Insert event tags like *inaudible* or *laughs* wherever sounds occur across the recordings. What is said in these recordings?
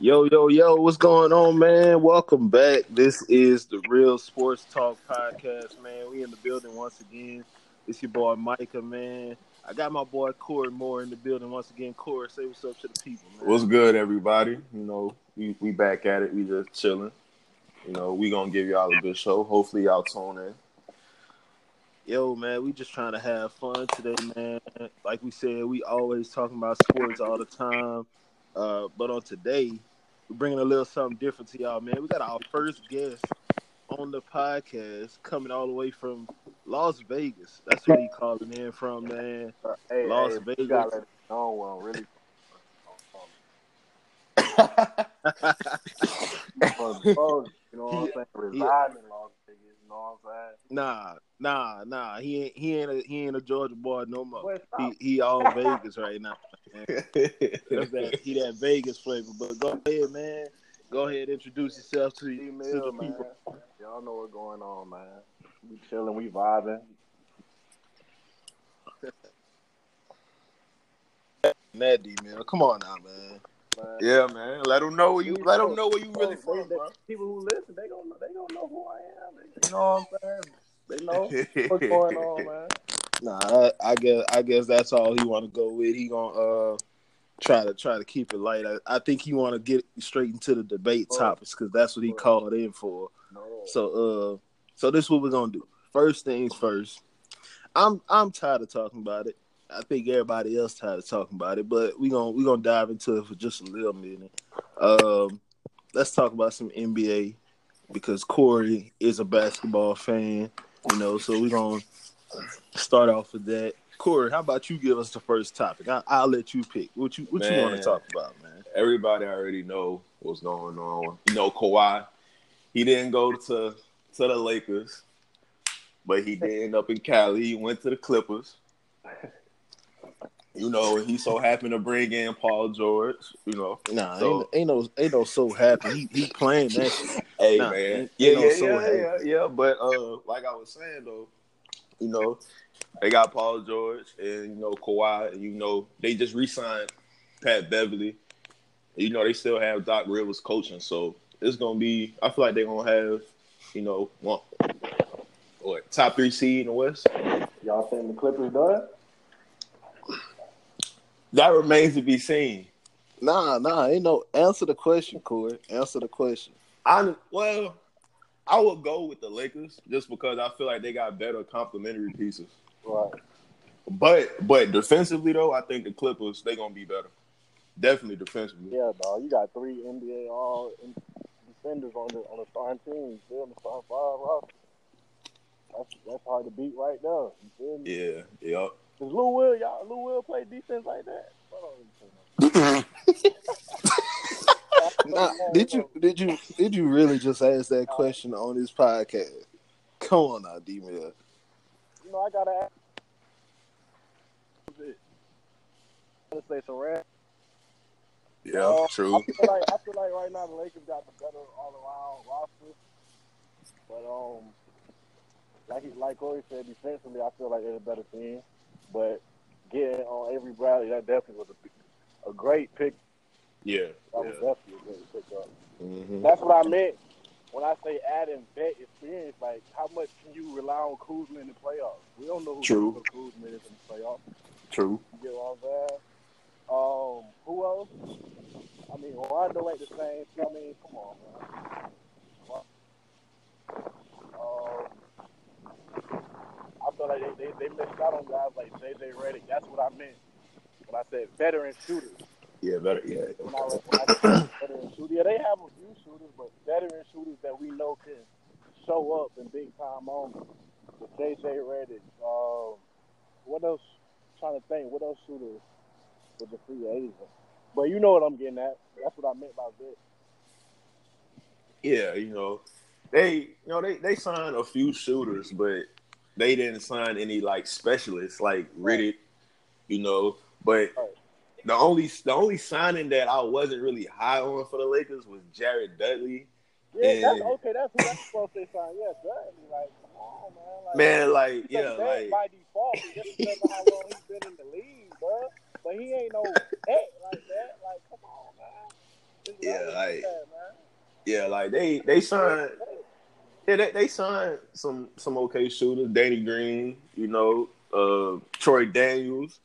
Yo, yo, yo, what's going on, man? Welcome back. This is the Real Sports Talk Podcast, man. We in the building once again. It's your boy Micah, man. I got my boy Corey Moore in the building once again. Corey, say what's up to the people, man. What's good, everybody? You know, we, we back at it. We just chilling. You know, we gonna give y'all a good show. Hopefully, y'all tune in. Yo, man, we just trying to have fun today, man. Like we said, we always talking about sports all the time. Uh, but on today, we're bringing a little something different to y'all, man. We got our first guest on the podcast coming all the way from Las Vegas. That's where he calling in from, man. Hey, Las hey, Vegas. You gotta let it well, really. *laughs* *laughs* you know what I'm saying? Residing in Las Vegas, know what I'm saying? Nah, nah, nah. He ain't he ain't a, he ain't a Georgia boy no more. He he all Vegas right now. That's that he that Vegas flavor. But go ahead, man. Go ahead, introduce yourself to, to the man. people. Y'all know what's going on, man. We chilling, we vibing. That D man. Come on now, man. Man. yeah, man. Let them know where you. Let them know where you really from, bro. People who listen, they gonna they gonna know who I am. They, you know what I'm saying? They know what's going on, *laughs* man. Nah, I, I guess I guess that's all he want to go with. He gonna uh try to try to keep it light. I, I think he want to get straight into the debate Oh. topics because that's what he called in for. No. So uh, so this is what we're gonna do. First things first. I'm I'm tired of talking about it. I think everybody else tired of talking about it, but we gonna we gonna dive into it for just a little minute. Um, let's talk about some NBA because Corey is a basketball fan, you know. So we're gonna start off with that. Corey, how about you give us the first topic? I, I'll let you pick. What you what you want to talk about, man? Everybody already know what's going on. You know, Kawhi. He didn't go to to the Lakers, but he did end up in Cali. He went to the Clippers. You know, he so happened to bring in Paul George. You know, Nah, So- ain't, ain't no ain't no so happy. He he playing that. shit. Hey Nah, man, ain't- yeah, ain't no yeah, so yeah, happy. yeah, yeah. But uh, like I was saying though, you know, they got Paul George and you know Kawhi, and you know they just re-signed Pat Beverley. You know they still have Doc Rivers coaching, so it's gonna be. I feel like they're gonna have, you know, one, what top three seed in the West. Y'all think the Clippers done? That remains to be seen. Nah, nah, ain't no answer the question, Corey. Answer the question. I well, I would go with the Lakers just because I feel like they got better complementary pieces. Right. But but defensively though, I think the Clippers they gonna be better. Definitely defensively. Yeah, dog. You got three NBA all defenders on the on the starting team. You feel me? Starting five roster. That's that's hard to beat right now. You feel me? Yeah, yeah. Does Lou Will y'all Lou Will play defense like that? *laughs* Nah, did you did you did you really just ask that question on this podcast? Come on now, D Mill. You know I gotta ask. Let's say some rap. Yeah, Uh, true. I feel like I feel like right now the Lakers got the better all around roster, but um, like he, like Corey said, defensively I feel like they're a better team. But getting on Avery Bradley, that definitely was a, a great pick. Yeah, That was definitely a great pickup. Mhm. That's what I meant when I say adding vet experience. Like how much can you rely on Kuzma in the playoffs? We don't know who True. Kuzma is in the playoffs. True. You get what I'm saying? Um, who else? I mean, Rondo ain't the same. I mean, come on, man. Um, feel like they, they, they missed out on guys like JJ Redick. That's what I meant when I said veteran shooters. Yeah, better. Yeah. When I, when I veteran shooters, yeah, they have a few shooters, but veteran shooters that we know can show up in big time moments. With JJ Redick. Um, what else? trying to think. What else shooters with the free agent? But you know what I'm getting at. That's what I meant by that. Yeah, you know, they you know they they signed a few shooters, but they didn't sign any like specialists like Redick, you know. But the only the only signing that I wasn't really high on for the Lakers was Jared Dudley. Yeah, that's okay. That's who that's supposed to sign. Yeah, Dudley. Like, come on, man. Like, Man, like yeah, like by default just because of how long he's been in the league, bro. But he ain't no vet like that. Like, come on, man. Yeah, let him do like- that, man. yeah, like they they signed yeah, they, they signed some some okay shooters, Danny Green, you know, uh Troy Daniels.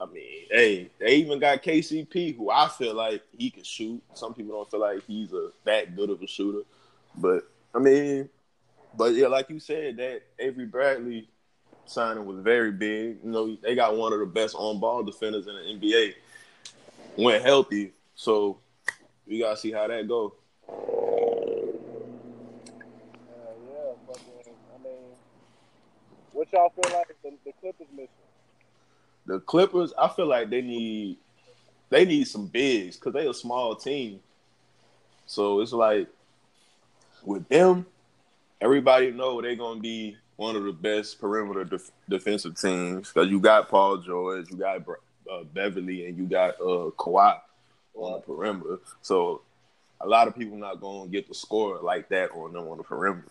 I mean, hey, they even got KCP, who I feel like he can shoot. Some people don't feel like he's a that good of a shooter, but I mean, but yeah, like you said, that Avery Bradley signing was very big. You know, they got one of the best on ball defenders in the NBA. Went healthy, so we gotta see how that go. Yeah, yeah, fucking. I mean, what y'all feel like the, the Clippers missing? The Clippers, I feel like they need they need some bigs because they a small team. So it's like with them, everybody know they're gonna be one of the best perimeter def- defensive teams because you got Paul George, you got uh, Beverley, and you got uh, Kawhi on the perimeter. So a lot of people not gonna get the score like that on them on the perimeter.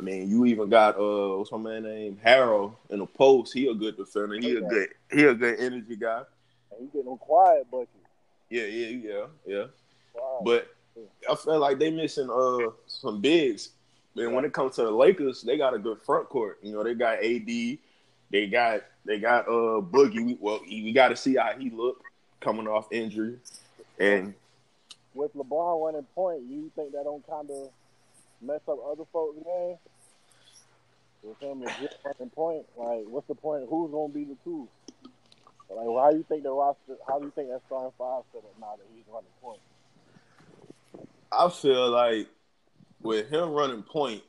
I mean, you even got uh, what's my man name Harrell in the post. He a good defender. He a good he a good energy guy. And he getting quiet buckets. Yeah, yeah, yeah, yeah. Quiet. But I feel like they missing uh some bigs. And when it comes to the Lakers, they got a good front court. You know, they got AD, they got they got uh Boogie. We- Well, we got to see how he look coming off injury, and with LeBron running point, you think that don't kind of mess up other folks' game? With him legit running point, like what's the point? Who's gonna be the two? Like, how you think the roster? How do you think that starting five set up now that he's running point? I feel like with him running point,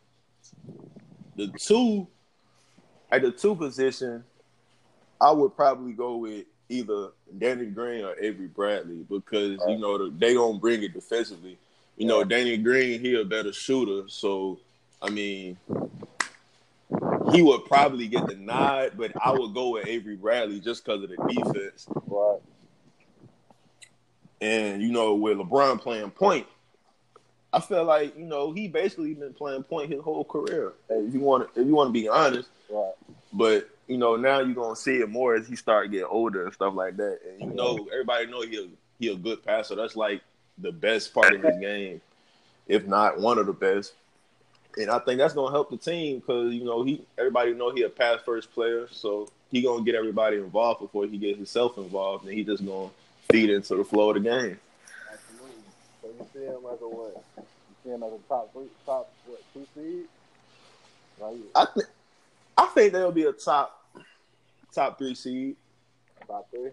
the two at the two position, I would probably go with either Danny Green or Avery Bradley because you know the, they gonna bring it defensively. You know, Danny Green he a better shooter, so I mean he would probably get the nod, but I would go with Avery Bradley just because of the defense. Right. And you know, with LeBron playing point, I feel like you know he basically been playing point his whole career. If you want, if you want to be honest, Right. but you know now you're gonna see it more as he start getting older and stuff like that. And you know, everybody know he a, he a good passer. That's like the best part of his game, if not one of the best. And I think that's gonna help the team because you know he everybody know he a pass first player, so he gonna get everybody involved before he get himself involved, and he just gonna feed into the flow of the game. Absolutely. So you see him as a what? You see him as a top three, top what two seed? Like I think I think they'll be a top top three seed, top three.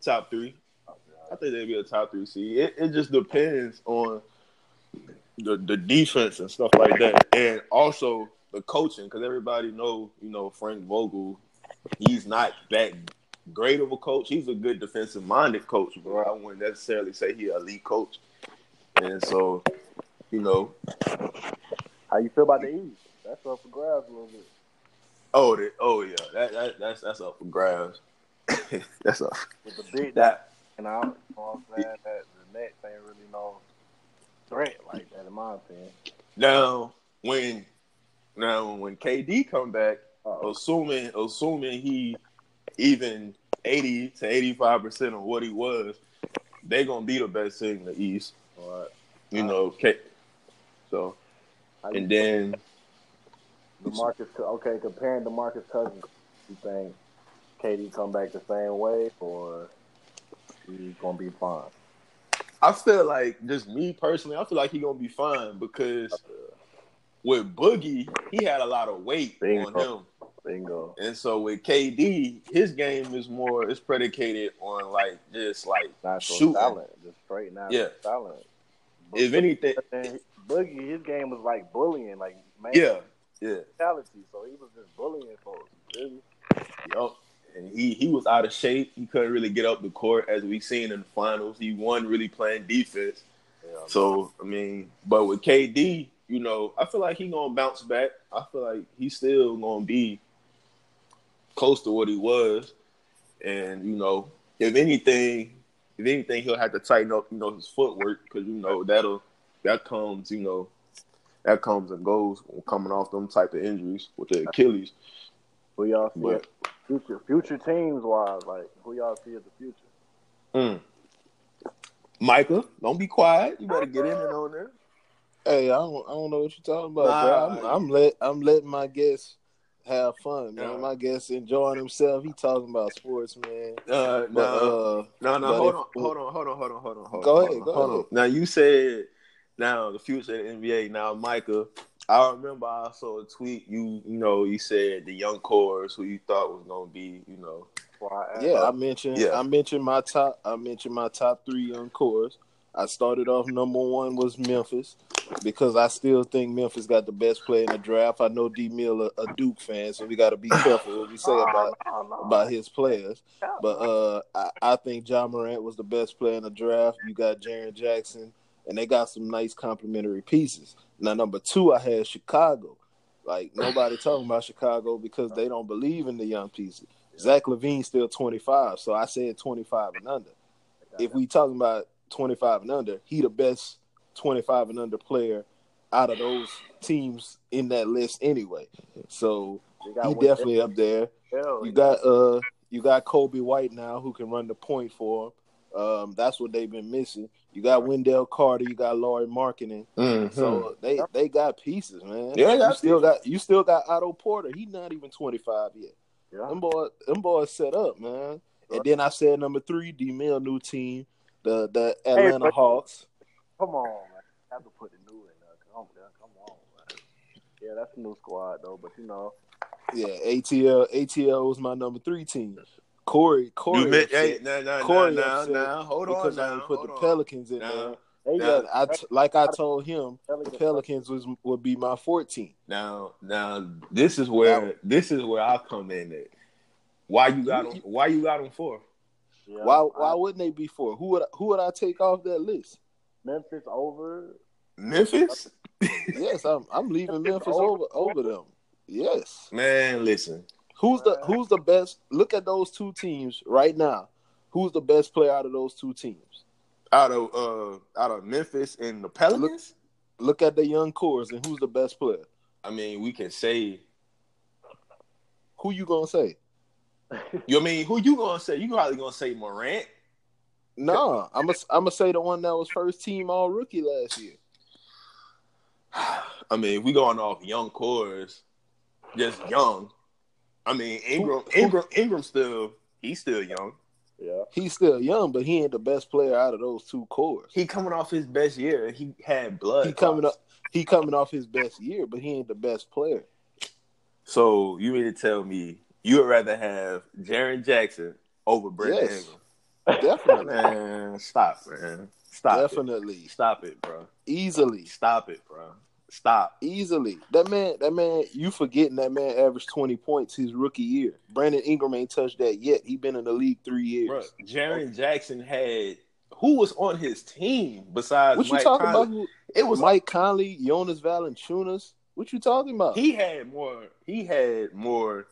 top three. I think they'll be a top three seed. It, it just depends on the the defense and stuff like that, and also the coaching because everybody know you know Frank Vogel. He's not that great of a coach. He's a good defensive minded coach, but I wouldn't necessarily say he's an elite coach. And so, you know, How you feel about the East? That's up for grabs a little bit. oh, the, oh yeah, that, that that's that's up for grabs. *laughs* that's up. With the big That and I, you know I'm saying that the Nets ain't really no threat like that in my opinion. Now, when now when KD come back, Uh-oh. assuming assuming he even eighty to eighty five percent of what he was, they gonna be the best team in the East. All right. You know, K- so and then the DeMarcus, okay, comparing DeMarcus Cousins, you think KD come back the same way, or he's gonna be fine? I feel like just me personally, I feel like he gonna be fine because with Boogie, he had a lot of weight Bingo. on him. Bingo. And so with KD, his game is more it's predicated on like just like Natural shooting. talent, just straight natural Yeah. talent. If anything, Boogie, his game was like bullying, like man, yeah, yeah. mentality. So he was just bullying folks. Really? Yup. And he, he was out of shape. He couldn't really get up the court as we seen in the finals. He won really playing defense. Yeah. So I mean, but with KD, you know, I feel like he gonna bounce back. I feel like he's still gonna be close to what he was. And you know, if anything, if anything, he'll have to tighten up, you know, his footwork because you know that'll that comes, you know, that comes and goes coming off them type of injuries with the Achilles. Who y'all see But future future teams wise, like who y'all see as the future? mm. Micah, don't be quiet. You better get in and on there. Hey, I don't, I don't know what you're talking about, Nah. bro. I'm, I'm let I'm letting my guests have fun, man. Yeah. My guests enjoying himself. He talking about sports, man. Uh, But no, uh, no, no. but Hold if- on, hold on, hold on, hold on, hold on. Hold Go on, ahead, hold go on, hold ahead. on. Now you said now the future of the NBA. Now, Micah, I remember I saw a tweet. You, you know, you said the young cores who you thought was gonna be, you know, Why I asked. yeah, I mentioned yeah. I mentioned my top I mentioned my top three young cores. I started off number one was Memphis because I still think Memphis got the best player in the draft. I know D Mill a, a Duke fan, so we got to be careful what we say about Oh, no. about his players. But uh, I, I think Ja Morant was the best player in the draft. You got Jaren Jackson, and they got some nice complementary pieces. Now, number two, I had Chicago. Like nobody *sighs* talking about Chicago because they don't believe in the young pieces. Zach LaVine's still 25, so I said 25 and under. If we talking about 25 and under, he the best 25 and under player out of those teams in that list anyway. So he definitely up there. You got uh you got Coby White now who can run the point for him. Um, that's what they've been missing. You got Wendell Carter, you got Lauri Markkanen. Mm-hmm. So they they got pieces, man. Yeah, they got you still got you still got Otto Porter. He's not even twenty five yet. yeah. Them boys them boys set up, man. And then I said number three, D Mill new team, the the Atlanta but- Hawks. Come on, man. I have to put the new in there. Come on, come on, man. Yeah, that's a new squad though, but you know, Yeah, ATL ATL was my number three team. Corey Corey meant, hey, now, now, Corey now, upset now, hold on, because I now, ain't put hold the on. Pelicans in Now, there. they Yeah, got I t- like I told him, the Pelicans- Pelicans was would be my 14. Now, now, this is where this is where I come in. At why you got them? Why you got them for? Yeah, Why I- why wouldn't they be for? Who would who would I take off that list? Memphis over? Memphis, Yes, I'm I'm leaving Memphis over over them. Yes. man. Listen, Who's the who's the best? Look at those two teams right now. Who's the best player out of those two teams? out of uh out of Memphis and the Pelicans. Look at the young cores and who's the best player? I mean, we can say. Who you gonna say? You I mean who you gonna say? You probably gonna say Morant. Nah, I'm gonna I'm gonna say the one that was first team all rookie last year. *sighs* I mean, we going off young cores, just young. I mean, Ingram, Ingram, Ingram still he's still young. Yeah. He's still young, but he ain't the best player out of those two cores. He coming off his best year. He had blood. He coming up. He coming off his best year, but he ain't the best player. So you mean to tell me you would rather have Jaren Jackson over Brandon Yes. Ingram? Definitely, *laughs* Man, stop, man. Stop definitely, it. Stop it, bro. easily, Stop it, bro. Stop. easily. That man, that man, you forgetting that man averaged twenty points his rookie year. Brandon Ingram ain't touched that yet. He been in the league three years. Bro, Jaren Jackson had who was on his team besides what you Mike talking Conley? about? It was Mike Conley, Jonas Valanciunas. What you talking about? he had more he had more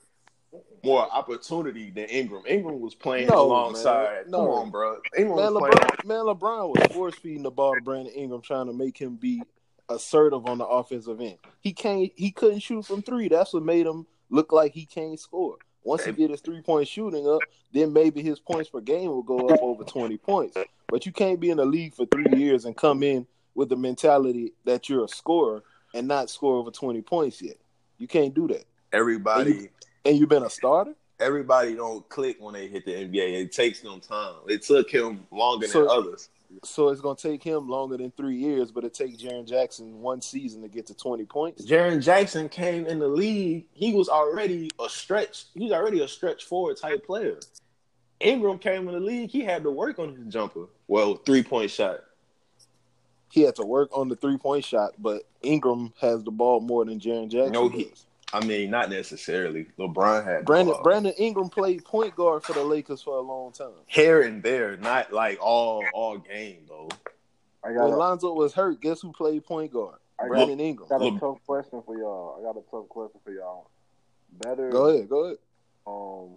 more opportunity than Ingram. Ingram was playing No, alongside. man. Come No. on, bro. Ingram man, was playing. Man, LeBron was force feeding the ball to Brandon Ingram, trying to make him be assertive on the offensive end. He can't. He couldn't shoot from three. That's what made him look like he can't score. Once he get his three point shooting up, then maybe his points per game will go up over twenty points. But you can't be in the league for three years and come in with the mentality that you're a scorer and not score over twenty points yet. You can't do that. Everybody And you've been a starter. everybody don't click when they hit the NBA. It takes them time. It took him longer So- than others. So it's gonna take him longer than three years, but it takes Jaren Jackson one season to get to twenty points. Jaren Jackson came in the league. He was already a stretch. He was already a stretch forward type player. Ingram came in the league. He had to work on his jumper. Well, three point shot. He had to work on the three point shot, but Ingram has the ball more than Jaren Jackson. No, he- does. I mean, not necessarily. LeBron had Brandon ball. Brandon Ingram played point guard for the Lakers for a long time. here and there, not like all all game though. I When got a, Lonzo was hurt, guess who played point guard? I got, Brandon Ingram. got a Look- tough question for y'all. I got a tough question for y'all. Better Go ahead, go ahead. um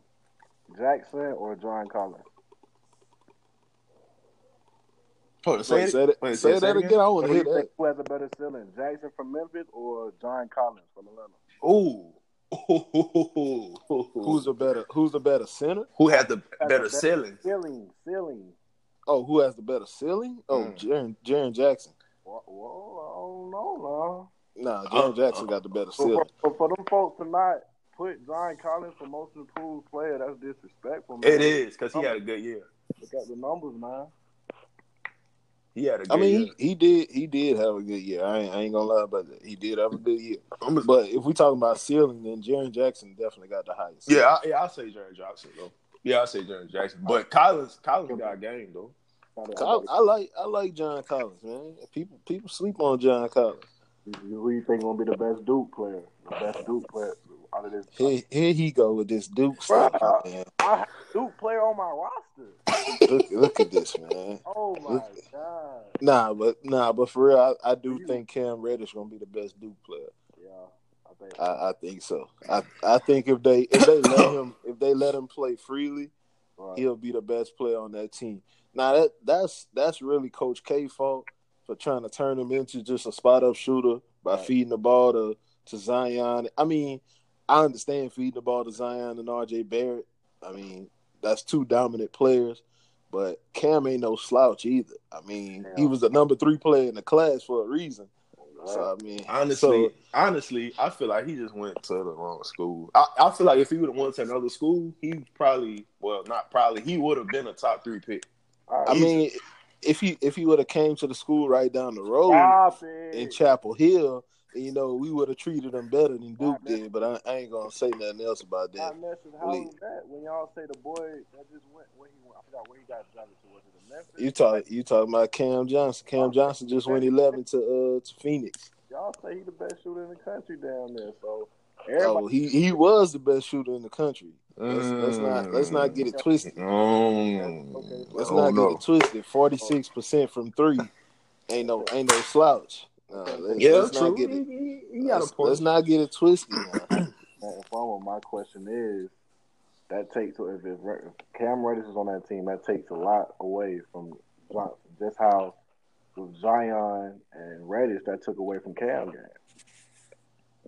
Jackson or John Collins? Hold on, say, Wait, it. say that, Wait, say say that it again. I want Who to hear that. who has a better ceiling, Jackson from Memphis or John Collins from Atlanta? Ooh. Who's the better? Who's the better center? who had the Has better the best ceiling? Ceiling, ceiling. Oh, who has the better ceiling? Oh, Mm. Jaren, Jaren Jackson. Whoa, whoa, I don't know, Nah, Uh, Jaren Jackson got the better man. ceiling. For, for, for them folks to not put John Collins for most improved player, that's disrespectful. Man. It is because he had a good year. Look at the numbers, man. He had a good I mean, year. he, he did he did have a good year. I ain't, I ain't gonna lie about that. He did have a good year. But if we talking about ceiling, then Jaren Jackson definitely got the highest. yeah, I, yeah, I'll say Jaren Jackson though. Yeah, I'll say Jaren Jackson. But Collins, Collins got a game though. Col- I like I like John Collins, man. People people sleep on John Collins. Who you think gonna be the best Duke player? The best Duke player out of this. Here, here he go with this Duke Bruh. stuff, man. I have Duke player on my roster. Look, look at this, man. *laughs* Oh my Look- god. Nah, but nah, but for real, I, I do think Cam Reddish gonna be the best Duke player. Yeah, I think. I, I think so. I I think if they if they let him *coughs* if they let him play freely, right. he'll be the best player on that team. Now that that's that's really Coach K fault for trying to turn him into just a spot up shooter by Right. feeding the ball to to Zion. I mean, I understand feeding the ball to Zion and RJ Barrett. I mean, that's two dominant players, but Cam ain't no slouch either. I mean, he was the number three player in the class for a reason. So I mean, Honestly, so- honestly, I feel like he just went to the wrong school. I, I feel like if he would have went to another school, he probably, well, not probably, he would have been a top three pick. I mean, if he if he would have came to the school right down the road in Chapel Hill, you know, we would have treated him better than Duke did. But I, I ain't gonna say nothing else about that. Not necessarily. How was that? When y'all say the boy that just went, where he went, I forgot where he got drafted to. Was it the Memphis? You talk you talking about Cam Johnson? Cam Johnson just went eleven to uh to Phoenix. Y'all say he the best shooter in the country down there. So Oh, he he was the best shooter in the country. Let's, let's not let's not get it twisted. Mm. Okay. Let's Oh, not no. get it twisted. Forty six percent from three ain't no ain't no slouch. Uh, let's, Yeah, let's true. not get it. he, he got Let's, a point. let's not get it twisted. Now. and Farmer, my question is, that takes if, if Cam Reddish is on that team, that takes a lot away from Johnson. Just how with Zion and Reddish, that took away from Cam game.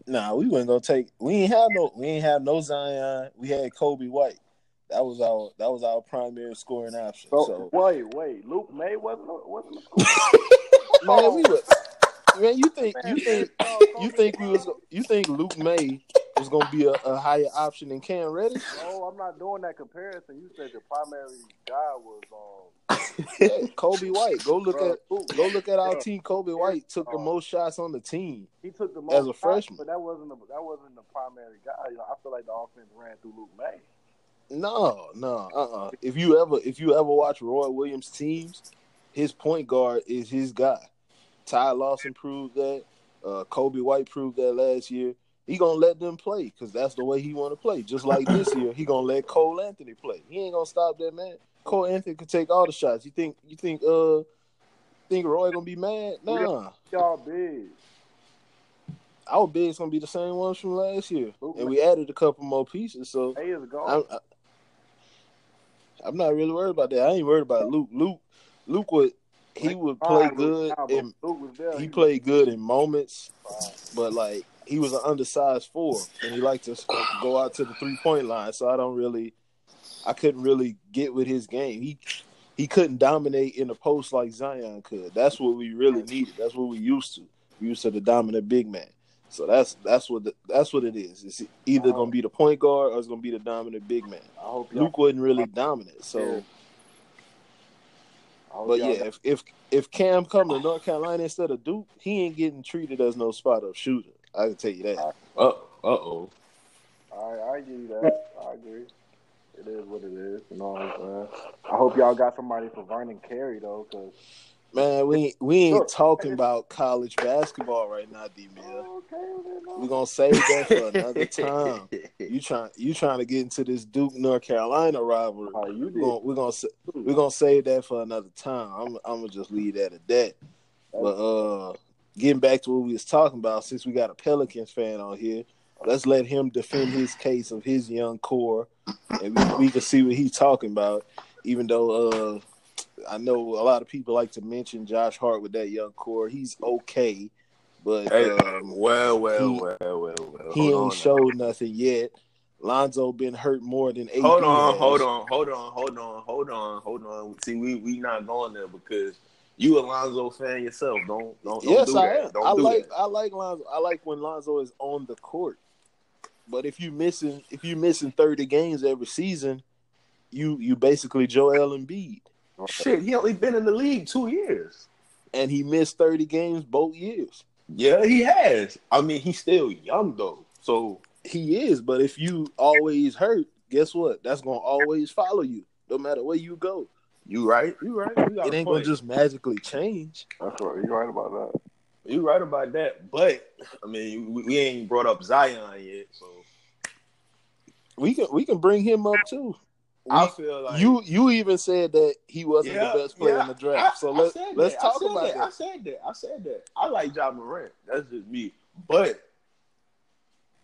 Nah, we wasn't gonna take. We ain't have no. We ain't have no Zion. We had Coby White. That was our. That was our primary scoring option. So, So, wait, wait, Luke Maye wasn't wasn't. *laughs* man, we was. *laughs* Man, you think you think you think we was you think Luke Maye was gonna be a, a higher option than Cam Reddish? No, I'm not doing that comparison. You said the primary guy was um. *laughs* Yeah, Coby White. Go look bro, at go look at our Bro, team. Coby White took the uh, most shots on the team. He took the most As a shots, freshman. but that wasn't the, that wasn't the primary guy. You know, I feel like the offense ran through Luke Maye. No, no, uh, uh If you ever, if you ever watch Roy Williams teams, his point guard is his guy. Ty Lawson proved that. Uh, Coby White proved that last year. He gonna let them play because that's the way he want to play. Just like this year, he gonna let Cole Anthony play. He ain't gonna stop that man. Cole Anthony could take all the shots. You think? You think? Uh, think Roy gonna be mad? Nah. Y'all big. Our bigs gonna be the same ones from last year, and we added a couple more pieces. So Maye is gone. I'm, I, I'm not really worried about that. I ain't worried about Luke. Luke, Luke would he would play good and Luke was there. he played good in moments, but like he was an undersized four and he liked to go out to the three point line. So I don't really, I couldn't really get with his game. He he couldn't dominate in the post like Zion could. That's what we really needed. That's what we used to. We used to the dominant big man. So that's that's what the, that's what it is. It's either gonna be the point guard or it's gonna be the dominant big man. I hope. Luke wasn't really dominant. So, but y'all yeah, if if if Cam come to North Carolina instead of Duke, he ain't getting treated as no spot up shooter. I can tell you that. Uh oh. I, I give you that. I agree. It is what it is. You know what I'm saying? I hope y'all got somebody for Vernon Carey though, because Man, we ain't- we ain't talking about college basketball right now, D Mill. uh, We're gonna save that for another *laughs* time. You trying you trying to get into this Duke North Carolina rivalry. how you We're gonna we're gonna we're gonna save that for another time. I'm I'm gonna just leave that at that. But uh, getting back to what we was talking about, since we got a Pelicans fan on here, let's let him defend his case of his young core, and we, we can see what he's talking about. Even though uh, I know a lot of people like to mention Josh Hart with that young core. He's okay, but Hey, um, well, well, he- well, well, well. he ain't showed nothing yet. Lonzo been hurt more than AD. Hold on, has. hold on, hold on, hold on, hold on, hold on. See, we we not going there because you a Lonzo fan yourself. Don't don't, don't Yes, do I that. am. Don't I like that. I like Lonzo. I like when Lonzo is on the court. But if you missing if you missing thirty games every season, you you basically Joel Embiid, Shit, he only been in the league two years. and he missed thirty games both years. Yeah, he has. I mean, he's still young though. So He is, but if you always hurt, guess what? That's gonna always follow you, no matter where you go. you right. You right. You It ain't gonna just magically change. That's right. You're right about that. You right about that. But I mean, we, we ain't brought up Zion yet, so We can we can bring him up too. I feel like you you even said that he wasn't Yeah, the best player yeah, in the draft. I- so let, let's that. talk about that. that. I said that. I said that. I like Ja Morant. That's just me. But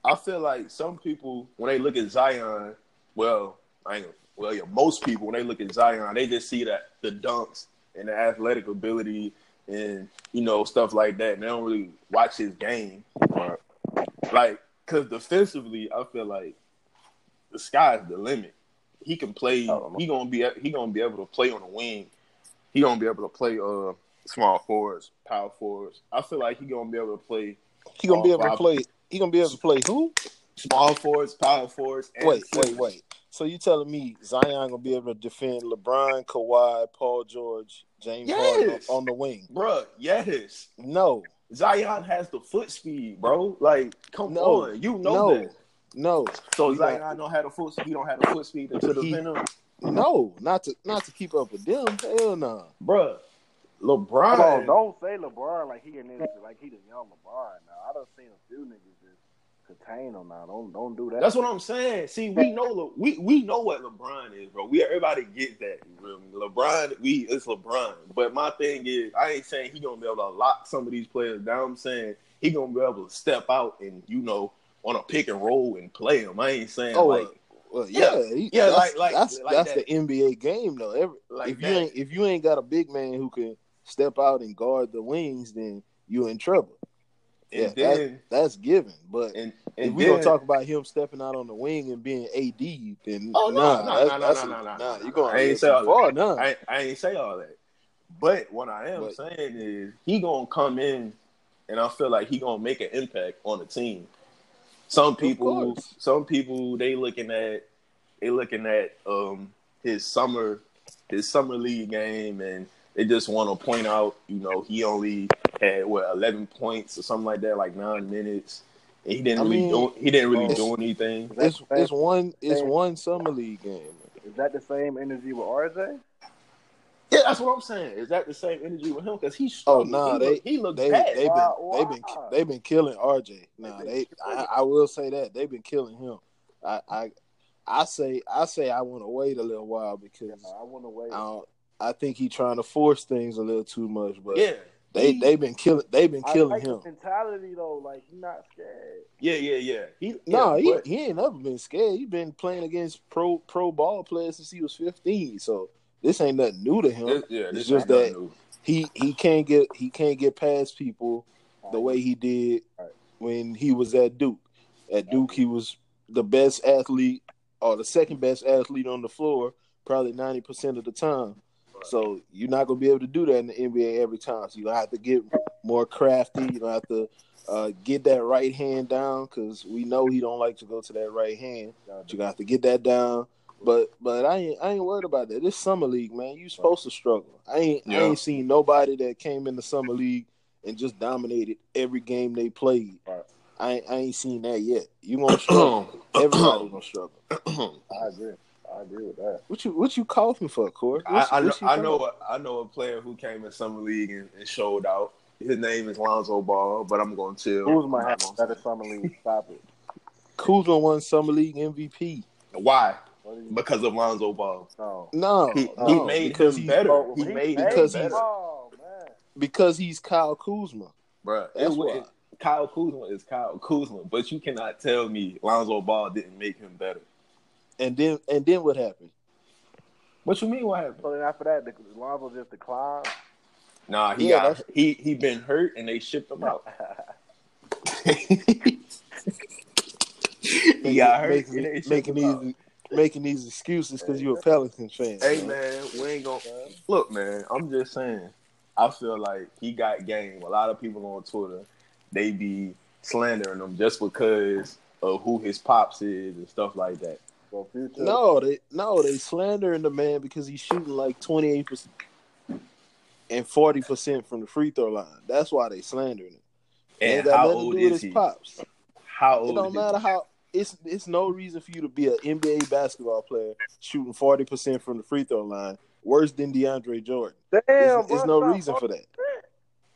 I feel like some people when they look at Zion, well, I ain't well, yeah, most people when they look at Zion, they just see that the dunks and the athletic ability and you know stuff like that. And they don't really watch his game. Like, cause defensively, I feel like the sky's the limit. He can play. He gonna be. He gonna be able to play on the wing. He gonna be able to play uh small forwards, power forwards. I feel like he gonna be able to play He gonna be able to play. He gonna be able to play who? small forwards, power forwards. And Wait, wait, wait. So you telling me Zion gonna be able to defend LeBron, Kawhi, Paul George, James Yes. on, on the wing? Bruh, yes. No, Zion has the foot speed, bro. Like, come No. on, you know no, that. No, So He Zion not- don't have the foot. He don't have the foot speed to He- defend him, no, not to not to keep up with them. Hell no. bruh. Hold LeBron. on, don't say LeBron like he in this, like he the young LeBron. Now I done seen a few niggas just contain him now. Don't don't do that. That's what I'm saying. See, we know Le- we we know what LeBron is, bro. We everybody get that. You feel me? LeBron, we it's LeBron. But my thing is, I ain't saying he gonna be able to lock some of these players down. I'm saying he gonna be able to step out and you know on a pick and roll and play them. I ain't saying Oh, like uh, Well, Yeah. yeah, he- Yeah, that's, like- like- that's like that's that. the NBA game though. Every, like if you ain't if you ain't got a big man who can step out and guard the wings, then you in trouble. and yeah, then That's given. But and if we then, gonna talk about him stepping out on the wing and being AD, then Oh, no, nah, no, no, no, no, a- no, no, nah, you going I ain't say all far now. I, I ain't say all that. But what I am But- saying is he gonna come in and I feel like he gonna make an impact on the team. Some people some people they looking at they looking at um his summer his summer league game and they just want to point out, you know, he only had what eleven points or something like that, like nine minutes. And he didn't I really mean, do he didn't really do anything. It's it's one it's one summer league game. Is that the same energy with RJ? Yeah, that's what I'm saying. Is that the same energy with him? Because he Oh struggled. nah, he they look, he looked they bad. they've been Wow, they've been they've been killing RJ. Nah, been they I. I will say that they've been killing him. I I I say I say I want to wait a little while because Yeah, I want to wait. I don't, I think he's trying to force things a little too much. But yeah, they he- they've been killing they've been I killing like him. his mentality though. Like he's not scared. yeah, yeah, yeah. He No, yeah, he, but- he ain't never been scared. He's been playing against pro pro ball players since he was fifteen. So this ain't nothing new to him. this- yeah, it's just that- new. he he can't get he can't get past people the way he did Right. when he was at Duke. At Duke, he was the best athlete or the second best athlete on the floor, probably ninety percent of the time. So you're not gonna be able to do that in the NBA every time. So you gonna have to get more crafty. You gonna have to uh, get that right hand down because we know he don't like to go to that right hand. But you gonna have to get that down. But but I ain't I ain't worried about that. This summer league, man, you supposed to struggle. I ain't I ain't seen nobody that came in the summer league and just dominated every game they played. Right. I ain't, I ain't seen that yet. You gonna struggle. *coughs* Everybody gonna struggle. *coughs* I agree. I agree with that. What you what you coughing for, Corey? I, I know, I know, a, I know a player who came in summer league and, and showed out. His name is Lonzo Ball, but I'm going to chill. Who's my hat? gonna Better summer league. Stop it. *laughs* Kuzma won summer league MVP. Why? What do you Because of Lonzo Ball. no? No, He, no, he made because him better. He he made made because him he's- better, Oh because he's Kyle Kuzma. bro. That's why. Kyle Kuzma is Kyle Kuzma, but you cannot tell me Lonzo Ball didn't make him better. And then and then what happened? What you mean? What happened? So then after that, the Lonzo just declined. Nah, he Yeah, got he he been hurt and they shipped him out. *laughs* *laughs* he got hurt making, and making him out. these making these excuses because you're a Pelicans fan. Hey man, we ain't gonna look, man. I'm just saying. I feel like he got game. A lot of people on Twitter, they be slandering him just because of who his pops is and stuff like that. No, they no, they slandering the man because he's shooting like twenty eight percent and forty percent from the free throw line. That's why they slandering him. And Ain't got how nothing old is his he? pops. How It don't is matter he? how it's it's no reason for you to be an NBA basketball player shooting forty percent from the free throw line worse than DeAndre Jordan. Damn, There's, bro, there's no reason for that.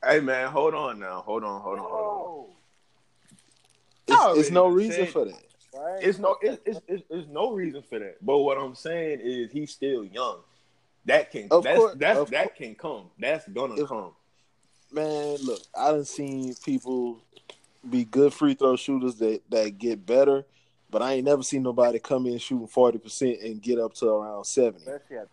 Hey man, hold on now. Hold on, hold on, hold on. It's, it's no reason saying- for that. right? It's no it's, it's, it's, it's no reason for that. But what I'm saying is he's still young. That can Of that's course, that's of that can come. That's gonna If- come. Man, look, I done seen people be good free throw shooters that, that get better, but I ain't never seen nobody come in shooting forty percent and get up to around seventy.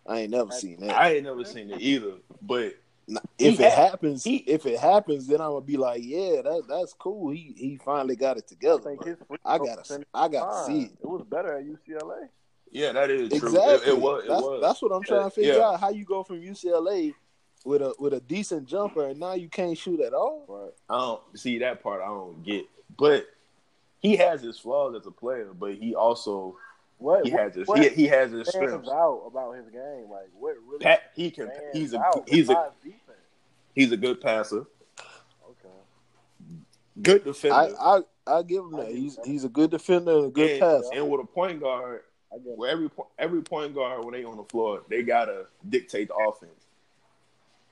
I ain't never seen that. I ain't never seen it either. But if he it had- happens, he- if it happens, then I'm gonna be like, yeah, that that's cool. He he finally got it together. think but his free I gotta I gotta was see it. It was better at UCLA. yeah, that is true. Exactly. It, it was. It that's, was. that's what I'm trying to figure Yeah. out. How you go from UCLA with a with a decent jumper and now you can't shoot at all? But I don't see that part. I don't get. But he has his flaws as a player, but he also what he what, has his he, he has his strengths. out about his game? Like what really Pat, he can. He's a he's a defense? he's a good passer, Okay. good defender, I I I give him that. He's he's a good defender and a good and, passer. and with a point guard, where every every point guard when they on the floor, they gotta dictate the offense,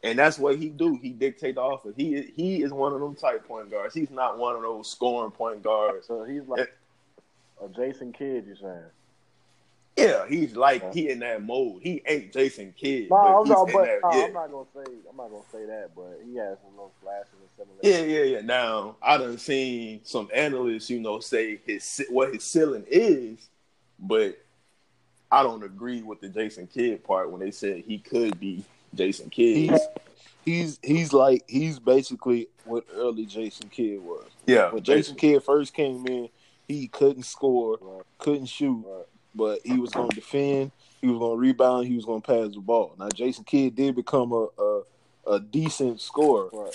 and that's what he do. He dictate the offense. He he is one of them type point guards. He's not one of those scoring point guards. So he's like a Jason Kidd, you saying? Yeah, he's like he in that mode. He ain't Jason Kidd, No, but I'm not. But that. no, yeah. I'm not gonna say. I'm not gonna say that. But he has some little flashes and Yeah, similar. yeah, yeah. Yeah. Now I done seen some analysts, you know, say his what his ceiling is, but I don't agree with the Jason Kidd part when they said he could be Jason Kidd. He's he's he's like he's basically what early Jason Kidd was. yeah, When Jason Kidd first came in, he couldn't score, Right. couldn't shoot, Right. but he was going to defend, he was going to rebound, he was going to pass the ball. Now Jason Kidd did become a a, a decent scorer Right.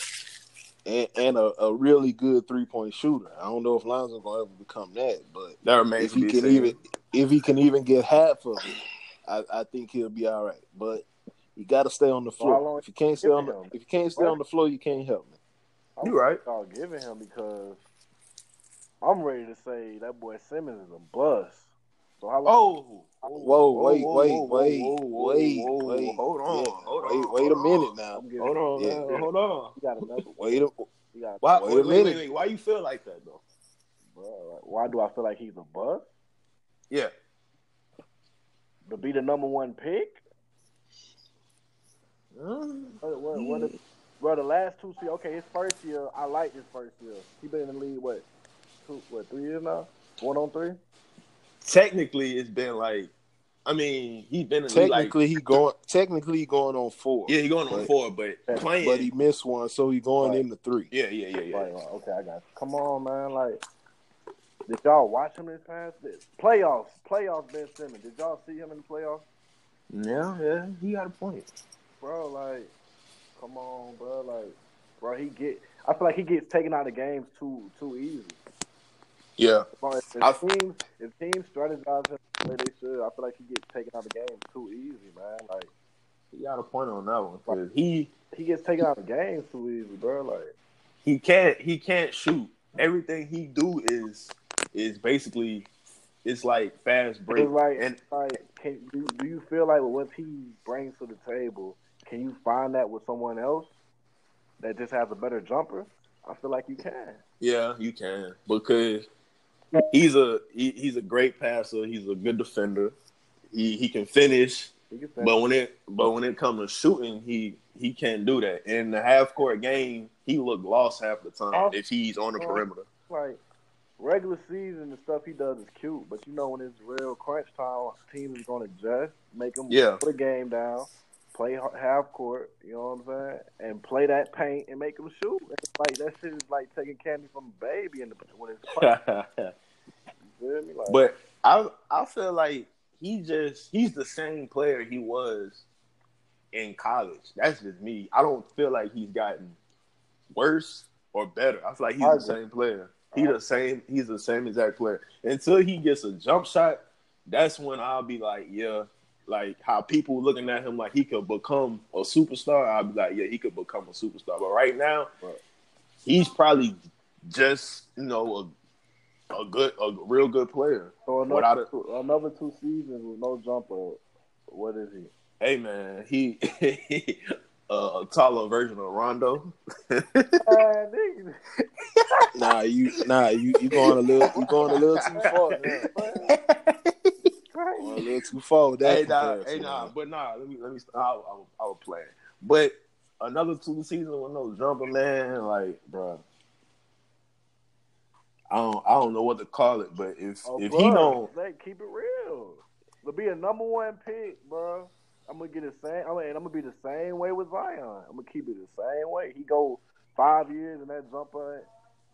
and, and a, a really good three point shooter. I don't know if Lonzo's going to ever become that, but that remains if he can seen. even if he can even get half of it, I, I think he'll be all right. But you got to stay on the floor. long If you can't stay on the, him? if you can't stay What? on the floor, you can't help me. I'm You right. Y'all giving him because I'm ready to say that boy Simmons is a bust. So how long? Oh, Whoa, wait, whoa, wait, whoa, wait, whoa, whoa, wait, whoa, wait. hold on, Yeah, hold wait, on, wait a hold minute on. now. Hold on, Yeah. man, hold on. He got another. *laughs* Wait, a, He got. Why, Wait wait, a wait, minute. wait, why you feel like that though? Bro, like, why do I feel like he's a bust? Yeah, To be the number one pick? Mm-hmm. What, what, what is- bro, the last two seasons. Okay, his first year, I like his first year. He been in the league what, two, what, three years now? One on three. technically it's been like, I mean, he's been in the league, like technically he going technically he going on four. yeah, he going on But- four, but but playing, but he missed one, so he going Right. into three. yeah, yeah, yeah, yeah. Right, right, okay, I got you. Come on, man. Like, did y'all watch him this past this playoffs? Playoffs, Ben Simmons. Did y'all see him in the playoffs, Yeah, yeah, he got a point. Bro? Like, come on, bro. Like, bro, he get. I feel like he gets taken out of games too too easy. Yeah, Bro, if, I- if teams if teams strategize him the way they should, I feel like he gets taken out of games too easy, man. Like, he got a point on that one 'cause he he gets taken out of games too easy, bro. Like, he can't he can't shoot. Everything he do is is basically it's like fast break it's like, and like, can do, do you feel like what he brings to the table, can you find that with someone else that just has a better jumper? I feel like you can. yeah, you can because he's a he, he's a great passer. He's a good defender. He he can finish, He can but when it but when it comes to shooting, he he can't do that. In the half court game, he look lost half the time Oh. if he's on the Oh. perimeter. like regular season the stuff he does is cute, but you know when it's real crunch time, teams is gonna adjust, make him Yeah. put a game down, play half court. You know what I'm saying, and play that paint and make them shoot. It's like that shit is like taking candy from a baby in the when it's *laughs* crunch. You feel me? Like, but I I feel like he just he's the same player he was in college. That's just me. I don't feel like he's gotten worse or better. I feel like he's I the agree. same player. He the same. He's the same exact player until he gets a jump shot. That's when I'll be like, yeah, like how people looking at him like he could become a superstar. I'll be like, yeah, he could become a superstar. But right now, Right. he's probably just you know a a good, a real good player. so another without it- two, another two seasons with no jumper. What is he? Hey man, he *laughs* uh, a taller version of Rondo. *laughs* Nah, you nah you you going a little you going a little too far. *laughs* Now. Going a little too far with that. hey nah, hey nah, but nah. Let me let me. I, I, I was playing, but another two seasons with no jumper, man. Like, bro, I don't I don't know what to call it, but if Oh, if bro, he don't, like, keep it real. To be a number one pick, bro, I'm gonna get the same. I mean, I'm gonna be the same way with Zion. I'm gonna keep it the same way. He go five years and that jumper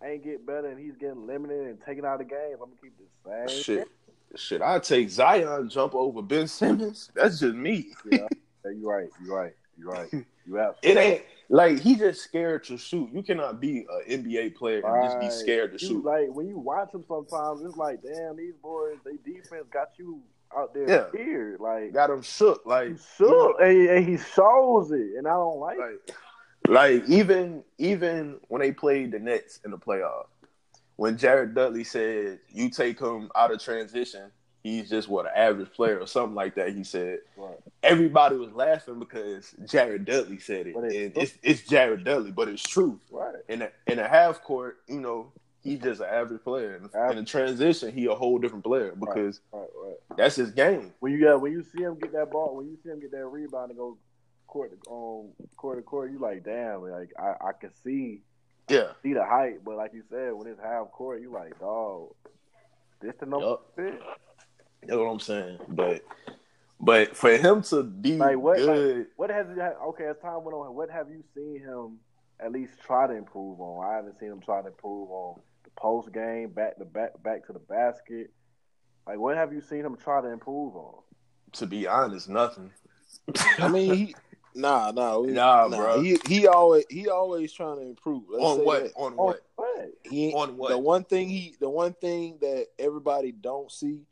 ain't get better, and he's getting limited and taken out of games. I'm gonna keep the same. shit, shit, I take Zion jump over Ben Simmons. *laughs* That's just me. Yeah, you right. You're right. You're right. You have. It ain't like he just scared to shoot. You cannot be an NBA player and just be scared to shoot. Like when you watch him, sometimes it's like, damn, these boys, they defense got you out there Yeah. scared. Like Got him shook. Like shook, and, and he shows it, and I don't like. it. like, like even even when they played the Nets in the playoffs, when Jared Dudley said you take him out of transition, he's just what an average player or something like that. He said Right. everybody was laughing because Jared Dudley said it, it- and it's it's Jared Dudley, but it's true. Right. In a in a half court, you know. He's just an average player. In, in a transition, he a whole different player because Right. Right. that's his game. When you got when you see him get that ball, when you see him get that rebound and go court to um, court to court, you like, damn, like I, I can see Yeah. see the height, but like you said, when it's half court, you like, dog, this the number Yup. fit. That's what I'm saying. But but for him to be Like what? good, Like, what has? Okay, as time went on, what have you seen him at least try to improve on? I haven't seen him try to improve on the post game, back to back, back to the basket. Like, what have you seen him try to improve on? to be honest, nothing. I mean, he nah nah we- Nah, bro. He he always he always trying to improve. Let's on say what? that. On On what? what? He On what? The one thing he the one thing that everybody don't see,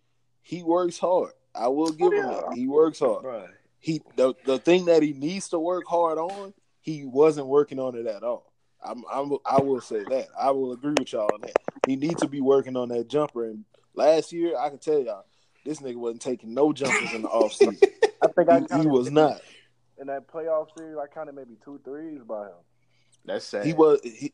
he works hard. I will give him yeah. that. He works hard. Bruh. He the the thing that he needs to work hard on, he wasn't working on it at all. I'm, I'm I will say that. I will agree with y'all on that. He needs to be working on that jumper. And last year, I can tell y'all, this nigga wasn't taking no jumpers in the *laughs* offseason. I think I he, he was not. In that playoff series. I counted maybe two threes by him. That's sad. He was. He,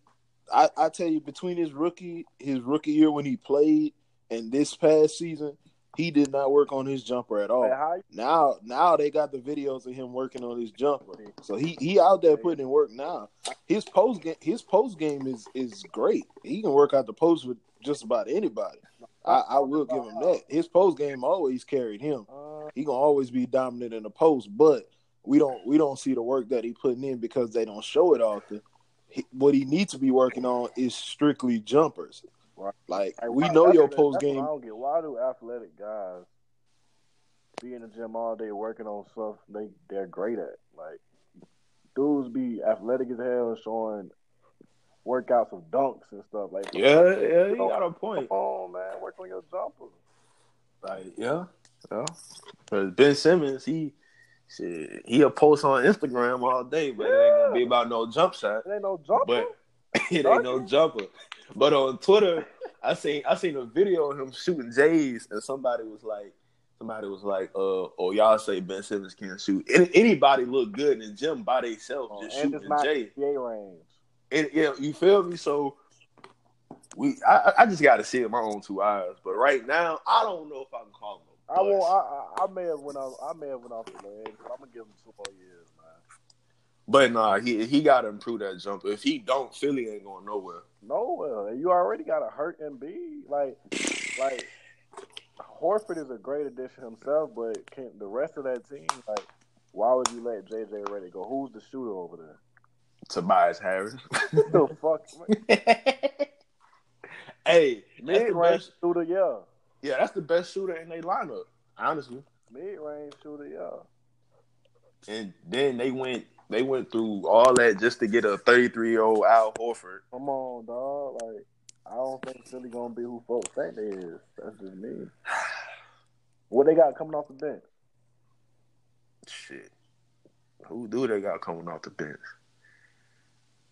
I, I tell you, between his rookie his rookie year when he played and this past season, he did not work on his jumper at all. Like, how Now, now they got the videos of him working on his jumper, so he he out there putting in work now. His post game, his post game is is great. He can work out the post with just about anybody. I, I will give him that. His post game always carried him. uh, He gonna always be dominant in the post, but we don't we don't see the work that he putting in because they don't show it often. He, what he needs to be working on is strictly jumpers. Right. Like Like, we why- know your post game. I don't get why do athletic guys be in the gym all day working on stuff they they're great at. Like dudes be athletic as hell and showing workouts of dunks and stuff like. yeah, yeah, he got a point. Come on, man, work on your jumper. Like, yeah, yeah. 'Cause Ben Simmons, he, shit, he'll post on Instagram all day, but it ain't gonna be about no jump shot. It ain't no jumper. But *laughs* it ain't no jumper. But on Twitter, I seen I seen a video of him shooting Jays, and somebody was like, somebody was like, uh, oh y'all say Ben Simmons can't shoot. Any, anybody look good in the gym by themselves, Oh, just and shooting it's a not J. NBA range. And yeah, you feel me? So we, I, I just got to see it my own two eyes. But right now, I don't know if I can call him. A I will. I, I, I may have went off. I may have went off the ledge, but I'm gonna give him two more years, man. But nah, he he got to improve that jumper. If he don't, Philly ain't going nowhere. nowhere. And you already got a hurt Embiid. Like, like Horford is a great addition himself, but can the rest of that team like? Why would you let JJ Redick go? Who's the shooter over there? Tobias Harris. *laughs* The fuck? *laughs* *laughs* hey, that's Mid the range best. shooter, yeah. Yeah, that's the best shooter in their lineup. Honestly. Mid range shooter, yeah. And then they went they went through all that just to get a 33 year old Al Horford. Come on, dog. Like, I don't think Philly gonna be who folks think they is. That's just me. *sighs* What they got coming off the bench? Shit. Who do they got coming off the bench?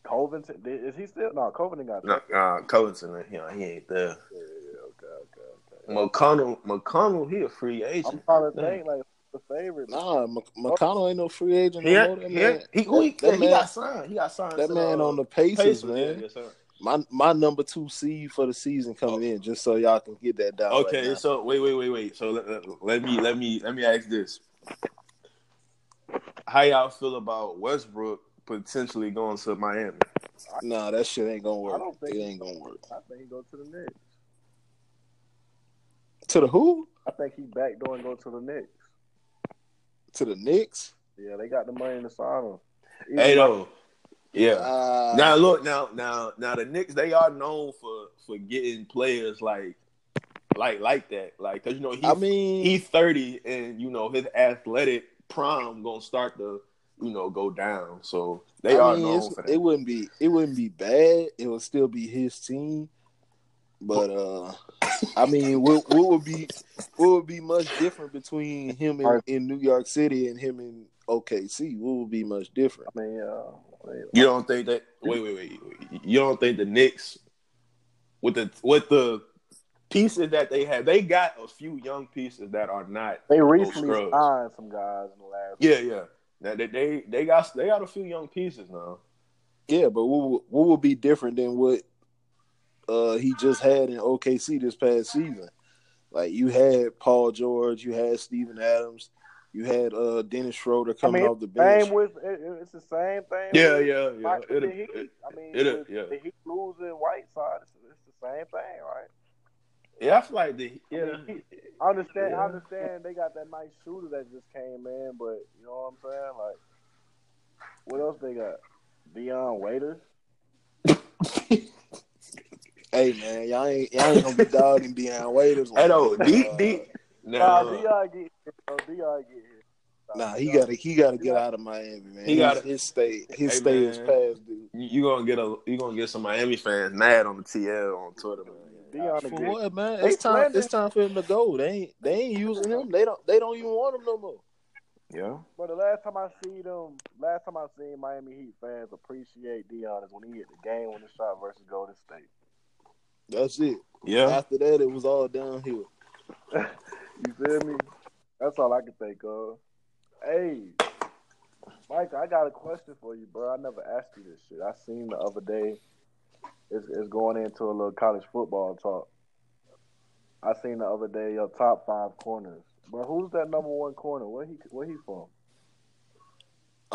Covington is he still? No, Covington got. No, uh, Covington, you know, he ain't there. Yeah, yeah, okay, okay, okay. McConnell, McConnell, he a free I'm agent. trying to think like the favorite. Nah, Mc- McConnell ain't no free agent. He, no had- more. That he, had- man, he, who he, that he man- got signed. He got signed. that to man uh, on the Pacers, Pacers, man. yeah, yes, sir. My my number two seed for the season coming in, just so y'all can get that down. Okay, now. so wait, wait, wait, wait. So let, let- let me let me let me ask this: How y'all feel about Westbrook potentially going to Miami? nah, that shit ain't gonna work. I don't think- it ain't gonna work. I think he go to the Knicks. To the who? I think he backdoor and go to the Knicks. To the Knicks? Yeah, they got the money to sign him. Hey, like- though, yeah. Uh, now look, now now now the Knicks they are known for for getting players like like like that, like because you know he's I mean, he's thirty and you know his athletic prime gonna start to you know go down. So they I are mean, known for that. it wouldn't be it wouldn't be bad. It would still be his team. But uh *laughs* I mean, what, what would be what would be much different between him in, in New York City and him in OKC? What would be much different? I mean, uh, You don't think that? Wait, wait, wait. wait. You don't think the Knicks, with the with the pieces that they have, they got a few young pieces that are not. they recently scrubs. signed some guys in the last. Yeah, yeah. Now they, they they got they got a few young pieces now. Yeah, but what would- what would be different than what uh he just had in OKC this past season? Like you had Paul George, you had Steven Adams, you had uh Dennis Schroeder I coming mean, off the bench. same with it, it- it's the same thing. Yeah, yeah, yeah. Mike- It'll- the Heat. it- I mean, it'll- with yeah. the Heat losing Whiteside, it's, it's the same thing, right? Yeah, I feel like the I yeah. mean, I understand. Yeah. I understand they got that nice shooter that just came in, but you know what I'm saying? Like, what else they got? Dion Waiters. *laughs* Hey man, y'all ain't y'all ain't gonna be dogging Dion Waiters. Hey, no, D Uh, D. Nah, Now, Dion get here. bro. Dion get here. Nah, he gotta he gotta get out of Miami, man. He He gotta- got his stay his Hey, stay is past due. you you gonna get a you gonna get some Miami fans mad on the TL on Twitter, man. Dion For what, man? They It's time. planning- It's time for him to go. They ain't. They ain't using him. They don't. They don't even want him no more. Yeah. But the last time I see them, last time I seen Miami Heat fans appreciate Dion is when he hit the game winning shot versus Golden State. That's it. Yeah. After that, it was all downhill. *laughs* You feel me? That's all I can think of. Hey, Mike, I got a question for you, bro. I never asked you this shit. I seen the other day. It's, it's going into a little college football talk. I seen the other day your top five corners. But who's that number one corner? Where he where he from?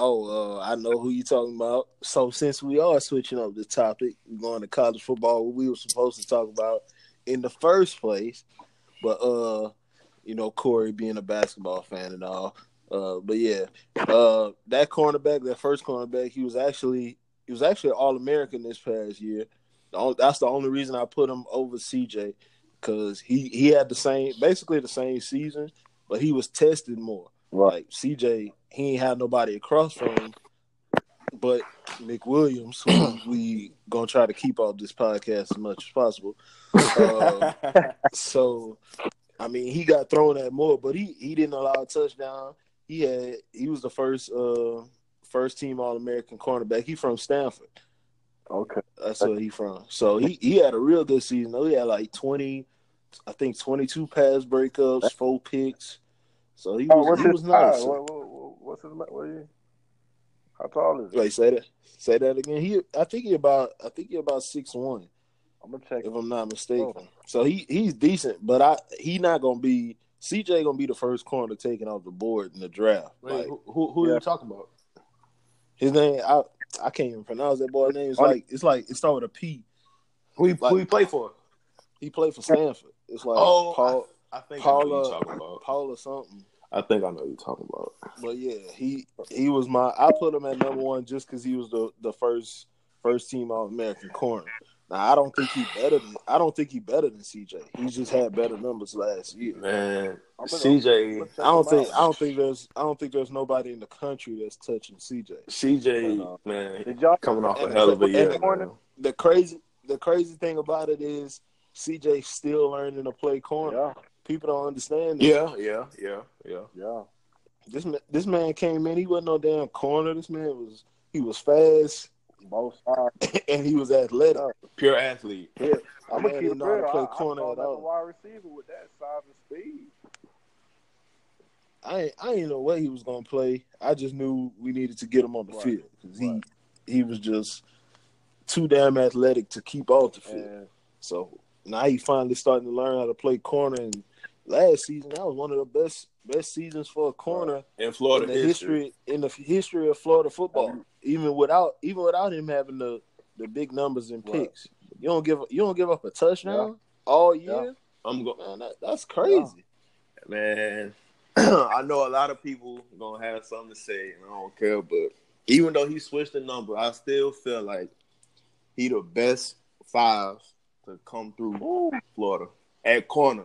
Oh, uh, I know who you talking about. So since we are switching up the topic, we're going to college football. What we were supposed to talk about in the first place, but uh, you know, Corey being a basketball fan and all. Uh, but yeah, uh, that cornerback, that first cornerback, he was actually he was actually All American this past year. That's the only reason I put him over CJ because he he had the same, basically the same season, but he was tested more. Like CJ, he ain't had nobody across from him, but Nick Williams, who *clears throat* we gonna try to keep off this podcast as much as possible. Uh, *laughs* so, I mean, he got thrown at more, but he he didn't allow a touchdown. He had he was the first uh first team All American cornerback. He from Stanford. Okay. That's where he from. So he he had a real good season. though. He had like twenty, I think twenty two pass breakups, four picks. So he Oh, was what's he was nice. What's his what are you? How tall is he? Wait, say that. Say that again. He, I think he about, I think he about six one, I'm gonna check. if I'm not mistaken. Oh. So he he's decent, but I he not gonna be CJ gonna be the first corner taken off the board in the draft. Wait, Like, who who, who Yeah. you talking about? His name I I can't even pronounce that boy's name. It's like it's like it started with a P. Who he, Like- who he play for? He played for Stanford. It's like Oh, Paul I think I know who Paula you're talking about. Paul or something. I think I know who you're talking about. But yeah, he he was my. I put him at number one just because he was the the first first team All American corner. Now I don't think he better than I don't think he better than CJ. He just had better numbers last year. Man, CJ, I don't think I don't think there's I don't think there's nobody in the country that's touching CJ. CJ, man, Did y'all coming off a hell of a year. and- man. The crazy the crazy thing about it is CJ still learning to play corner. Yeah, People don't understand. This. Yeah, yeah, yeah, yeah. yeah. This ma- this man came in. He wasn't no damn corner. This man was he was fast Both sides. *laughs* and he was athletic. Pure athlete. Yeah, I'm man gonna keep didn't it know how to real. play I, corner I saw at a all. wide receiver with that size and speed. I ain't, I didn't know what he was gonna play. I just knew we needed to get him on the Right. field because he Right. he was just too damn athletic to keep off the field. And So now he finally starting to learn how to play corner. And last season, that was one of the best best seasons for a corner In Florida in the history. history in the history of Florida football. Um, even without even without him having the the big numbers and Right. picks, you don't give you don't give up a touchdown all year. I'm going, Man, that, that's crazy. man. *clears throat* I know a lot of people gonna have something to say, and I don't care. But even though he switched the number, I still feel like he the best five to come through Ooh, Florida at corner.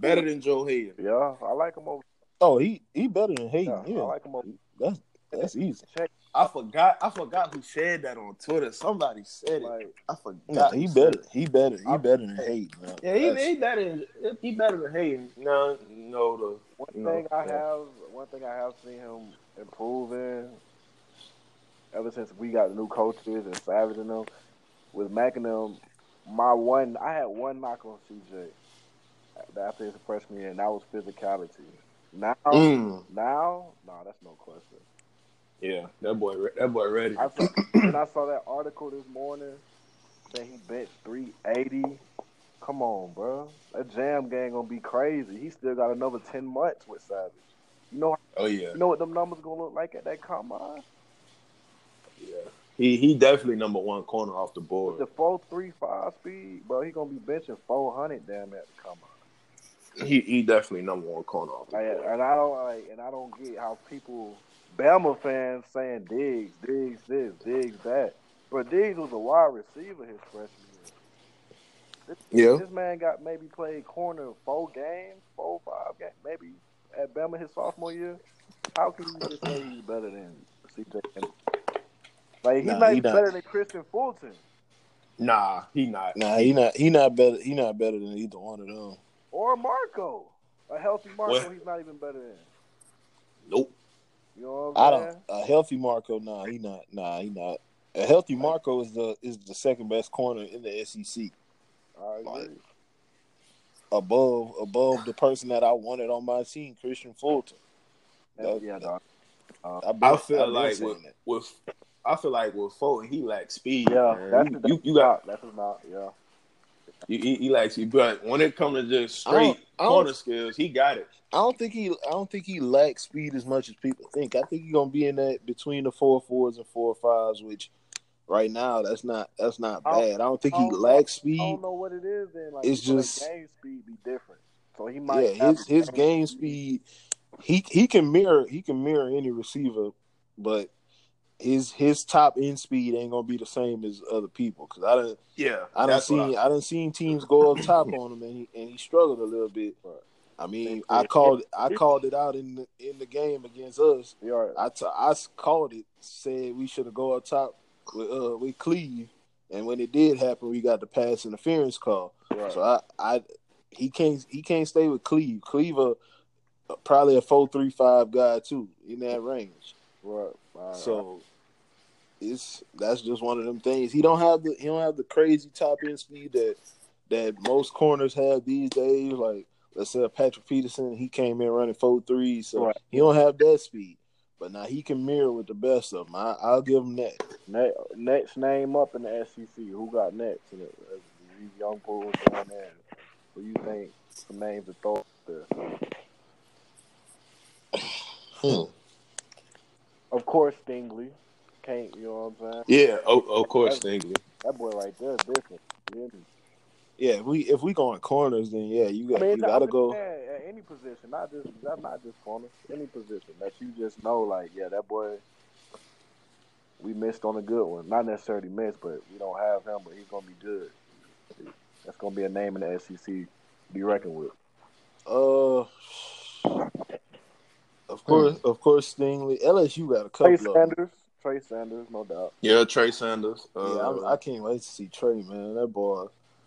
Better than Joe Haden. yeah, I like him over. Oh, he he better than Haden. Yeah, Yeah, I like him over. that's that's easy. Check. I forgot. I forgot who said that on Twitter. Somebody said it. Like, I forgot. Nah, he better. it. He better. He I- better than Haden. man. Yeah, he, That's- he better. He better than Haden. No, no, the one You know, thing I yeah. have, one thing I have seen him improving ever since we got the new coaches and Savage and them with Mac and them. My one, I had one knock on CJ after his freshman year, and that was physicality. Now, Mm. now, nah, that's no question. yeah. That boy, that boy ready. I saw, *clears throat* when I saw that article this morning that he bench 380. Come on, bro. That jam gang gonna be crazy. He still got another 10 months with Savage. You know, Oh yeah, you know what them numbers gonna look like at that combine? yeah. He he definitely number one corner off the board. The four three five speed, bro. He gonna be benching 400 damn at the combine. He he definitely number one corner off the board. and I don't like, and I don't get how people, Bama fans, saying Diggs, Diggs this, Diggs that. But Diggs was a wide receiver his freshman year. This, Yeah. this man got maybe played corner four games, four five games, maybe at Bama his sophomore year. How can you just say he's better than CJ? Like he's Nah, not he even not. better than Kristian Fulton Nah, he not. Nah, he not. He not better. He not better than either one of them. Or Marco. A healthy Marco, What? he's not even better than. Nope. You know what I I'm saying? don't. A healthy Marco. Nah, he not. Nah, he not. A healthy Marco is the is the second best corner in the SEC. I agree. Like, Above above the person that I wanted on my team, Kristian Fulton. Yeah, yeah, dog. Uh, I've I feel I've like with, with I feel like with Fulton, he lacks speed. yeah, man. that's you, the, you, you got that's his mouth. Yeah, you, he, he lacks speed, but when it comes to just straight I corner skills, he got it. I don't think he. I don't think he lacks speed as much as people think. I think he's gonna be in that between the four fours and four fives, which right now that's not that's not I don't- bad. I don't think I he don't- lacks speed. I don't know what it is. Then like It's just- game speed be different. So he might. Yeah, his his game speed. He he can mirror he can mirror any receiver, but his his top end speed ain't gonna be the same as other people. Cause I don't Yeah, I don't that's what seen I, don't seen teams go up top on him and he and he struggled a little bit. Right. I mean, I called I called it out in the in the game against us. We are. I t- I called it, said we should have go up top with uh with Cleve, and when it did happen, we got the pass interference call. Right. So I I he can't he can't stay with Cleve. Cleve a, probably a four three five guy too in that range. right. So it's that's just one of them things. He don't have the he don't have the crazy top end speed that that most corners have these days. Like let's say Patrick Peterson, he came in running four three, so Right. he don't have that speed. But now he can mirror with the best of them. I, I'll give him that. Ne- next name up in the SEC. Who got next? These young bulls down there. Who you think some names throw out there? Hmm. Of course, Stingley. can't. You know what I'm saying? Yeah, of, of course, Stingley. That boy right there is different. Me? Yeah, if we if we going corners, then yeah, you got I mean, you gotta go. at any position, not just not, not just corner, any position that you just know, like, yeah, that boy, we missed on a good one. Not necessarily missed, but we don't have him, but he's gonna be good. That's gonna be a name in the SEC to be reckoned with. Uh, of course, of course, Stingley. LSU got a Trey couple of. them. Sanders, Trey Sanders, no doubt. Yeah, Trey Sanders. Uh, Yeah, I'm, I can't wait to see Trey, man. That boy,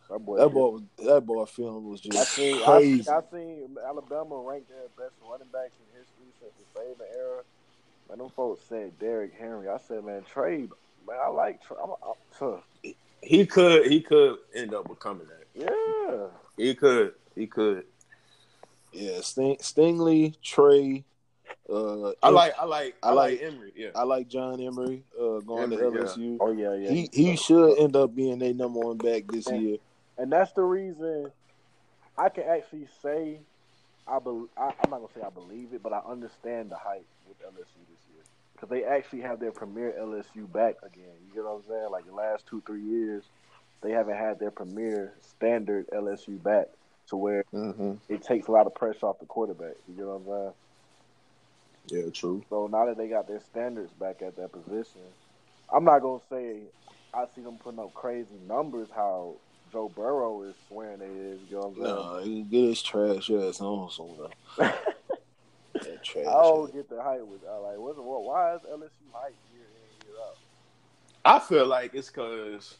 That boy, that boy, was- that boy film was I just seen, I, crazy. seen- I seen Alabama ranked their best running backs in history since the Saban era. Man, them folks said Derrick Henry. I said, man, Trey, man, I like Trey. I'm, I'm tough. he could he could end up becoming that. Yeah. He could. He could. Yeah, Sting, Stingley, Trey. Uh, I like I like I I like like- Emery. Yeah. I like John Emery uh, going to Emery, yeah. LSU. Oh yeah, yeah. He he should end up being their number one back this Yeah. year. and that's the reason I can actually say I believe. I, I'm not gonna say I believe it, but I understand the hype with LSU this year because they actually have their premier LSU back again. You get what I'm saying? Like the last two three years, they haven't had their premier standard LSU back to where Mm-hmm. it takes a lot of pressure off the quarterback. You get what I'm saying? Yeah, true. So now that they got their standards back at that position, I'm not gonna say I see them putting up crazy numbers how Joe Burrow is swearing they is. You know what I'm saying? No, he get his trash ass on somewhere. *laughs* That trash. I don't ass. get the hype with uh, like what's what? Why is LSU hype year in year out? I feel like it's because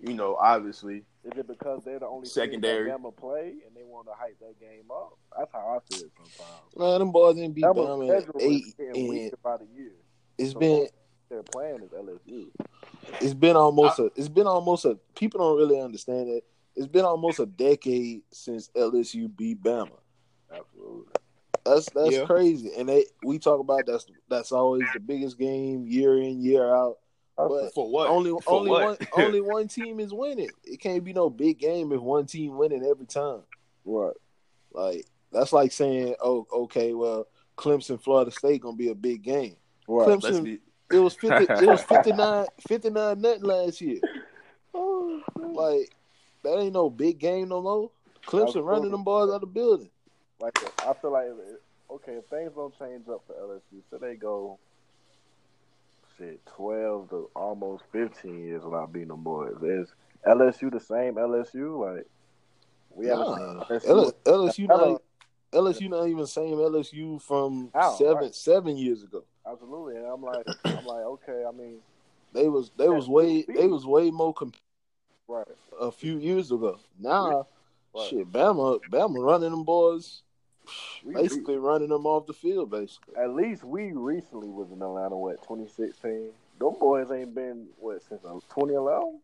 you know obviously Is it because they're the only Secondary. team that Bama play and they want to hype that game up? That's how I feel sometimes. Man, them boys didn't beat Bama's Bama schedule at is eight, and weaker by the year. it's So been They're playing is LSU. it's been almost a it's been almost a people don't really understand it. It's been almost a decade since LSU beat Bama. Absolutely. That's that's Yeah. crazy. And they we talk about that's that's always the biggest game year in year out. Uh, but for what only For only what? one *laughs* only one team is winning. It can't be no big game if one team winning every time. Right. Like that's like saying, oh, okay, well, Clemson, Florida State gonna be a big game. Right. Clemson- be, It was fifty. it was *laughs* 59, 59 nothing last year. Oh, Like that ain't no big game no more. Clemson running them boys out of the building. like I feel like okay, if things don't change up for LSU, so they go shit twelve to almost fifteen years without beating them boys. Is LSU the same LSU? Like we haven't Nah, L- LSU. LSU not LSU not even same LSU from oh, How, seven right. seven years ago. Absolutely, and I'm like, I'm like, okay. I mean, They was they was way they was way more comp- right, a few years ago. Now, right. shit, Bama Bama running them boys, We- basically running them off the field. Basically, At least we recently was in Atlanta. What 2016? Them boys ain't been what since 2011.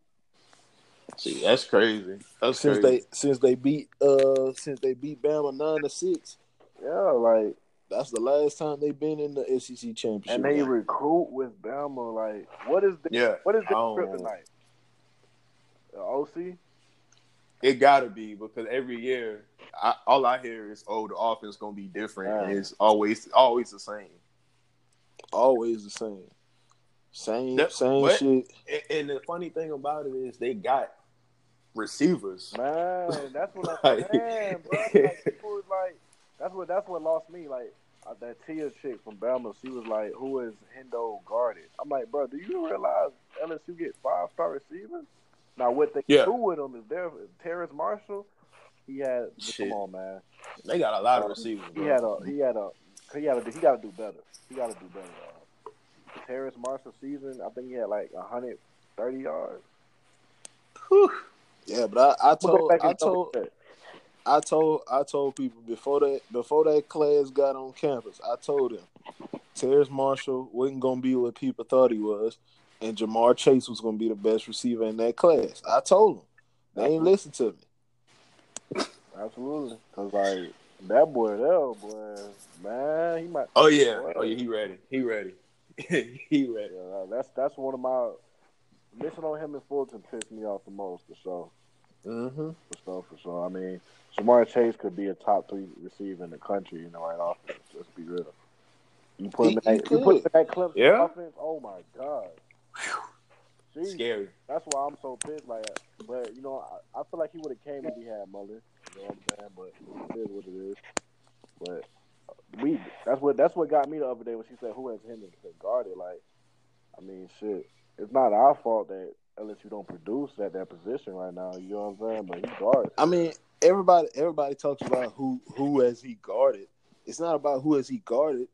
see, that's crazy. That's since crazy. they since they beat uh since they beat Bama nine to six. Yeah, like That's the last time they've been in the SEC championship. and they game. recruit with Bama. Like, what is the yeah, what is the I don't- kryptonite? The OC. It gotta be because every year, I, all I hear is, "Oh, the offense gonna be different." Right. It's always, always the same. always the same, same That- same what? shit. And, and the funny thing about it is, they got receivers. Man, that's what I'm *laughs* Like- saying, bro. Like, *laughs* people like, that's what that's what lost me. Like uh, that Tia chick from Bama, she was like, "Who is Hendo guarded?" I'm like, bro, do you realize LSU get five star receivers? Now what they Yeah. do with them is there. Terrace Marshall, he had. Shit. Come on, man. They got a lot of receivers. He bro. had a he had a he had a he got to do better. He got to do better. Uh, Terrace Marshall season, I think he had like 130 yards. Whew. Yeah, but I, I I'm gonna go told I told. I told I told people before that before that class got on campus, I told them Terrence Marshall wasn't gonna be what people thought he was, and Ja'Marr Chase was gonna be the best receiver in that class. I told them. They ain't listen to me. Absolutely, cause like that boy there, boy, man, he might. Oh yeah, oh yeah, he ready. He ready. *laughs* he ready. Yeah, that's that's one of my missing on him and Fulton pissed me off the most for sure, Mm-hmm. for sure, for sure. I mean, Ja'Marr Chase could be a top three receiver in the country you know, right offense. Let's be real. You put him He- in that, you put him in that Clemson Yeah. offense. Oh my god, See, scary. that's why I'm so pissed. Like, but you know, I, I feel like he would have came if he had Mullins. You know what I'm saying? But it is what it is. But we that's what that's what got me the other day when she said who has Henderson guarded. Like, I mean, shit, it's not our fault that unless you don't produce at that position right now. You know what I'm saying? But he guards. I mean, everybody everybody talks about who who has he guarded. It's not about who has he guarded.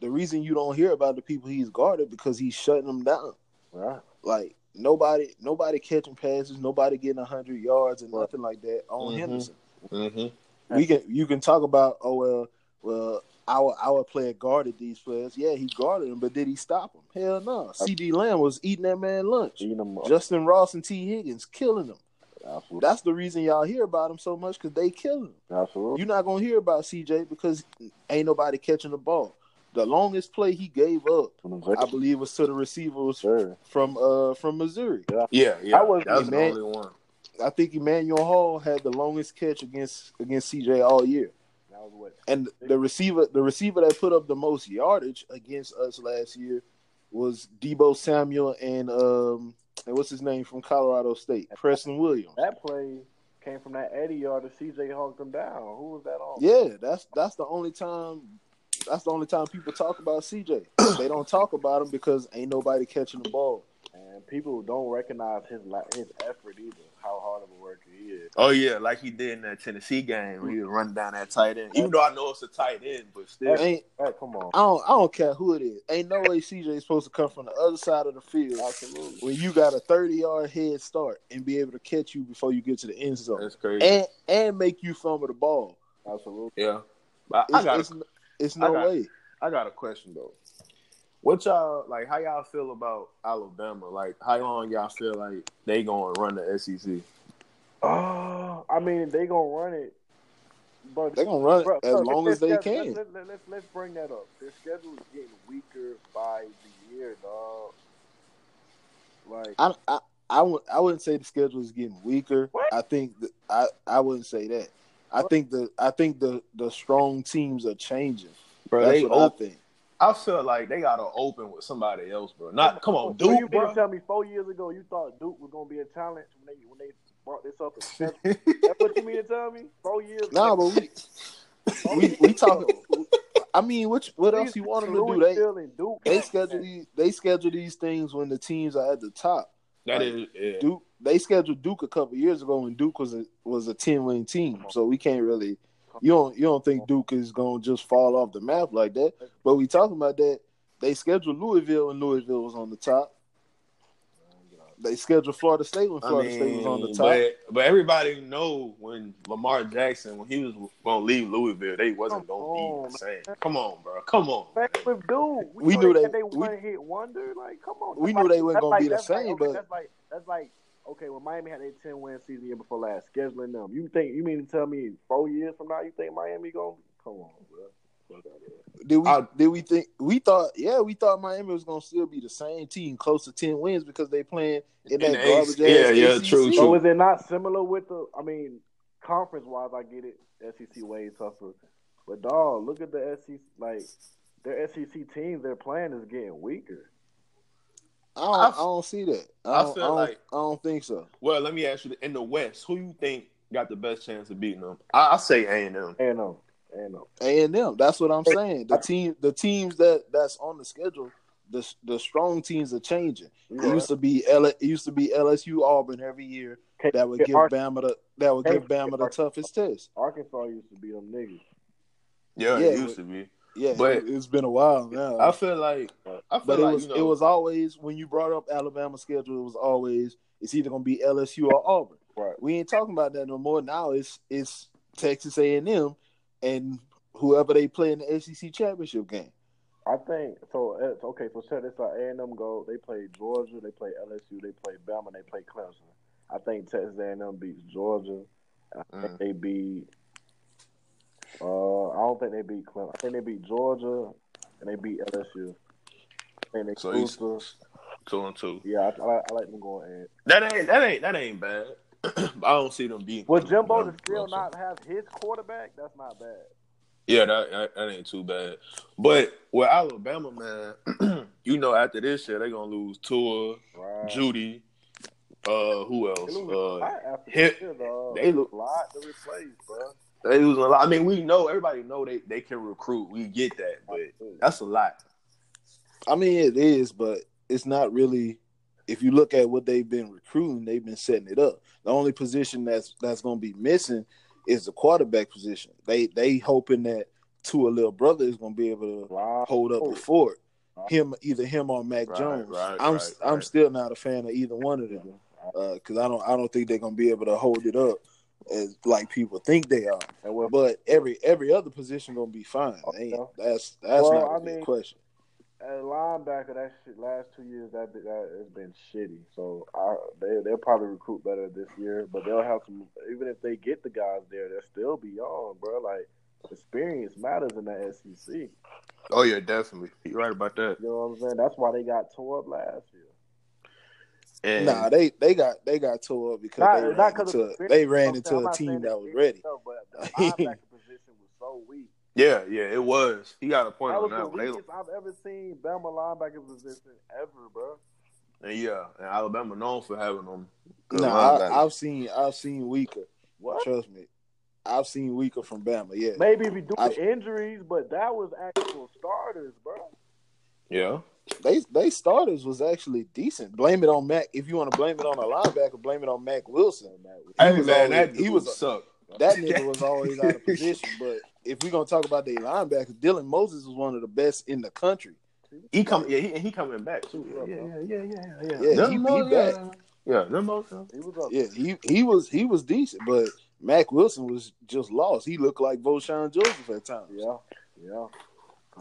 The reason you don't hear about the people he's guarded because he's shutting them down. Right. Like nobody nobody catching passes, nobody getting hundred yards and nothing like that on Mhm. Henderson. Mm-hmm. We can you can talk about oh well well our our player guarded these players. Yeah, he guarded them, but did he stop them? Hell no. CeeDee Lamb was eating that man lunch. Them. Justyn Ross and Tee Higgins killing them. Absolutely. That's the reason y'all hear about him so much because they killing him. Absolutely. You're not gonna hear about CJ because ain't nobody catching the ball. The longest play he gave up, I believe, was to the receivers Sure. from uh from Missouri. Yeah, yeah. I was- that was the man- only one. I think Emmanuel Hall had the longest catch against against CJ all year. That was what. And the receiver the receiver that put up the most yardage against us last year was Deebo Samuel and um and what's his name from Colorado State, Preston Williams. That play came from that Eddie yard that CJ honked him down. Who was that on? Yeah, that's that's the only time. That's the only time people talk about CJ. they don't talk about him because ain't nobody catching the ball. And people don't recognize his his effort either. How hard of a worker he is. Oh yeah, like he did in that Tennessee game when he was running down that tight end. Even though I know it's a tight end, but still. Ain't Hey, come on. I don't I don't care who it is. Ain't no way CJ is supposed to come from the other side of the field Absolutely. when you got a thirty yard head start and be able to catch you before you get to the end zone That's crazy. and and make you fumble the ball. Absolutely. yeah. But I It's, got it's, it's no I got- way. I got a question though. What y'all like? How y'all feel about Alabama? Like, how long y'all feel like they gonna run the SEC? Oh, uh, I mean, they gonna run it, but They're gonna run it as bro, long as they schedule- can. Let's, let's, let's, let's bring that up. Their schedule is getting weaker by the year, dog. Like, I, I, I, would, I wouldn't say the schedule is getting weaker. What? I think that, I, I wouldn't say that. I think the I think the, the strong teams are changing. Bro, That's they what op- I think. I feel like they gotta open with somebody else, bro. Not come on, so you Duke, mean bro. to tell me four years ago you thought Duke was gonna be a challenge when they when they brought this up? That's what you mean to tell me? Four years? Nah, ago. but we Four we, years we ago. talking. I mean, what what else you want them to do? They Louisville and Duke. they schedule these they schedule these things when the teams are at the top. That Like, is, yeah. Duke they scheduled Duke a couple years ago when Duke was a was a ten win team. So we can't really you don't you don't think Duke is gonna just fall off the map like that. But we talking about that. They scheduled Louisville and Louisville was on the top. They scheduled Florida State when I Florida mean, State was on the top. but but everybody know when Lamar Jackson when he was gonna leave Louisville, they wasn't Come gonna on, be the same. Come on, bro. Come on. Back with Duke, We thought knew they, they- had they we- one hit wonder. Like, come on. We That's knew like- they weren't gonna like- be the that's like- same, okay, but- that's like that's like okay. When Miami had their ten win season year before last, scheduling them. You think you mean to tell me four years from now you think Miami gonna come on, bro? Fuck out of here. Did we I- did we think we thought yeah we thought Miami was gonna still be the same team close to ten wins because they playing in that In the garbage AC yeah, ass yeah, ACC. true, So true. is it not similar with the? I mean, conference wise, I get it. SEC way tougher, but dog, look at the SEC. Like their SEC teams, their plan is getting weaker. I don't, I I, don't see that. I, I don't, feel I, don't, like- I don't think so. Well, let me ask you: in the West, who you think got the best chance of beating them? I, I say A and M. And um, and um, Uh, a and M. That's what I'm saying. The team, the teams that that's on the schedule, the the strong teams are changing. It used to be L. It used to be LSU, Auburn every year that would give Bama the that would give Bama the toughest test. Arkansas used to be them niggas. Yeah, Yeah, it used to be. Yeah, But- it, has been a while now. I feel like I feel but it like was you know, it was always when you brought up Alabama schedule, it was always it's either gonna be LSU or Auburn. Right. We ain't talking about that no more. Now it's it's Texas A and M and whoever they play in the SEC championship game. I think so. It's, okay, so check this out. A and M go. They play Georgia. They play LSU. They play Bama. They play Clemson. I think Texas A and M beats Georgia. I think Mm. they beat. Uh, I don't think they beat Clemson. I think they beat Georgia and they beat LSU. I think they So cruise two and two. Yeah, I, I, like- I like them going in. That ain't that ain't that ain't bad. But *clears throat* I don't see them beating. Well, Jimbo to them. still not have his quarterback? That's not bad. Yeah, that, that that ain't too bad. But with Alabama, man, *clears throat* you know after this year they're gonna lose Tua, Right. Jeudy, uh, who else? lose Uh, hit- this year, dog. they look- a lot to replace, bro. they losing a lot. I mean, we know everybody know they they can recruit. We get that, but that's a lot. I mean, it is, but it's not really. If you look at what they've been recruiting, they've been setting it up. The only position that's that's going to be missing is the quarterback position. They they hoping that Tua little brother is going to be able to Wow. hold up the fort. Him, either him or Mac Right, Jones. right, I'm right, I'm still not a fan of either one of them because uh, I don't I don't think they're going to be able to hold it up as like people think they are. And But every every other position going to be fine. Ain't-. That's that's Well, not a I big mean- question. At linebacker, that shit last two years that that has been shitty. So I, they they'll probably recruit better this year, but they'll have some. Even if they get the guys there, they'll still be young, bro. Like experience matters in the SEC. Oh yeah, definitely. You're right about that. You know what I'm saying? That's why they got tore up last year. And Nah, they they got they got tore up because Not- they ran not 'cause of into experience, they ran into a team that was ready. no, But the *laughs* linebacker position was so weak. Yeah, yeah, it was. He got a point That on was that the one. They- I've ever seen Bama linebacker position ever, bro. And yeah, and Alabama known for having them. No. I, I've seen I've seen weaker. What? Trust me, I've seen weaker from Bama. Yeah, Maybe if you do the injuries, but that was actual starters, bro. yeah, they they starters was actually decent. Blame it on Mac. If you want to blame it on a linebacker, blame it on Mac Wilson. He hey was man, always- that he he was was suck. that nigga was always out of *laughs* position. But if we're gonna talk about their linebackers, Dylan Moses was one of the best in the country. He come, yeah, he, he coming back too. Yeah, yeah, yeah, yeah, yeah. Yeah, Them he- he back. yeah. Yeah, them both. He was. Yeah, he he was he was decent, but Mac Wilson was just lost. He looked like Vosean Joseph at times. Yeah, yeah.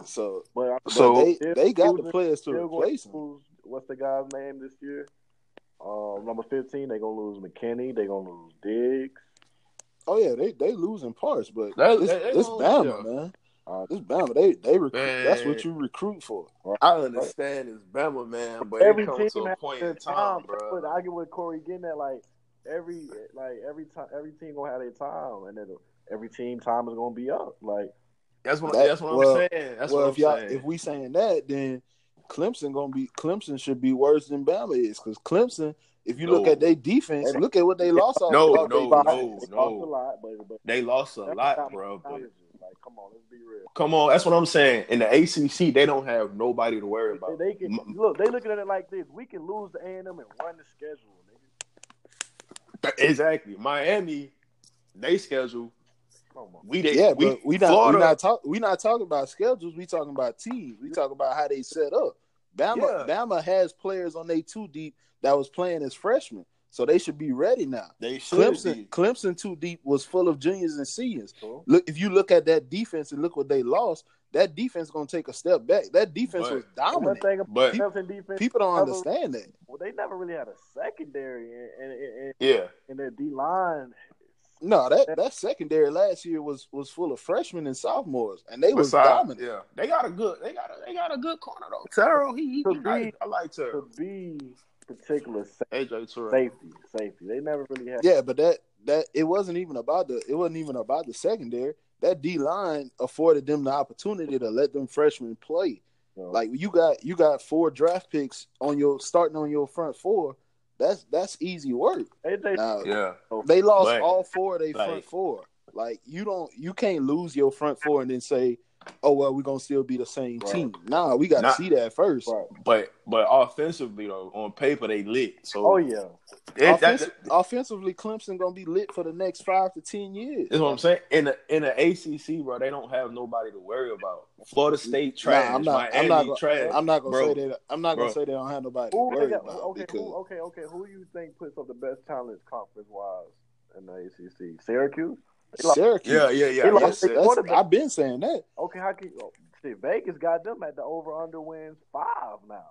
So, But, but So- they they got the players to replace him. What's the guy's name this year? Uh, number fifteen. They're gonna lose McKinney. They're gonna lose Diggs. Oh yeah, they they losing parts, but They- it's, they- they it's Bama, yeah. man. Uh, It's Bama. They they recruit. Man. That's what you recruit for. I understand it's Bama, man, but every it comes team to a point in time, But bro. I get with Corey getting at. Like every like every time every team gonna have their time, and then every team time is gonna be up. Like That's what That- that's what well- I'm saying. That's well, what if I'm y'all saying. if we saying that, then Clemson gonna be Clemson should be worse than Bama is because Clemson. If you look at their defense, look at what they lost. off No, off no, they no, defense. they lost no. a lot, but, but they lost a lot, bro. But. Like, come on, let's be real. come on, that's what I'm saying. In the ACC, they don't have nobody to worry about. They, they can look. They looking at it like this: we can lose the A and M and run the schedule. Nigga. Exactly. Miami, they schedule. We they Yeah, we, but we not Florida, we not talk we not talking about schedules. We talking about teams. We talking about how they set up. Bama Yeah. Bama has players on they two deep that was playing as freshmen, so they should be ready now. they should Clemson be. Clemson two deep was full of juniors and seniors. So, Look, if you look at that defense and look what they lost, that defense gonna take a step back. That defense But- was dominant. thing about But Clemson defense, People don't never- understand that. well, they never really had a secondary, and and, and, yeah, and their D line. No, that that secondary last year was was full of freshmen and sophomores, and they was Besides- dominant. Yeah, they got a good. They got a. They got a good corner though. Terrell, he, he, To he nice. be- I like To be particular sa- AJ Terrell. safety, safety. They never really had. Yeah, but that that it wasn't even about the it wasn't even about the secondary. That D line afforded them the opportunity to let them freshmen play. you. Like you got you got four draft picks on your starting on your front four. That's that's easy work. AJ, Now Yeah, they lost But- all four of their like- front four. Like you don't you can't lose your front four and then say, oh well, we're gonna still be the same Right. team. Nah, we got to Nah. see that first. right. but but offensively though, on paper they lit. So Oh yeah, it, that, Offensi- offensively, Clemson gonna be lit for the next five to ten years. That's what I'm saying. In the in the ACC, bro, they don't have nobody to worry about. Florida State trash. Nah, I'm not. Miami I'm not. Gonna, trash. I'm not gonna Bro. say that. I'm not gonna Bro. say they don't have nobody to worry got, about okay, because who, okay, okay. Who you think puts up the best talent conference wise in the ACC? Syracuse. They lost- Syracuse. yeah, yeah, yeah. They lost That's, their yes, that's. I've been saying that. Okay, how can oh, shit, Vegas got them at the over under wins five now.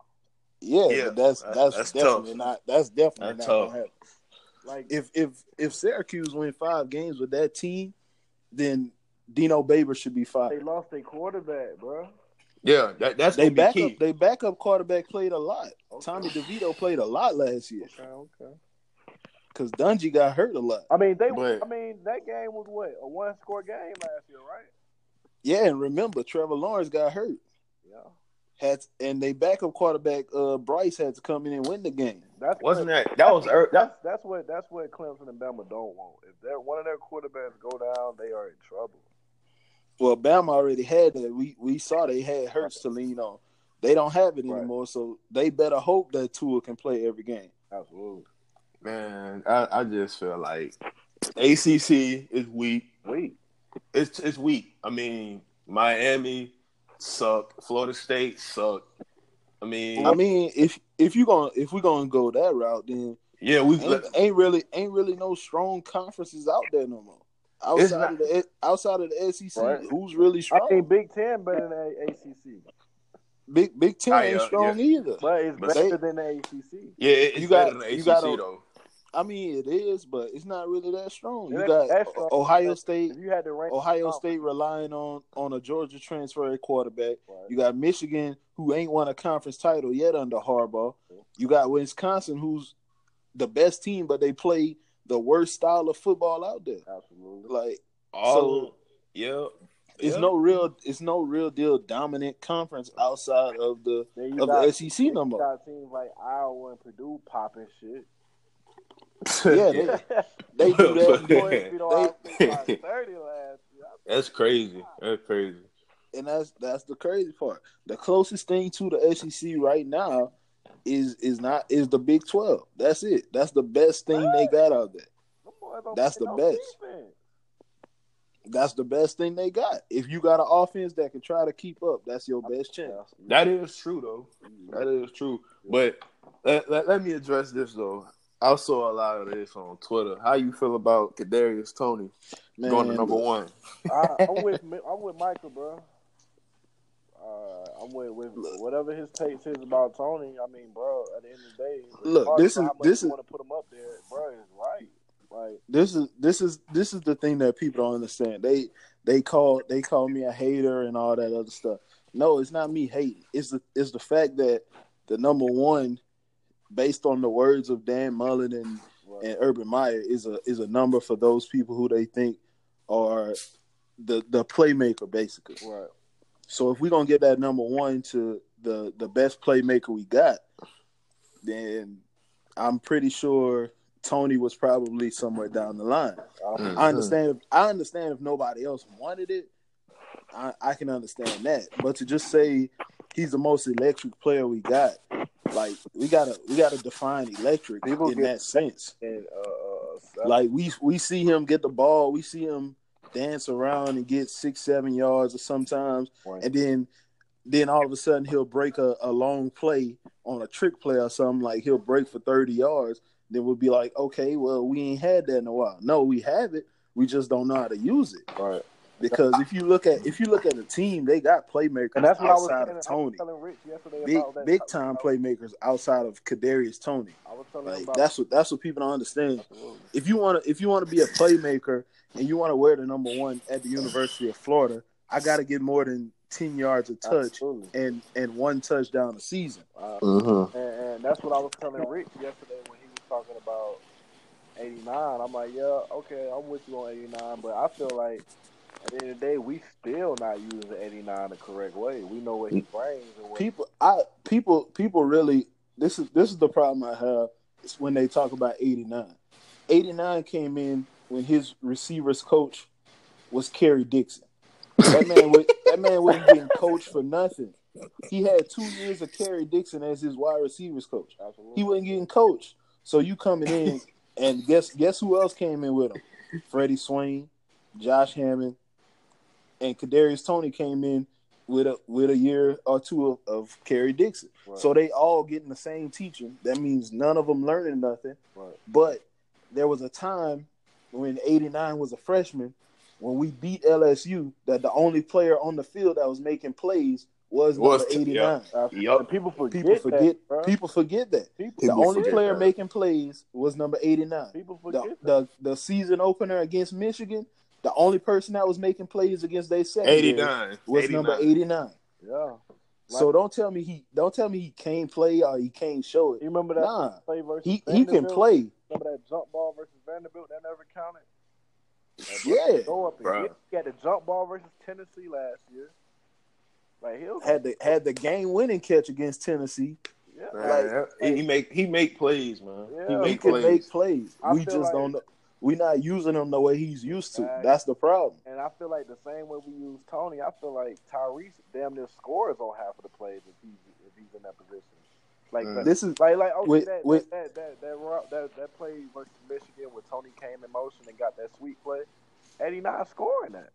Yeah, Yeah, that's that's- that's, that's definitely tough. not. That's definitely That's not tough. gonna happen. Like If if if Syracuse win five games with that team, then Dino Baber should be they lost their quarterback, bro. yeah. That, that's They gonna back up. They backup quarterback played a lot. Okay. Tommy DeVito played a lot last year Okay, okay. Because Dungey got hurt a lot. I mean, they. But- I mean, that game was what a one score game last year, right? Yeah, and remember Trevor Lawrence got hurt. Yeah. had and they backup quarterback uh Bryce had to come in and win the game. That's Wasn't what, that that was er, that? that's that's what that's what Clemson and Bama don't want. If they're one of their quarterbacks go down, they are in trouble. Well, Bama already had that. We we saw they had Hurts to lean on. They don't have it Right. anymore, so they better hope that Tua can play every game. Absolutely. Man, I, I just feel like ACC is weak. Weak. It's it's weak. I mean, Miami suck. Florida State suck. I mean, I mean, if if you going if we're gonna go that route, then yeah, we ain't, ain't really ain't really no strong conferences out there no more. Outside not- of the outside of the SEC, Right. who's really strong? I think Big Ten better than the ACC, Big Big Ten Ah, ain't yeah, strong either. but it's But better they- than the ACC. yeah, it- it's you got- better than the you ACC gotta- though. I mean, it is, but it's not really that strong. You got strong. Ohio State. If you had to rank Ohio State relying on on a Georgia transfer quarterback. conference, You got Michigan, who ain't won a conference title yet under Harbaugh. You got Wisconsin, who's the best team, but they play the worst style of football out there. absolutely. Like All So- yeah, it's yeah. no real, it's no real deal dominant conference outside of the of got, the SEC no you more. got teams like Iowa and Purdue popping shit. *laughs* Yeah, they, *laughs* they do that. Boys beat Ohio They- 30 last year. That's crazy. That's crazy. and that's that's the crazy part. The closest thing to the SEC right now is is not is the Big Twelve. That's it. That's the best thing they got out there. Them That's the no best. defense. That's the best thing they got. If you got an offense that can try to keep up, that's your best chance. That is true though. That is true. But let, let, let me address this though. I saw a lot of this on Twitter. How you feel about Kadarius Toney Man, going to number one? I, I'm with I'm with Michael, bro. Uh, I'm with, with whatever his takes is about Toney. I mean, bro, at the end of the day, Look, this is- this is- want to put him up there, bro. Is right. Like, This is this is this is the thing that people don't understand. They they call they call me a hater and all that other stuff. No, it's not me hating. It's the it's the fact that the number one, based on the words of Dan Mullen and right. and Urban Meyer, is a is a number for those people who they think are the the playmaker basically. right. So if we're gonna get that number one to the the best playmaker we got, then I'm pretty sure Toney was probably somewhere down the line. Um, I understand. If, I understand if nobody else wanted it. I, I can understand that, but to just say he's the most electric player we got, like we gotta we gotta define electric People in get- that sense. and uh, uh, Like we we see him get the ball, we see him dance around and get six seven yards or sometimes, right. and then then all of a sudden he'll break a, a long play on a trick play or something like he'll break for 30 yards then we'll be like okay well we ain't had that in a while no we have it we just don't know how to use it right. Because if you look at if you look at the team they got playmakers And that's what I was outside telling, of I was Toney telling Rich yesterday big about that. big time playmakers outside of Kadarius Toney I was telling like about that's what that's what people don't understand Absolutely. if you want to if you want to be a playmaker and you want to wear the number one at the University of Florida I got to get more than 10 yards a touch Absolutely. and and one touchdown a season. Uh, Mm-hmm. and, and that's what I was telling Rich yesterday when he was talking about 89. I'm like, yeah, okay, I'm with you on 89, but I feel like at the end of the day, we still not using 89 the correct way. We know what he mm. brings and what People I people people really this is this is the problem I have is when they talk about 89. 89 came in when his receivers coach was Kerry Dixon. That man was, that man wasn't getting coached for nothing. He had 2 years of Kerry Dixon as his wide receivers coach. absolutely. He wasn't getting coached. So you coming in and guess guess who else came in with him? Freddie Swain, Josh Hammond, and Kadarius Toney came in with a with a year or two of, of Kerry Dixon. Right. So they all getting the same teaching. That means none of them learning nothing. Right. But there was a time when '89 was a freshman when we beat LSU that the only player on the field that was making plays was Was- number '89. yeah. Absolutely. Yup. And people forget People forget. that, people forget that People, the People only player that. making plays was number 89. people forget The, that. the the season opener against Michigan, the only person that was making plays against they secondary 89. was 89. number 89. Yeah. So don't tell me he don't tell me he can't play or he can't show it. You remember that Nah, play versus he he can Vanderbilt? play. Remember that jump ball versus Vanderbilt? That never counted. That Yeah. Go up and Bruh. get, he had the jump ball versus Tennessee last year. Like he'll had the had the game winning catch against Tennessee. yeah. Man, he, he make he make plays, man. Yeah. He He make can plays. make plays. I we just like- don't know. We not using him the way he's used to. Right. That's the problem. And I feel like the same way we use Toney, I feel like Tyrese damn near scores on half of the plays if he's if he's in that position. Like Mm. that- This is like like okay, With- that, with- that, that that that ro- that that play versus Michigan where Toney came in motion and got that sweet play, and he not scoring that.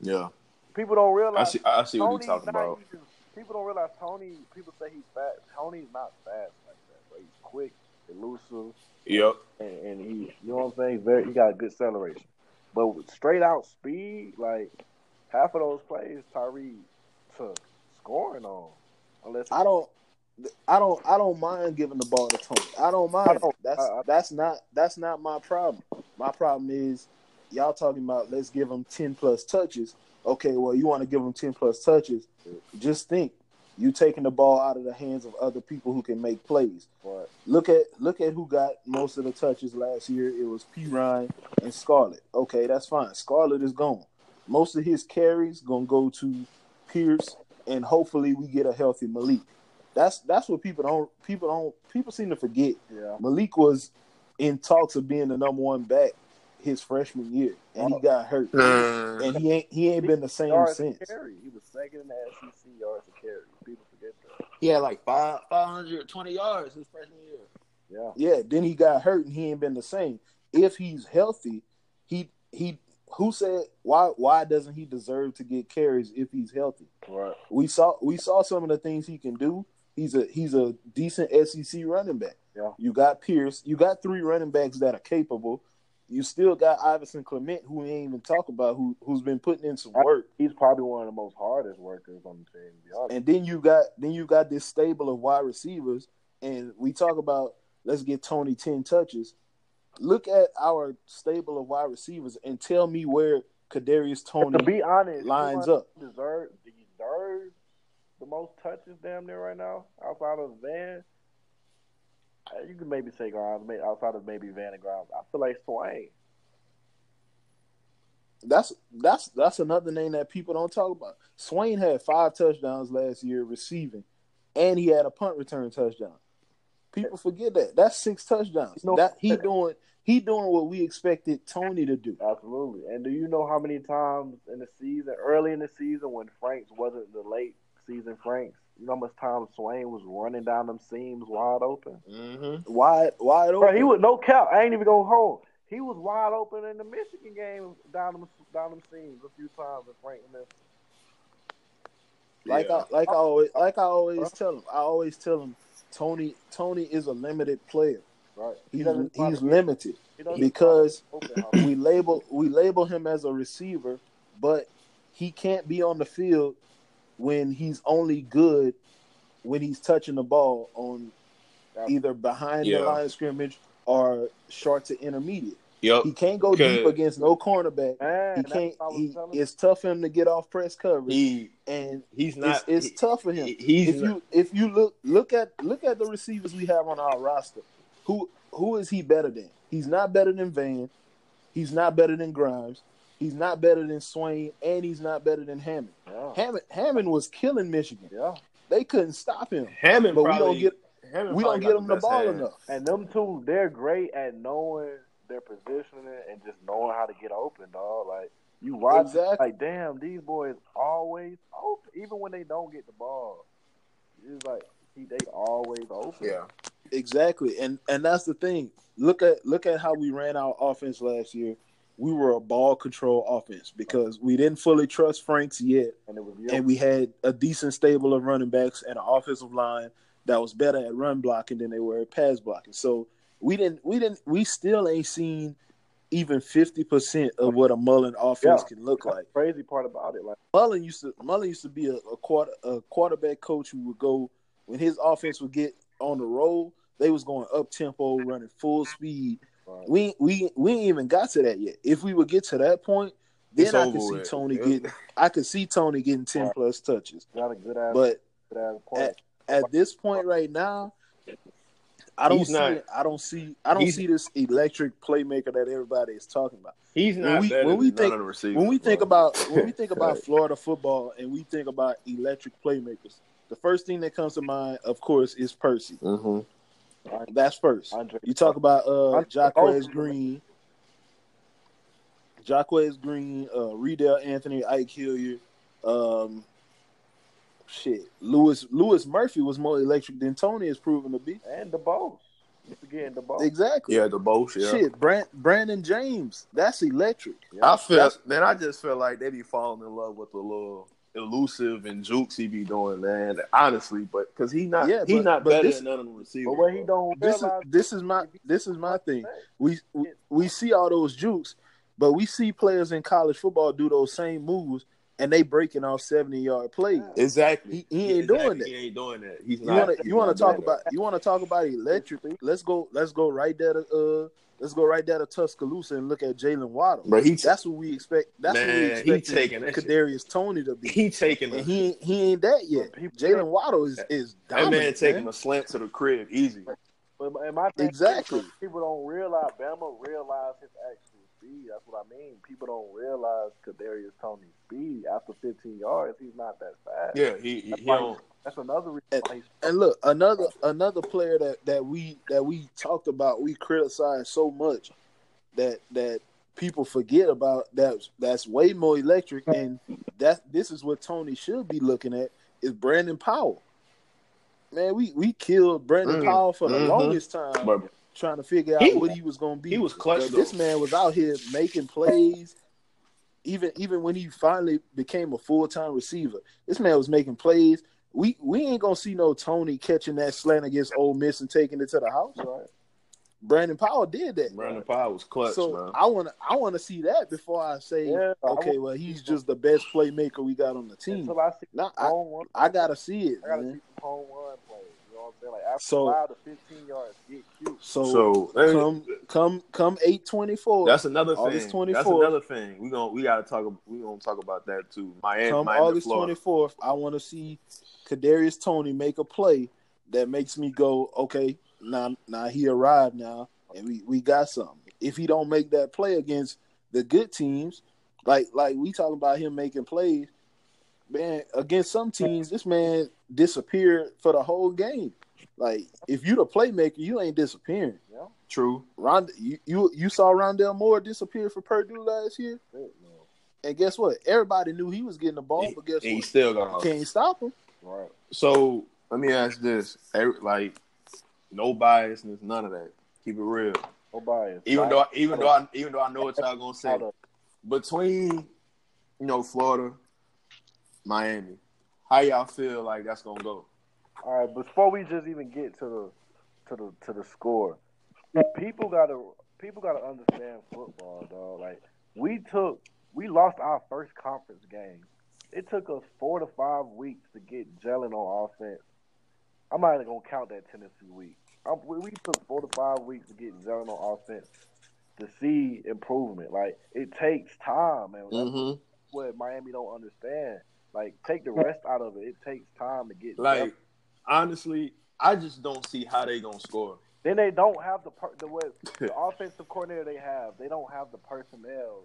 Yeah, People don't I realize see. I see what you're talking about. even- people don't realize Toney. People say he's fast. Toney's not fast like that, but he's quick, elusive, Yep. and, and he, you know what I'm saying? Very, he got good acceleration. But with straight out speed, like half of those plays, Tyrie took scoring on, unless I don't. I don't. I don't mind giving the ball to Toney. I don't mind. I don't- that's I- I- that's not that's not my problem. My problem is y'all talking about let's give him ten plus touches. Okay, well you want to give him ten plus touches. Just think, you taking the ball out of the hands of other people who can make plays. but Look at look at who got most of the touches last year. It was Perine and Scarlett. Okay, that's fine. Scarlett is gone. Most of his carries gonna go to Pierce, and hopefully we get a healthy Malik. That's that's what people don't people don't people seem to forget. yeah, Malik was in talks of being the number one back his freshman year, and he got hurt, mm. and he ain't he ain't been the same yards since. carry. He was second in the SEC yards to carry. People forget that. He had like five five hundred twenty yards his freshman year. Yeah, Yeah, then he got hurt and he ain't been the same. If he's healthy, he he who said why why doesn't he deserve to get carries if he's healthy? right. We saw we saw some of the things he can do. He's a he's a decent SEC running back. Yeah. You got Pierce, you got three running backs that are capable. You still got Iverson Clement, who we ain't even talk about, who who's been putting in some work. He's probably one of the most hardest workers on the team. To be honest. And then you got then you got this stable of wide receivers, and we talk about let's get Toney ten touches. Look at our stable of wide receivers and tell me where Kadarius But Toney to be honest, lines up. Deserve deserve the most touches damn near right now outside of Van. You can maybe say Grimes, may- outside of maybe Van and Grimes. I feel like Swain. That's that's that's another name that people don't talk about. Swain had five touchdowns last year receiving, and he had a punt return touchdown. People forget that. That's six touchdowns. No. that he doing he doing what we expected Toney to do. Absolutely. And do you know how many times in the season, early in the season, when Franks wasn't the late season Franks, you know how much time Swain was running down them seams wide open? Mm-hmm. Wide wide open. Bro, he was no cap. I ain't even going home. He was wide open in the Michigan game down them down them seams a few times in Frank missed. Like Yeah. I like I always like I always tell him. I always tell him Toney Toney is a limited player. Right. He's he's limited he because try to open *clears throat* we label we label him as a receiver, but he can't be on the field when he's only good when he's touching the ball on either behind Yeah. the line of scrimmage or short to intermediate. Yep. He can't go deep against no cornerback. Man, He can't. what I was He, it's tough for him to get off press coverage, He and he's not. it's, it's he- tough for him. he- He's if not- you if you look look at look at the receivers we have on our roster, who who is he better than? He's not better than Van. He's not better than Grimes. He's not better than Swain, and he's not better than Hammond. Yeah. Hammond Hammond was killing Michigan. Yeah. They couldn't stop him, Hammond, but we don't get Hammond we don't get him the best ball hands. enough. And them two, they're great at knowing their positioning and just knowing how to get open, dog. Like you watch, it, Exactly. like damn, these boys always open, even when they don't get the ball. It's like he, they always open. Yeah. Exactly, and and that's the thing. Look at look at how we ran our offense last year. We were a ball control offense because we didn't fully trust Franks yet, and it was and we had a decent stable of running backs and an offensive line that was better at run blocking than they were at pass blocking. So we didn't we didn't we still ain't seen even fifty percent of what a Mullen offense Yeah. can look That's like. the crazy part about it. Like Mullen used to Mullen used to be a, a quarter a quarterback coach who would go when his offense would get on the roll, they was going up tempo, running full speed. Right, We we we ain't even got to that yet. If we would get to that point, then It's I could see with. Toney Yeah. get I could see Toney getting ten Right. plus touches. got a good ass, But point. at this point right now, I don't He's see not- it. I don't see I don't see this electric playmaker that everybody is talking about. He's When not we- when we think-. When we think about when we think *laughs* about Florida football and we think about electric playmakers, the first thing that comes to mind, of course, is Percy. Mhm. That's first. Andre, You talk about uh Andre- Jaquez Green, Jaquez Green, uh Reidel Anthony, Ike Hilliard, um shit. Lewis Louis Murphy was more electric than Toney has proven to be. and the boss. You forgetting the boss. Exactly. Yeah, the Bosch, yeah. Shit, Brand, Brandon James, that's electric. I feel That's- then I just feel like they be falling in love with the little elusive and jukes he be doing, man. Honestly, but because he not Yeah, he but- not but better this- than none of the receivers. But what he don't This is this is my this is my thing. We we, we see all those jukes, but we see players in college football do those same moves and they breaking off seventy yard plays. exactly. He- he ain't doing that. He ain't doing that. He's You not. want to you want to talk doing about you want to talk about electric? Let's go let's go right there to uh let's go right there to Tuscaloosa and look at Jaylen Waddle. that. Bro, he That's what we expect. That's what we Man, he expect. taking that shit. Kadarius Toney to be. he taking And a, he ain't- he ain't that yet. Jaylen Waddle is is dominant, that man taking man. a slant to the crib easy. But and my thing Exactly. people don't realize Bama realize his actual speed. That's what I mean. People don't realize Kadarius Toney's speed. After 15 yards, he's not that fast. Yeah, he he, That's he why don't. That's another reason And- why he's And look, another another player that that we that we talked about, we criticized so much that that people forget about that's that's way more electric and that this is what Toney should be looking at is Brandon Powell. Man, we we killed Brandon Mm, Powell for the mhm. longest time But trying to figure out He- what he was going to be. he was clutch, But this man was out here making plays. Even even when he finally became a full time receiver, this man was making plays. We we ain't gonna see no Toney catching that slant against Ole Miss and taking it to the house. right. Brandon Powell did that. Brandon Powell was clutch, so man. I want to I want to see that before I say Yeah, okay, want- well he's just the best playmaker we got on the team. Until I see Nah, I, home run, I gotta see it, I gotta man. see some home run plays. You know what I'm saying? Like after So- five to 15 yards, get cute. So, So hey, come come come eight twenty four. that's another August thing. 24th. That's another thing. We gonna we gotta talk. We gonna talk about that too. Miami, come Miami, August twenty fourth, I want to see Kadarius Toney make a play that makes me go, okay, now now he arrived now, and we we got something. If he don't make that play against the good teams, like like we talking about him making plays, man, against some teams, this man disappeared for the whole game. Like if you the playmaker, you ain't disappearing. Yeah. True. Rond, you, you you saw Rondale Moore disappear for Purdue last year, Shit, and guess what? Everybody knew he was getting the ball, but guess And he what? still got. Can't stop him. Right. So let me ask this: like, no biasness, none of that. Keep it real. No bias. Even Right. though, even though, I, even though I know what y'all gonna say, between you know Florida, Miami, how y'all feel like that's gonna go? All right, before we just even get to the to the to the score, people gotta people gotta understand football, dog. Like we took we lost our first conference game. It took us four to five weeks to get gelling on offense. I'm not even gonna count that Tennessee week. Um, we, we took four to five weeks to get gelling on offense to see improvement. Like it takes time, man. Mm-hmm. what Miami don't understand. Like take the rest out of it. It takes time to get Like, gelling. honestly, I just don't see how they gonna score. Then they don't have the per- the what *laughs* the offensive coordinator they have. They don't have the personnel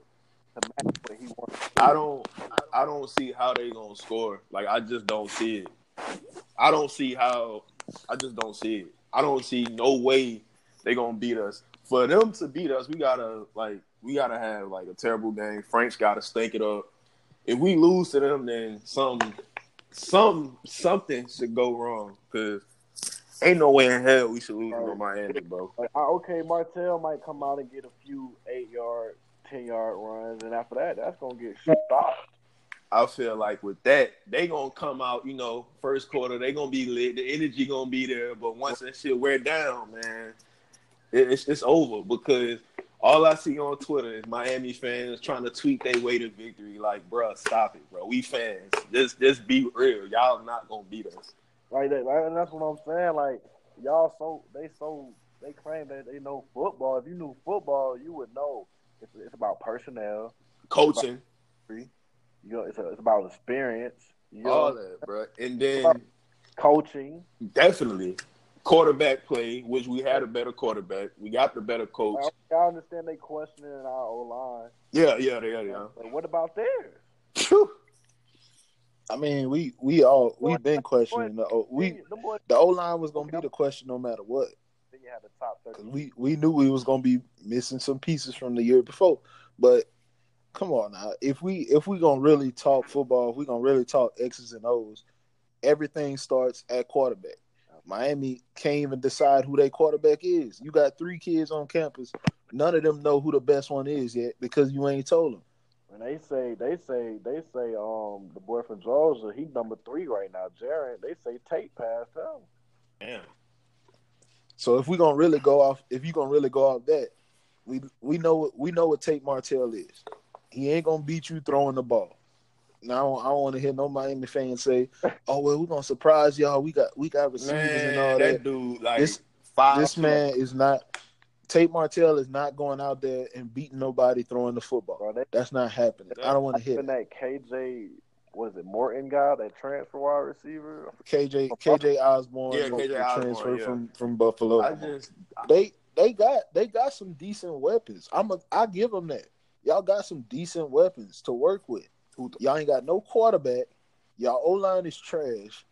to match what he wants. to. I don't I don't see how they gonna score. Like I just don't see it. I don't see how I just don't see it. I don't see no way they gonna beat us. For them to beat us, we gotta like we gotta have like a terrible game. Frank's gotta stink it up. If we lose to them, then some some something should go wrong. Cause ain't no way in hell we should lose to Miami, bro. Like, okay, Martell might come out and get a few eight yard, ten yard runs, and after that, that's gonna get stopped. I feel like with that, they gonna come out, you know, first quarter, they gonna be lit, the energy gonna be there, but once that shit wear down, man, it, it's it's over because all I see on Twitter is Miami fans trying to tweet their way to victory. Like, bruh, stop it, bro. We fans, just just be real. Y'all not gonna beat us. Like that, like, and that's what I'm saying. Like y'all, so they so they claim that they know football. If you knew football, you would know. It's, it's about personnel. Coaching, You know, it's, a, it's about experience. You know, all that, bro. And then coaching. definitely, quarterback play, which we had a better quarterback. We got the better coach. I, I understand they questioning our O line. Yeah, yeah, yeah, yeah. But what about theirs? Phew. I mean, we we all we've been questioning the O- we the O line was gonna be the question no matter what. think you had the top Cause we we knew we was gonna be missing some pieces from the year before. But come on now, if we if we gonna really talk football, if we gonna really talk X's and O's, everything starts at quarterback. Miami can't even decide who their quarterback is. You got three kids on campus. None of them know who the best one is yet because you ain't told them. And they say they say they say um the boy from Georgia he number three right now. Jarren they say Tate passed him. Damn. So if we gonna really go off, if you gonna really go off that, we we know what we know what Tate Martell is. He ain't gonna beat you throwing the ball. Now I don't want to hear no Miami fan say, "Oh well, we're gonna surprise y'all. We got we got receivers and all that." that dude, like This- five. This man is not. Tate Martell is not going out there and beating nobody throwing the football. Bro, they That's not happening. I don't want to hear that. that KJ what is it Morton guy that transfer wide receiver. KJ KJ Osborne, Yeah, KJ Osborne, transfer yeah. from from Buffalo. I just, they they got they got some decent weapons. I'm a I give them that. Y'all got some decent weapons to work with. Y'all ain't got no quarterback. Y'all O line is trash,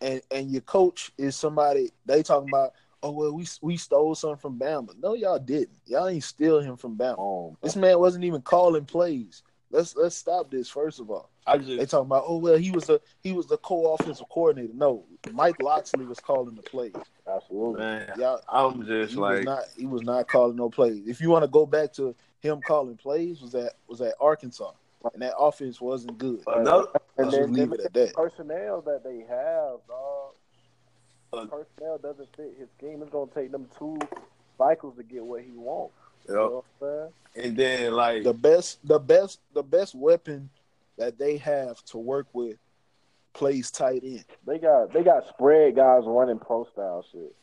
and and your coach is somebody they talking about. Oh well, we we stole something from Bama. No, y'all didn't. Y'all ain't steal him from Bama. Um, This man wasn't even calling plays. Let's let's stop this first of all. I They talking about oh well he was a he was the co-offensive coordinator. No, Mike Locksley was calling the plays. absolutely. man, Y'all I'm just he was like, not he was not calling no plays. If you want to go back to him calling plays, was that was at Arkansas, and that offense wasn't good. another, And then just leave it at that. personnel that they have, dog. Uh, personnel doesn't fit his scheme. It's gonna take them two cycles to get what he wants. You know what I'm saying? and then like, The best the best the best weapon that they have to work with plays tight end. They got they got spread guys running pro style shit.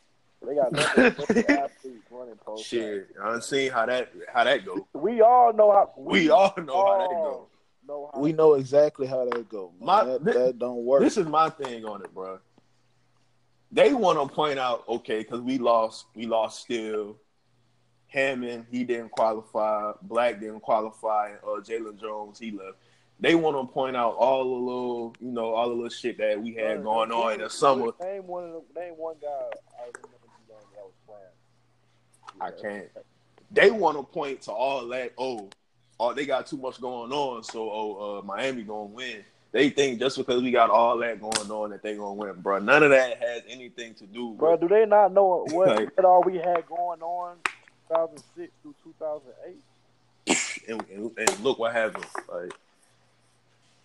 They got nothing *laughs* athletes running pro shit, I seen how that how that go. We all know how We all know how that go. know how We know exactly how that go. man. My- that, thi- that don't work. This is my thing on it, bro. They want to point out, okay, because we lost, we lost still. Hammond, he didn't qualify. Black didn't qualify. Uh, Jalen Jones, he left. They want to point out all the little, you know, all the little shit that we had going on in the summer. Name one of them, name one guy I remember you know, that was playing. I can't. They want to point to all that. Oh, oh, they got too much going on, so oh, uh, Miami gonna win. They think just because we got all that going on that they gonna win, bro. None of that has anything to do, Bro, do they not know what, Like- what all we had going on 2006 through 2008? *laughs* and, and, and look what happened. Like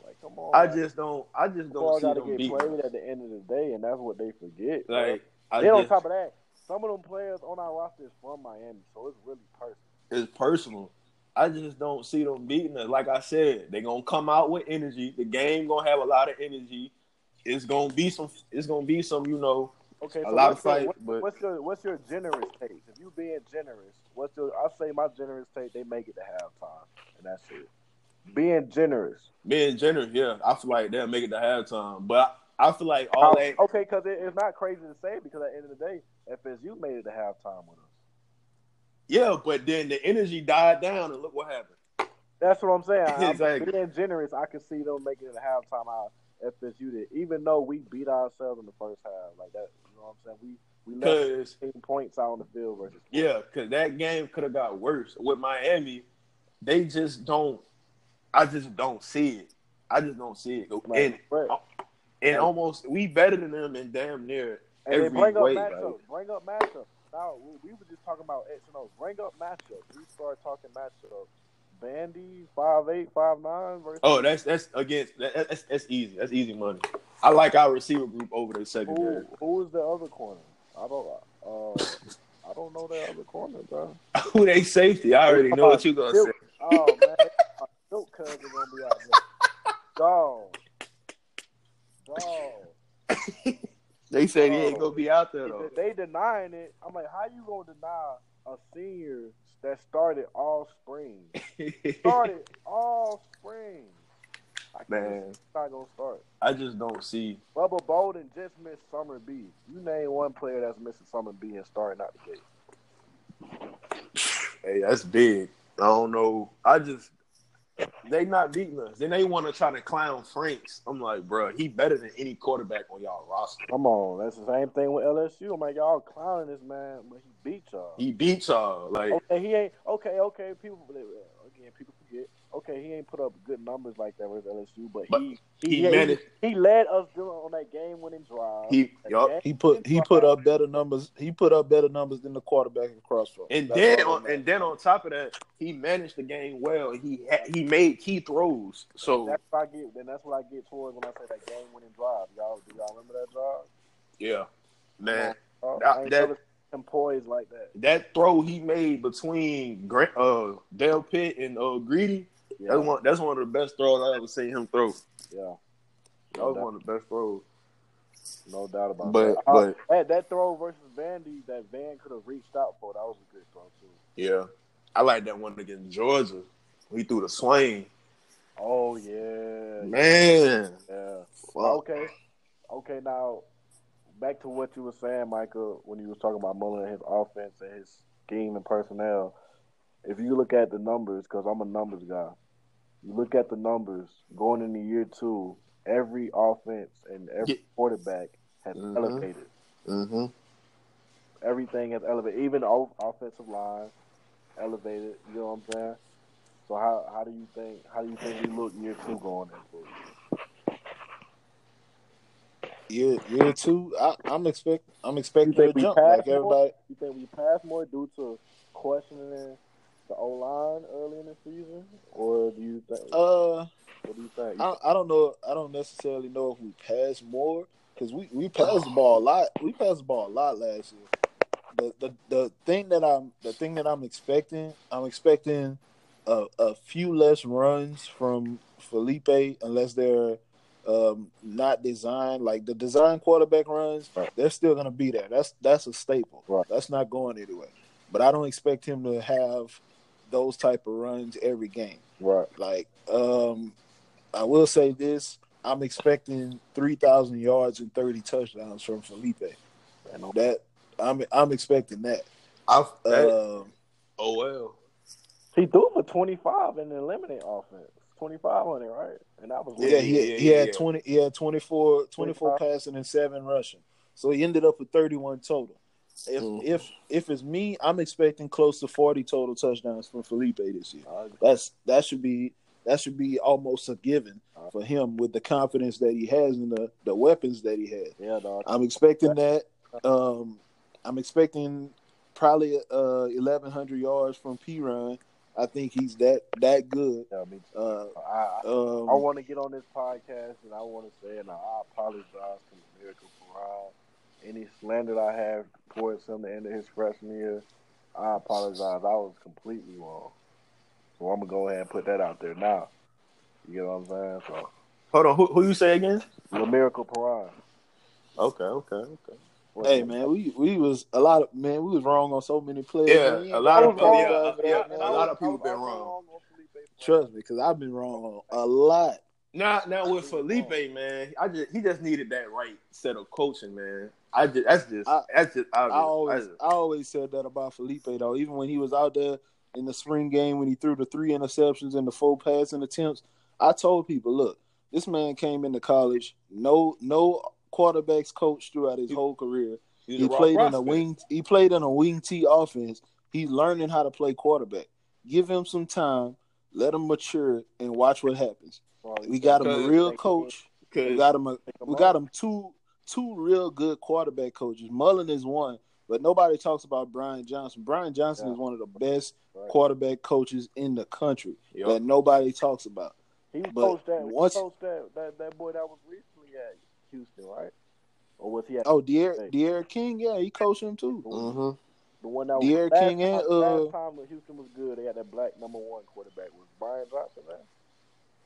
Like, come on. I man. just don't, I just don't see got to them get beating. played at the end of the day, and that's what they forget. bro. Like I then on top of that, some of them players on our roster is from Miami, so it's really personal. it's personal. I just don't see them beating us. Like I said, they're gonna come out with energy. The game gonna have a lot of energy. It's gonna be some. It's gonna be some. You know, Okay, A so lot of fight, but- what's your what's your generous take? If you being generous, what's your? I say my generous take. They make it to halftime, and that's it. Being generous. being generous. Yeah, I feel like they'll make it to halftime. But I, I feel like all oh, that. okay, because it, it's not crazy to say because at the end of the day, FSU made it to halftime with us. Yeah, but then the energy died down, and look what happened. That's what I'm saying. *laughs* I'm Exactly. being generous, I can see them making it to halftime out FSU did, even though we beat ourselves in the first half. Like that, you know what I'm saying? We we left Cause 15 points out on the field versus yeah, cause that game could have got worse with Miami. They just don't. I just don't see it. I just don't see it. And Like, but- and almost we better than them in damn near And every bring up way. matchups. Bring up matchups. Now we, we were just talking about X and O's. Bring up matchups. We start talking matchups. Bandy five eight five nine versus Oh, that's that's against that, that's that's easy. That's easy money. I like our receiver group over the secondary. who? Who is the other corner? I don't. Uh, I don't know that other corner, bro. *laughs* Who they safety? I already know what you're gonna Silk- say. Oh man, my silk cousin gonna be out there. *laughs* Dog. Dog. They said he ain't gonna be out there though. They denying it, I'm like, how you gonna deny a senior that started all spring? *laughs* Started all spring. I Man, He's not gonna start. I just don't see. Bubba Bolden just missed Summer B. You name one player that's missing Summer B and starting out the gate. Hey, that's big. I don't know. I just they not beating us. Then they want to try to clown Franks. I'm like, bro, he better than any quarterback on y'all roster. Come on, that's the same thing with LSU. I'm like, y'all clowning this man, but he beat y'all. He beat y'all. Like, Okay, he ain't okay. Okay, people again, people forget. Okay, he ain't put up good numbers like that with LSU, but, But he he he, managed- he led us on that game-winning drive. he, That yup. He put he put up better numbers. He put up better numbers than the quarterback in Crossroads. And That's then, on, and then on top of that, he managed the game well. He ha- he made key throws. So That's what I get. Then that's what I get towards when I say that game-winning drive. Y'all, do y'all remember that drive? yeah, man, Oh, That- I ain't that- never seen like that. that throw he made between uh, Delpit and uh, Greedy, Yeah, that's one that's one of the best throws I ever seen him throw. yeah, That was one of the best throws. no doubt about But that. Uh, but that, that throw versus Vandy, that Van could have reached out for. That was a good throw too. yeah, I like that one against Georgia. He threw the swing. Oh yeah, Man, yeah. fuck. Okay, okay. Now back to what you were saying, Michael, when you was talking about Mullen and his offense and his scheme and personnel. If you look at the numbers, because I'm a numbers guy, you look at the numbers going into year two. Every offense and every Yeah. quarterback has Mhm. elevated. Mm-hmm. Everything has elevated. Even o- offensive line elevated. You know what I'm saying? So how how do you think how do you think we look year two going into? year year two, I, I'm expect I'm expecting a jump like more? everybody. You think we pass more due to questioning the O line early in the season, or do you think? Uh, what do you think? I, I don't know. I don't necessarily know if we pass more because we, we passed *sighs* the ball a lot. We passed the ball a lot last year. The, the the thing that I'm the thing that I'm expecting, I'm expecting a, a few less runs from Feleipe unless they're um, not designed like the design quarterback runs. Right. They're still gonna be there. That's that's a staple. Right. That's not going anywhere. But I don't expect him to have those type of runs every game. right. Like, um, I will say this: I'm expecting three thousand yards and thirty touchdowns from Feleipe. And That I'm I'm expecting that. I that, Um, oh well. he threw for 25 in the eliminate offense. 25 on it, right? And that was yeah, Yeah, he, yeah, he yeah, had yeah. twenty. He had 24, 24 25. passing and seven rushing. So he ended up with thirty one total. If Mm. if if it's me, I'm expecting close to forty total touchdowns from Feleipe this year. That's that should be that should be almost a given for him with the confidence that he has and the the weapons that he has. yeah, dog. I'm expecting that. Um, I'm expecting probably uh 1,100 yards from Perine. I think he's that that good. Yeah, me too. Uh, I, I, um, I want to get on this podcast and I want to say, and I apologize to the Miracle Parade. Any slander I have towards him the end of his freshman year, I apologize. I was completely wrong. So I'm gonna go ahead and put that out there now. You get what I'm saying? So, Hold on, who, who you say again? the Miracle Parade. Okay, okay, okay. hey man, we we was a lot of man. We was wrong on so many players. Yeah, man. A lot of people- yeah, apologize yeah, a lot of people been wrong. on Trust me, because I've been wrong on a lot. Now, now with Feleipe, man, I just he just needed that right set of coaching, man. I just that's just I- that's just obvious. I always just- I always said that about Feleipe though. Even when he was out there in the spring game when he threw the three interceptions and the four passing attempts, I told people, look, this man came into college, no no quarterbacks coach throughout his whole career. He played in a wing he played in a wing T offense. He's learning how to play quarterback. Give him some time, let him mature and watch what happens. We got him a real coach. We got him. A, we got him two two real good quarterback coaches. Mullen is one, but nobody talks about Brian Johnson. Brian Johnson Yeah. is one of the best Right. quarterback coaches in the country Yup. that nobody talks about. He But coached that. once- he coached that, that that boy that was recently at Houston, right? Or was he at Oh, D'Eriq, Hey. D'Eriq King, yeah, he coached him too. Mhm. the one that was D'Eriq last King and, time, uh, last time when Houston was good? They had that black number one quarterback was Brian Johnson. Man,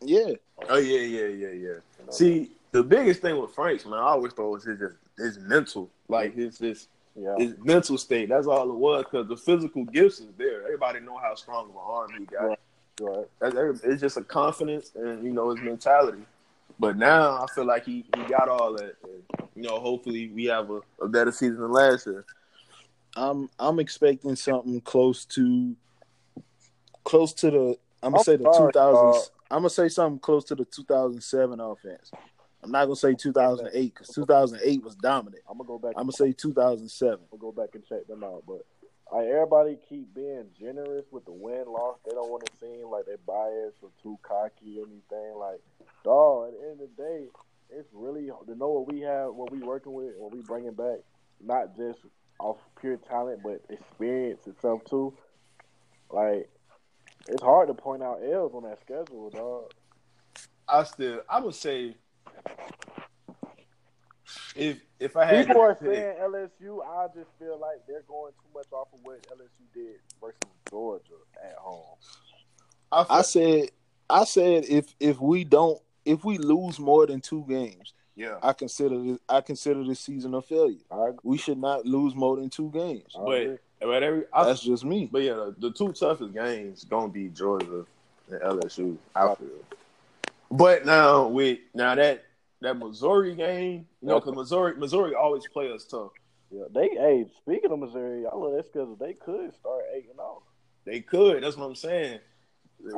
Yeah, Oh yeah, yeah, yeah, yeah. You know, See, the biggest thing with Franks, man, I always thought was his his mental, like his his yeah, his mental state. That's all it was. Because the physical gifts is there. Everybody know how strong of an arm he got. Right. Right. It's just a confidence and you know his mentality. But now I feel like he, he got all that. And, you know, hopefully we have a, a better season than last year. I'm I'm expecting something close to close to the I'm gonna I'm say the sorry, 2000s. I'm gonna say something close to the 2007 offense. I'm not gonna say 2008 because 2008 was dominant. I'm gonna go back. I'm gonna say 2007. We'll go back and check them out. But like everybody keep being generous with the win loss. They don't want to seem like they're biased or too cocky or anything. Like, dog, at the end of the day, it's really to know what we have, what we working with, what we bringing back. Not just off pure talent, but experience itself too. Like, it's hard to point out L's on that schedule, dog. I still I would say if if I had People are pick- saying LSU. I just feel like they're going too much off of what LSU did versus Georgia at home. I, feel, I said I said if if we don't if we lose more than two games, yeah. I consider this, I consider this season a failure. We should not lose more than two games. But but every I, That's just me. but yeah, the, the two toughest games gonna be Georgia and LSU. I feel. But now with now that that Missouri game, you know, because Missouri Missouri always play us tough. Yeah, they. Hey, speaking of Missouri, I love that schedule. They could start eight and zero. They could. That's what I'm saying.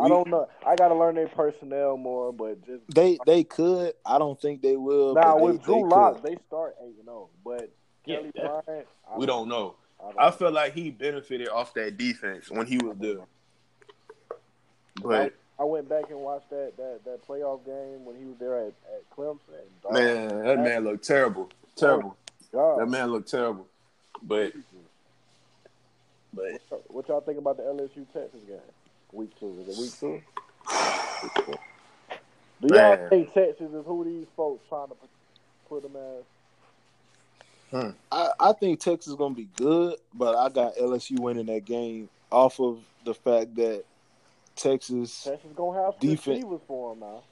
I don't know. I got to learn their personnel more, but just They they could. I don't think they will. now but they, with they Drew could. Lock, they start eight and zero. But Yeah, Kelly that- Bryant, I We don't know. I, don't I feel like he benefited off that defense when he was there. But I went back and watched that that, that playoff game when he was there at, at Clemson. Dog, man, that man looked terrible. Terrible. Oh, God, That man looked terrible. But but what y'all think about the LSU Texas game? Week two is it week two? Week two. Do y'all Man. think Texas is who these folks trying to put them as? Hmm. I, I think Texas is gonna be good, but I got LSU winning that game off of the fact that Texas. Texas gonna have Defense. receivers for them now.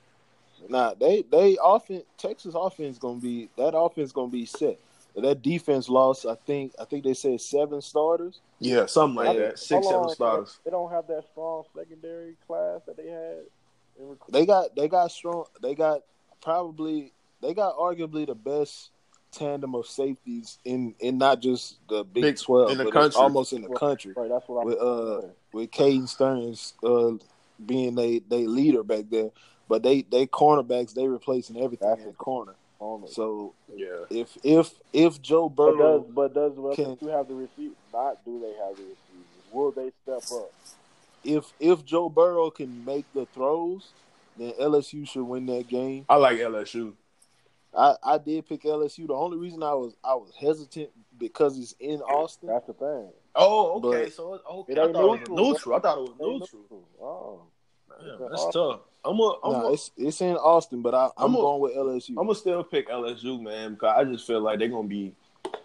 Nah, they they offense Texas offense gonna be that offense gonna be set. That defense lost. I think I think they said seven starters. yeah, something like I- that. Six, seven on, stars. They don't have that strong secondary class that they had. In They got they got strong. They got probably they got arguably the best tandem of safeties in in not just the Big, Big- Twelve, in the but country. almost in the Right. country. right, that's what I'm With uh saying. with Caden Sterns uh, being they they leader back there, but they they cornerbacks they replacing everything That's in a- corner. on. So Yeah. if if if Joe But does but does well, can- you have the receiver? Not do they have the receivers? Will they step up? if if Joe Burrow can make the throws, then LSU should win that game. I like LSU. I, I did pick LSU. The only reason I was I was hesitant because it's in Austin. That's the thing. Oh, okay. But- so it's okay. It I ain't thought it was neutral. neutral. I thought it was neutral. neutral. Oh, Damn, that's tough. I'm a, I'm No, a, it's it's in Austin, but I, I'm I'm a- going with LSU. I'm gonna still pick LSU, man, because I just feel like they're gonna be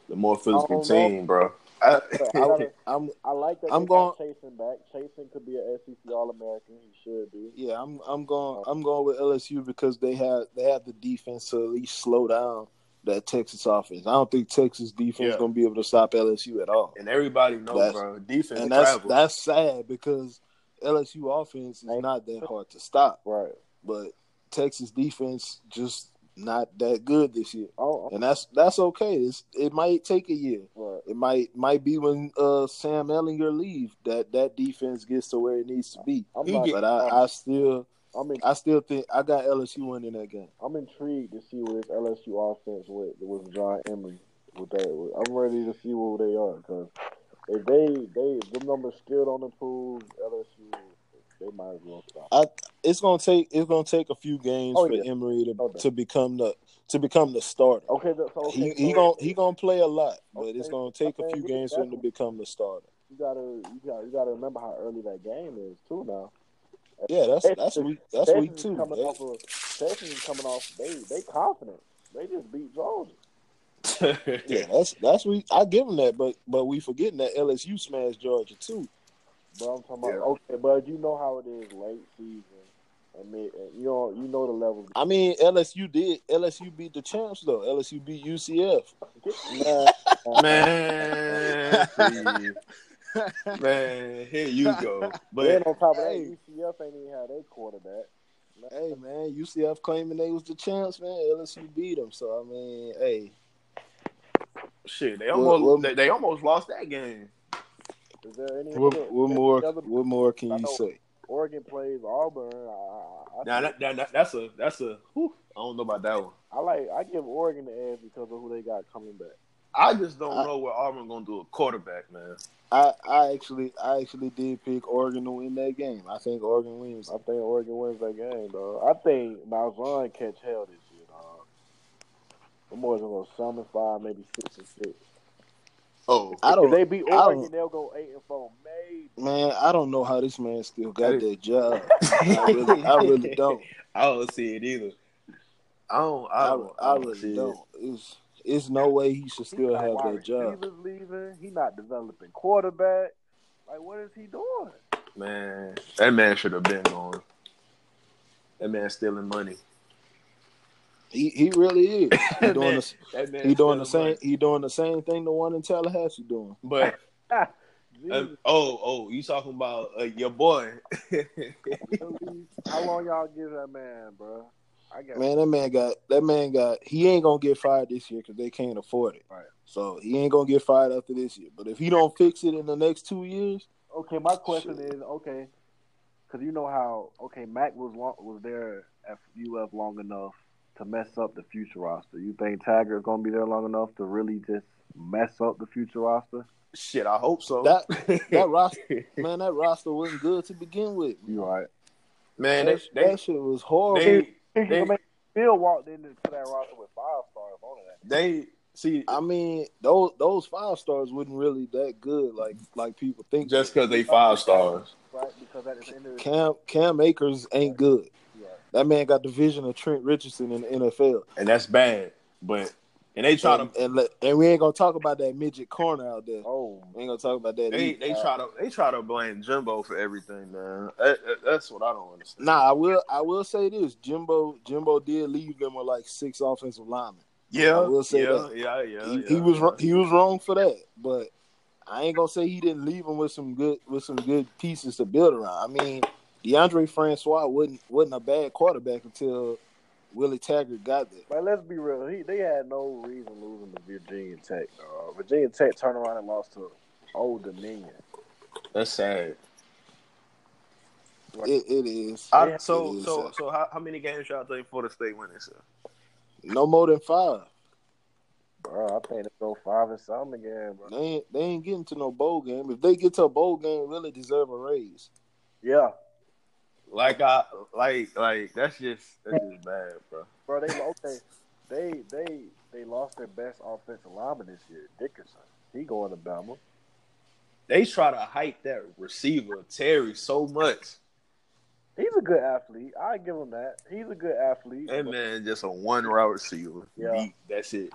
the more physical don't know. team, bro. I, I, gotta- *laughs* I'm I like that. I'm going- Chasing back. Chasing could be an SEC All American. He should be. yeah, I'm I'm going oh. I'm going with LSU because they have they have the defense to at least slow down that Texas offense. I don't think Texas defense Yeah. going to be able to stop LSU at all. and everybody knows, That's- bro. Defense And that's travel. that's sad because LSU offense is not that hard to stop, Right. but Texas defense just not that good this year. Oh, And that's that's okay. It's, it might take a year. right. It might might be when uh, Sam Ehlinger leave that that defense gets to where it needs to be. I'm not, But I, I still I'm in, I still think I got LSU winning that game. I'm intrigued to see what this LSU offense with with John Emery. With that, I'm ready to see what they are because if they they the numbers still don't improve, LSU they might as well stop. It's gonna take it's gonna take a few games Oh, for yeah. Emery to, yeah. to become the to become the starter. Okay, so okay, he he so gonna he gonna play a lot, but Okay, it's gonna take a few games for him to become the starter. you gotta you gotta you gotta remember how early that game is too now. Yeah, that's that's Texas- week that's Texas week two. Coming off of, Texas is coming off. They they confident. They just beat Georgia. *laughs* yeah, that's that's week. I give them that, but but we forgetting that LSU smashed Georgia too. But I'm talking about Yeah. okay, but you know how it is late season. I mean, and you know you know the level. I mean, LSU did. LSU beat the champs though. LSU beat UCF. Man, man. *laughs* Man, here you go. But Then But on top of that, Hey. UCF ain't even had their quarterback. hey man, UCF claiming they was the champs, man. LSU beat them, so I mean, hey, shit, they Well, almost well- they, they almost lost that game. Is there any what, what more? What more can you say? Oregon plays Auburn. I, I, Now that, that, that- that's a that's a whew, I don't know about that one. I like I give Oregon the edge because of who they got coming back. I just don't I- know what Auburn gonna do a quarterback, man. I, I actually, I actually did pick Oregon to win that game. I think Oregon wins. I think Oregon wins that game, dog. I think Malzahn catch hell this year, dog. The more are gonna summon five, maybe six and six. Oh, I don't, they beat I Oregon, don't- they'll go eight and four, maybe. man. I don't know how this man still got That that job. *laughs* I really, I really don't. I don't see it either. I don't. I I, don't. I see really it. don't. It's, it's no way he should still got have that job. receivers leaving. He not developing quarterback. Like, what is he doing? Man, that man should have been gone. That man stealing money. He, he really is. *laughs* He doing man- the, he doing the same. money. He doing the same thing the one in Tallahassee doing. *laughs* But Jesus, *laughs* um, oh, oh, you talking about uh, your boy? How long y'all give that man, bro? I Man, that man got that man got. He ain't gonna get fired this year because they can't afford it. Right. So he ain't gonna get fired after this year. But if he don't fix it in the next two years, Okay, my question is okay, because you know how okay Mac was long, was there at UF long enough to mess up the future roster. You think Tiger is gonna be there long enough to really just mess up the future roster? Shit, I hope so. That- *laughs* that roster, man, that roster wasn't good to begin with. You right? man, that, they, they, that shit was horrible. they, He They- they, Bill walked into that roster with five stars on it. they see I mean, those those five stars wasn't really that good, like like people think. just because they five stars. Right, because at the end of the Cam Cam Akers ain't good. That man got the vision of Trent Richardson in the NFL. and that's bad. But and they try and, to and, and we ain't gonna talk about that midget corner out there. Oh, We ain't gonna talk about that. they either. they try to they try to blame Jimbo for everything, man. That, that- that's what I don't understand. Nah, I will. I will say this: Jimbo, Jimbo did leave them with like six offensive linemen. Yeah, I will say yeah, that. yeah, yeah, he, yeah, he was he was wrong for that, but I ain't gonna say he didn't leave them with some good with some good pieces to build around. I mean, Deondre Francois wasn't wasn't a bad quarterback until Willie Taggart got there. but let's be real. He they had no reason losing to Virginia Tech. Uh, Virginia Tech turned around and lost to Old Dominion. That's sad. It, it is. I, so is, so uh, so how, how many games y'all think Florida State win this year? no more than five. Bro, I think they go five and something again, bro. They ain't, they ain't getting to no bowl game. If they get to a bowl game, really deserve a raise. Yeah, Like I like like that's just that's just bad, bro. bro. They okay. They they they lost their best offensive lineman this year, Dickerson. He going to Bama. They try to hype that receiver Terry so much. He's a good athlete. I give him that. He's a good athlete. That but- man just a one route receiver. Yeah. That's it.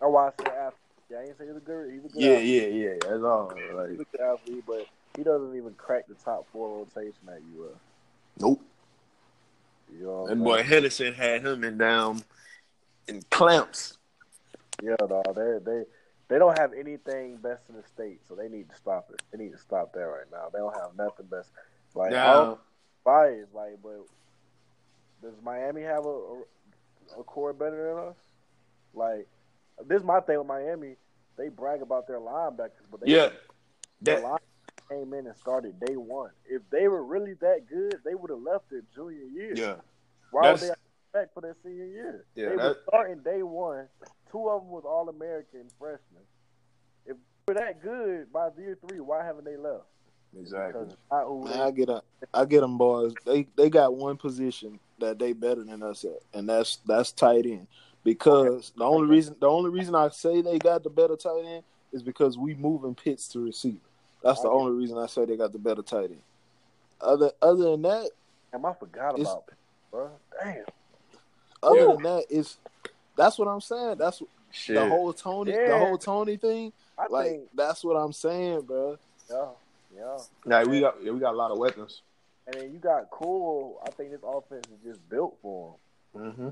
Oh, I said athlete. Yeah, I ain't say he's a good. He's a good. Yeah, athlete. yeah, yeah. That's all. He's Like a good athlete, but he doesn't even crack the top four rotation at UF. Nope. You know what And boy? Henderson had him in down in clamps. Yeah, dog. They they they don't have anything best in the state, so they need to stop it. They need to stop that right now. They don't have nothing best. Like Now, all bias, like, but does Miami have a, a a core better than us? Like, this is my thing with Miami. They brag about their linebackers, but they yeah, that came in and started day one. If they were really that good, they would have left their junior year. yeah. Why would That's- they back for their senior year? Yeah, they were starting day one. Two of them was All American freshmen. If they were that good by year three, why haven't they left? Exactly. Because it's not Man, I get a, I get them boys. They they got one position that they better than us at, and that's that's tight end. Because the only reason the only reason I say they got the better tight end is because we moving Pitts to receiver. That's the only reason I say they got the better tight end. Other other than that, Damn, I forgot about Pitt, bro. Damn. other Yeah. than that, it's that's what I'm saying. That's Shit. the whole Toney the whole Toney thing. I Like think, that's what I'm saying, bro. yeah, yeah. Now we got yeah, we got a lot of weapons. And then you got Cool. I think this offense is just built for him. Mm-hmm.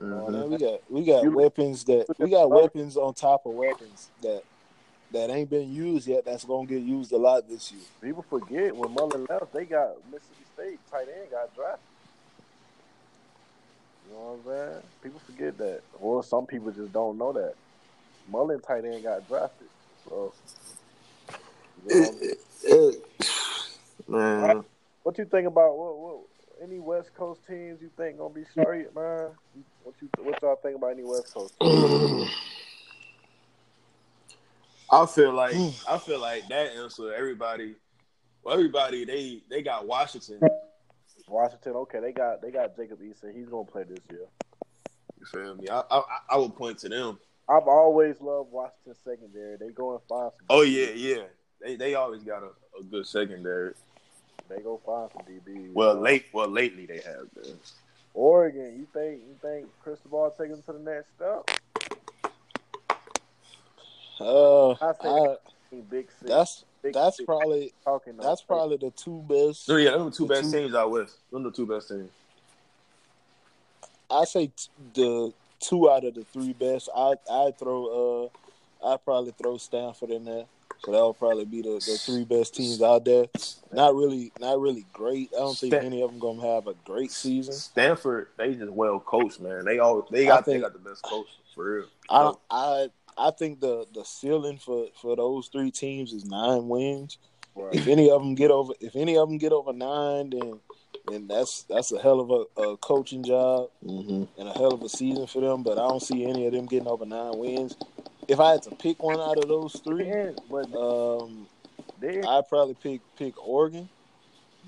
Man, we got we got You- weapons that we got weapons on top of weapons that that ain't been used yet. That's gonna get used a lot this year. People forget when Mullen left, they got Mississippi State tight end got drafted. You know what I'm saying? People forget that, or some people just don't know that. Mullen tight end got drafted. So, you know, It- it- man, what you think about what, what any West Coast teams you think gonna be straight, man? What you what y'all think about any West Coast? *clears throat* Teams? I feel like I feel like that answer. Everybody, well, everybody they they got Washington. Washington, okay, they got they got Jacob Eason. He's gonna play this year. You feel me? I I, I would point to them. I've always loved Washington secondary. They go and find some. Oh yeah, yeah. They they always got a, a good secondary. They go find some DBs. Well, late well lately they have been. Oregon, you think you think Cristobal taking them to the next step? Uh, I say I, Big six. that's big that's six probably talking. that's probably the two best. So yeah, them the two The best two- teams out west. Them the two best teams. I say t- the two out of the three best. I I throw uh I probably throw Stanford in there. So that'll probably be the, the three best teams out there. Not really not really great. I don't think Stan- any of them gonna have a great season. Stanford, they just well coached, man. They all they got think- they got the best coach for real. I I I think the the ceiling for for those three teams is nine wins. Right. If any of them get over if any of them get over nine, then then that's that's a hell of a, a coaching job. Mm-hmm. and a hell of a season for them, but I don't see any of them getting over nine wins. If I had to pick one out of those three, Yeah, but um, I'd probably pick pick Oregon.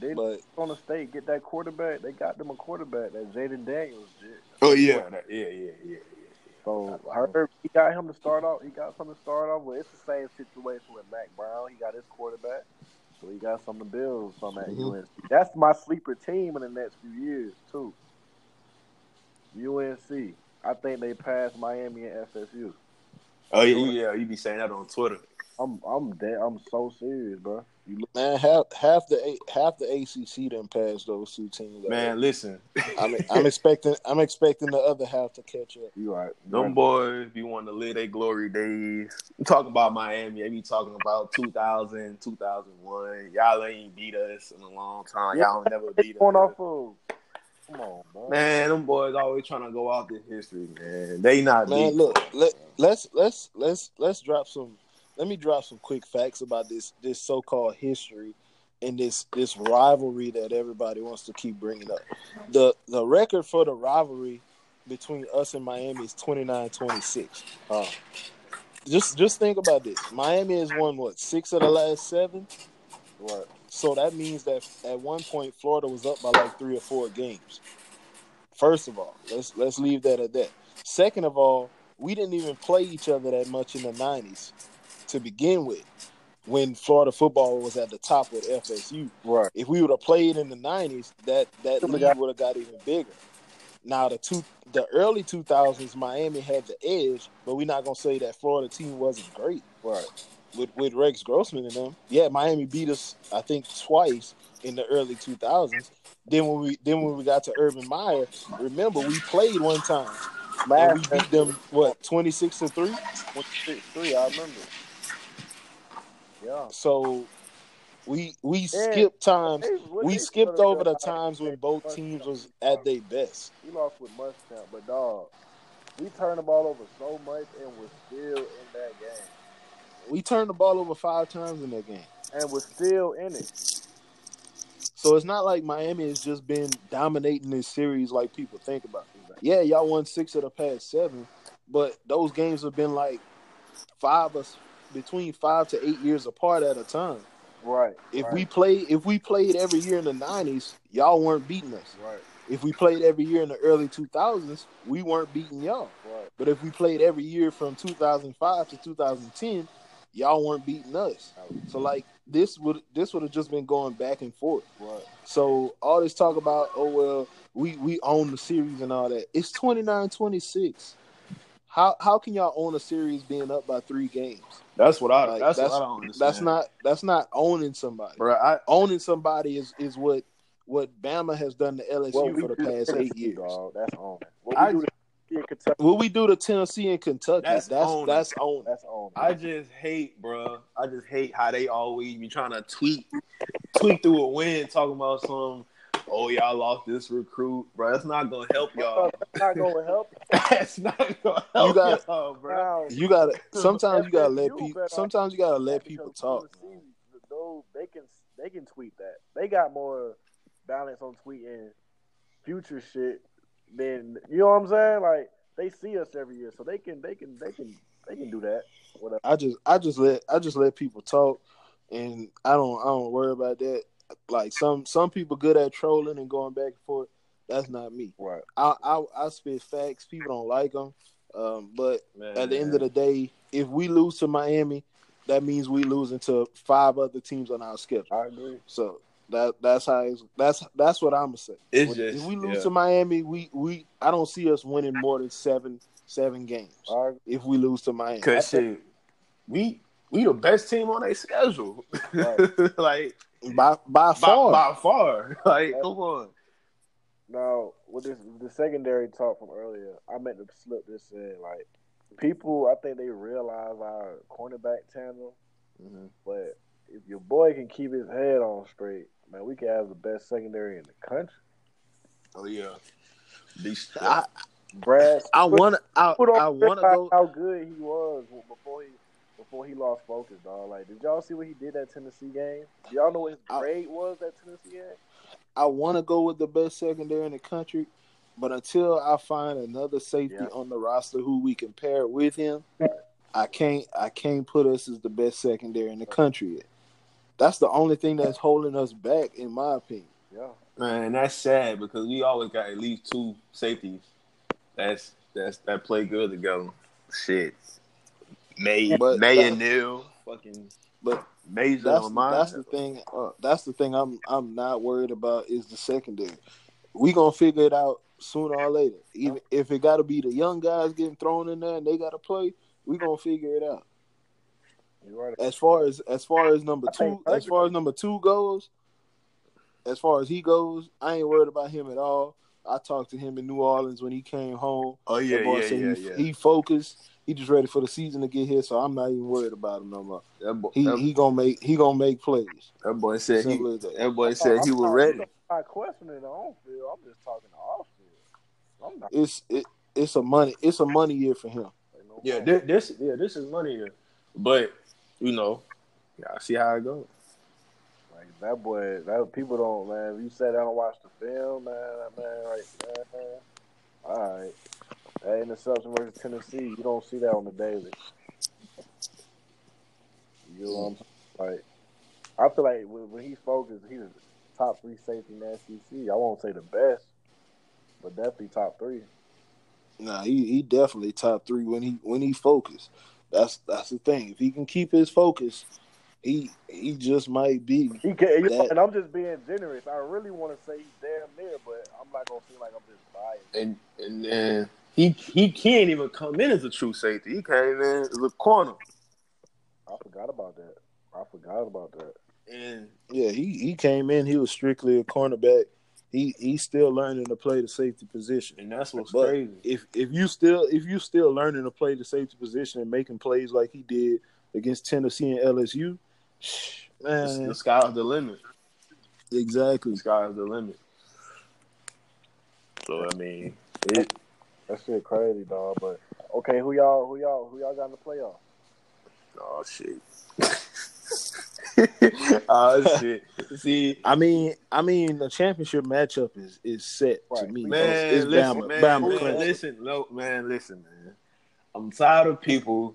they But on the state get that quarterback. They got them a quarterback that Jayden Daniels did. Oh yeah, yeah, yeah, yeah. So I heard he got him to start off. He got something to start off with. It's the same situation with Mack Brown. He got his quarterback, so he got something to build from at Mhm. UNC. That's my sleeper team in the next few years too. UNC. I think they passed Miami and FSU. Oh yeah, yeah. You be saying that on Twitter. I'm I'm dead. I'm so serious, bro. You look, man, half half the A- half the ACC done passed those two teams. Man, listen, I'm I'm expecting I'm expecting the other half to catch up. you right. them boys be want to live their glory days. I'm talking about Miami. They be talking about 2000, 2001. Y'all ain't beat us in a long time. Y'all never beat going us. off of. Come on, bro. Man, them boys always trying to go out this history, man. They not Man, beat. look, let let's let's let's let's drop some. Let me drop some quick facts about this this so called history and this this rivalry that everybody wants to keep bringing up. The the record for the rivalry between us and Miami is 29-26. Uh, Just just think about this. Miami has won what six of the last seven. right. So that means that at one point Florida was up by like three or four games. First of all, let's let's leave that at that. Second of all, we didn't even play each other that much in the nineties to begin with, when Florida football was at the top with FSU. Right. If we would have played in the nineties, that that league would have got even bigger. Now the two the early two thousands, Miami had the edge, but we're not gonna say that Florida team wasn't great Right. with with Rex Grossman and them. Yeah, Miami beat us, I think, twice in the early two thousands. Then when we then when we got to Urban Meyer, remember we played one time and we beat them what twenty six to three. six three. I remember. Yeah. So we we Yeah. skipped times. They- We they skipped over the times when both teams was at their best. We lost with Muschamp, but dog, we turned the ball over so much and was still in that game, We turned the ball over five times in that game. and was still in it. So it's not like Miami has just been dominating this series like people think about. Yeah, y'all won six of the past seven, but those games have been like five us between five to eight years apart at a time. Right. If right, we played if we played every year in the nineties, y'all weren't beating us. right, If we played every year in the early two thousands, we weren't beating y'all. right, But if we played every year from two thousand five to two thousand ten, y'all weren't beating us. So like this would this would have just been going back and forth. right. So all this talk about, oh well, we we own the series and all that. It's 29-26. How how can y'all own a series being up by three games? That's what I. Like, that's, that's- what I don't understand. That's not that's not owning somebody. bro. I Owning somebody is is what what Bama has done to LSU What for the do to past eight years. dog, that's on. What we I- do to in Kentucky. What we do to Tennessee and Kentucky, That's that's on that's it. on. That's on. I just hate, bro. I just hate how they always be trying to tweet, tweet through a win, talking about some. Oh, y'all lost this recruit, bro. That's not gonna help y'all. That's not going *laughs* to help. That's not gonna help You got- y'all, bro. You gotta sometimes you gotta let people. Sometimes you gotta let people talk. Tennessee, Those they can they can tweet that. They got more balance on tweeting future shit than you know what I'm saying. Like they see us every year, so they can they can they can they can do that. Whatever. I just I just let I just let people talk, and I don't I don't worry about that. Like some some people good at trolling and going back and forth. That's not me. Right. I I, I spit facts. People don't like them, um, but Man, at the end of the day, if we lose to Miami, that means we losing to five other teams on our schedule. I agree. So that that's how it's, that's that's what I'm gonna say. it's if just we lose yeah. to Miami, we we I don't see us winning more than seven seven games. I. If we lose to Miami, Cause shit, we we the best team on their schedule. *laughs* Right. like by by by, far. by far. *laughs* Like come on. Now, with this the secondary talk from earlier, I meant to slip this in. Like people, I think they realize our cornerback tandem, Mm-hmm. but if your boy can keep his head on straight, man, we can have the best secondary in the country. Oh yeah. These, I Brad, I want to I, I want to go. how good he was before he before he lost focus, dog. Like, did y'all see what he did that Tennessee game? Do y'all know what his I- grade was that Tennessee game? I want to go with the best secondary in the country, but until I find another safety Yeah. on the roster who we can pair with him, I can't I can't put us as the best secondary in the country. Yet. That's the only thing that's holding us back, in my opinion. Yeah, man, that's sad because we always got at least two safeties. That's that's that play good together. Shit. May But May and Neil. Fucking But Mason that's on mine. that's the thing. Uh, that's the thing. I'm I'm not worried about is the secondary. We gonna figure it out sooner or later. Even if it got to be the young guys getting thrown in there and they got to play, we gonna figure it out. right. As far as as far as number two, as far as number two goes, as far as he goes, I ain't worried about him at all. I talked to him in New Orleans when he came home. Oh yeah, yeah, yeah, he, yeah. he focused. He just ready for the season to get here, so I'm not even worried about him no more. that, boy, He that, he gonna make he gonna make plays. that boy said he. Simple as that. That boy said he I'm was ready. I'm not questioning the on field. I'm just talking the off field. Not. It's it, it's a money it's a money year for him. No Yeah, more. this, this yeah, this is money year, But you know, yeah, see how it goes. Like that boy, that people don't man. If you sat down and watch the film, man, man, right, man. All right, that interception versus Tennessee, you don't see that on the daily. You know what I'm saying? Like, I feel like when, when he's focused, he's the top three safety in the SEC. I won't say the best, but definitely top three. Nah, he, he definitely top three when he when he focused. That's that's the thing. If he can keep his focus, he he just might be. He can, you That- and I'm just being generous. I really want to say he's damn near, but I'm not gonna feel like I'm just biased. And and then he he can't even come in as a true safety. He came in as a corner. I forgot about that. I forgot about that. And Yeah, he, he came in. He was strictly a cornerback. He he's still learning to play the safety position. and that's what's But crazy. if if you still if you still learning to play the safety position and making plays like he did against Tennessee and LSU, man, the sky's the limit. exactly. The sky's the limit. So I mean, it, That shit crazy, dog. But okay, who y'all who y'all who y'all got in the playoff? oh shit. *laughs* oh shit. See, I mean, I mean, the championship matchup is is set to me. Man, it's, it's listen, Bama, man, Bama man, listen, no, man, listen, man. I'm tired of people.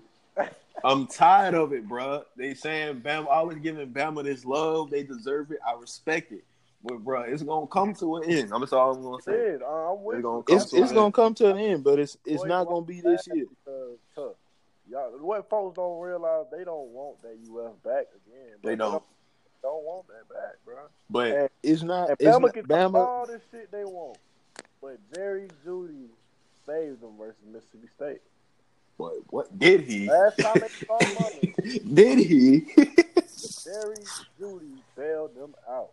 I'm tired of it, bro. They saying Bama always giving Bama this love. They deserve it. I respect it. But bro, it's gonna come to an end. I'm that's all I'm gonna say. Shit, uh, I'm It's gonna come It's to it's an gonna end. come to an end, but it's it's Boy, not gonna be this year. Uh, tough. Y'all, what folks don't realize, they don't want that UF back again. bro. They don't. don't want that back, bro. But And, It's not. and It's Bama not can Bama. all this shit they want, but Jerry Jeudy saved them versus Mississippi State. what what did he? Last time they *laughs* saw money, did he? *laughs* Jerry Jeudy bailed them out.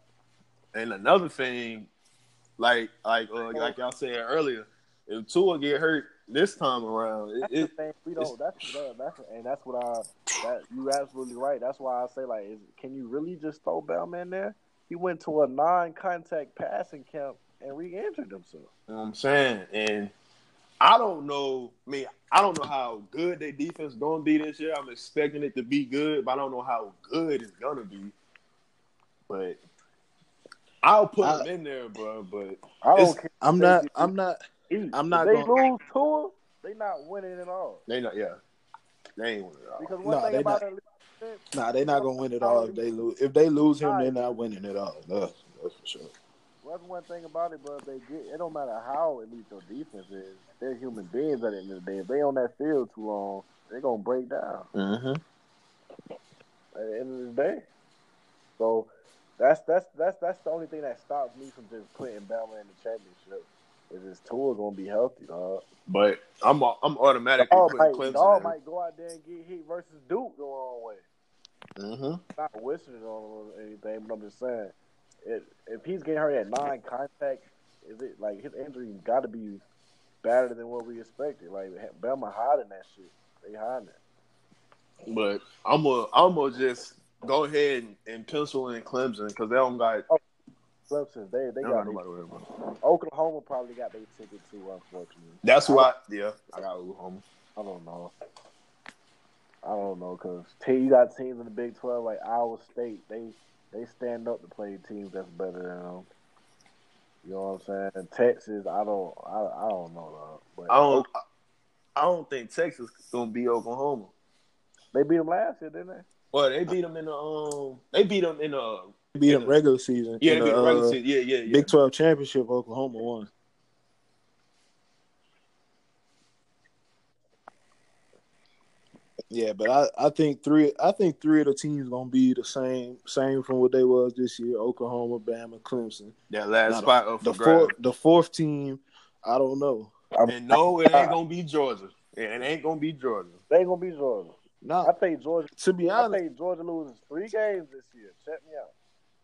And another thing, like like uh, like y'all said earlier, if Tua get hurt, this time around, That's it, the thing. We don't. That's that, that's and that's what I. That you absolutely right. That's why I say like, is, can you really just throw Bellman there? He went to a non-contact passing camp and re-injured himself. You know what I'm saying? And I don't know. I mean, I don't know how good their defense gonna be this year. I'm expecting it to be good, but I don't know how good it's gonna be. But I'll put I- them in there, bro. But I don't care. I'm not. they I'm not. get I'm If not they gonna- lose to him, they not winning at all. they not. Yeah, they ain't winning at all. Because one No, thing they about not. it, Nah, they're not gonna win it all if they lose. If they lose him, they're not winning at all. That's, that's for sure. Well, that's one thing about it, bro. They get it. Don't matter how elite their defense is. They're human beings at the end of the day. If they on that field too long, they're gonna break down Mm-hmm. at the end of the day. So that's that's that's that's the only thing that stops me from just putting Bama in the championship. Is his tour gonna be healthy, dog? But I'm I'm automatically Dog putting might, Clemson. dog in. might go out there and get hit versus Duke the wrong way. Mm-hmm. Not it on him or anything, but I'm just saying, it, if he's getting hurt at nine contact, is it like his injury got to be better than what we expected? Like Bama hiding that shit, they hiding it. But I'm gonna I'm gonna just go ahead and, and pencil in Clemson because they don't got oh, Clemson, they they they got got nobody to. Oklahoma probably got their ticket too. Unfortunately, That's why. Yeah, I got Oklahoma. I don't know. I don't know because you got teams in the Big Twelve like Iowa State. They they stand up to play teams that's better than them. You know what I'm saying? Texas, I don't, I, I don't know though. But I don't. I don't think Texas gonna be Oklahoma. they beat them last year, didn't they? Well, they beat them in the um. They beat them in the They beat Yeah. them regular season. yeah. They In beat the, the regular uh, season. Yeah, yeah, yeah. Big Twelve championship. Oklahoma won. Yeah, but I, I think three I think three of the teams gonna be the same same from what they was this year. Oklahoma, Bama, Clemson. that last Now, spot up for The fourth the fourth team, I don't know. And no, it ain't *laughs* gonna be Georgia. Yeah, It ain't gonna be Georgia. They ain't gonna be Georgia. Nah, I think Georgia. to be honest, I think Georgia loses three games this year. Check me out.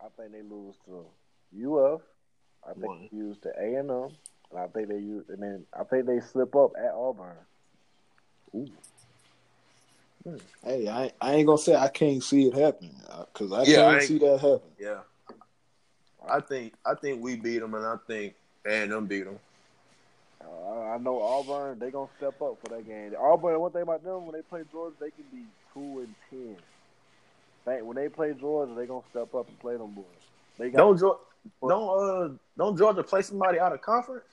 I think they lose to UF. I think One. they lose to A and M, and I think they use, and then I think they slip up at Auburn. Ooh. hey, I I ain't gonna say I can't see it happen because uh, I Yeah, can't I see that happen. Yeah. I think I think we beat them, and I think and them beat them. Uh, I know Auburn. They gonna step up for that game. Auburn. One thing about them, when they play Georgia, they can be two and ten. Think when they play Georgia, they gonna step up and play them boys. They got Don't Georgia, don't uh don't Georgia play somebody out of conference?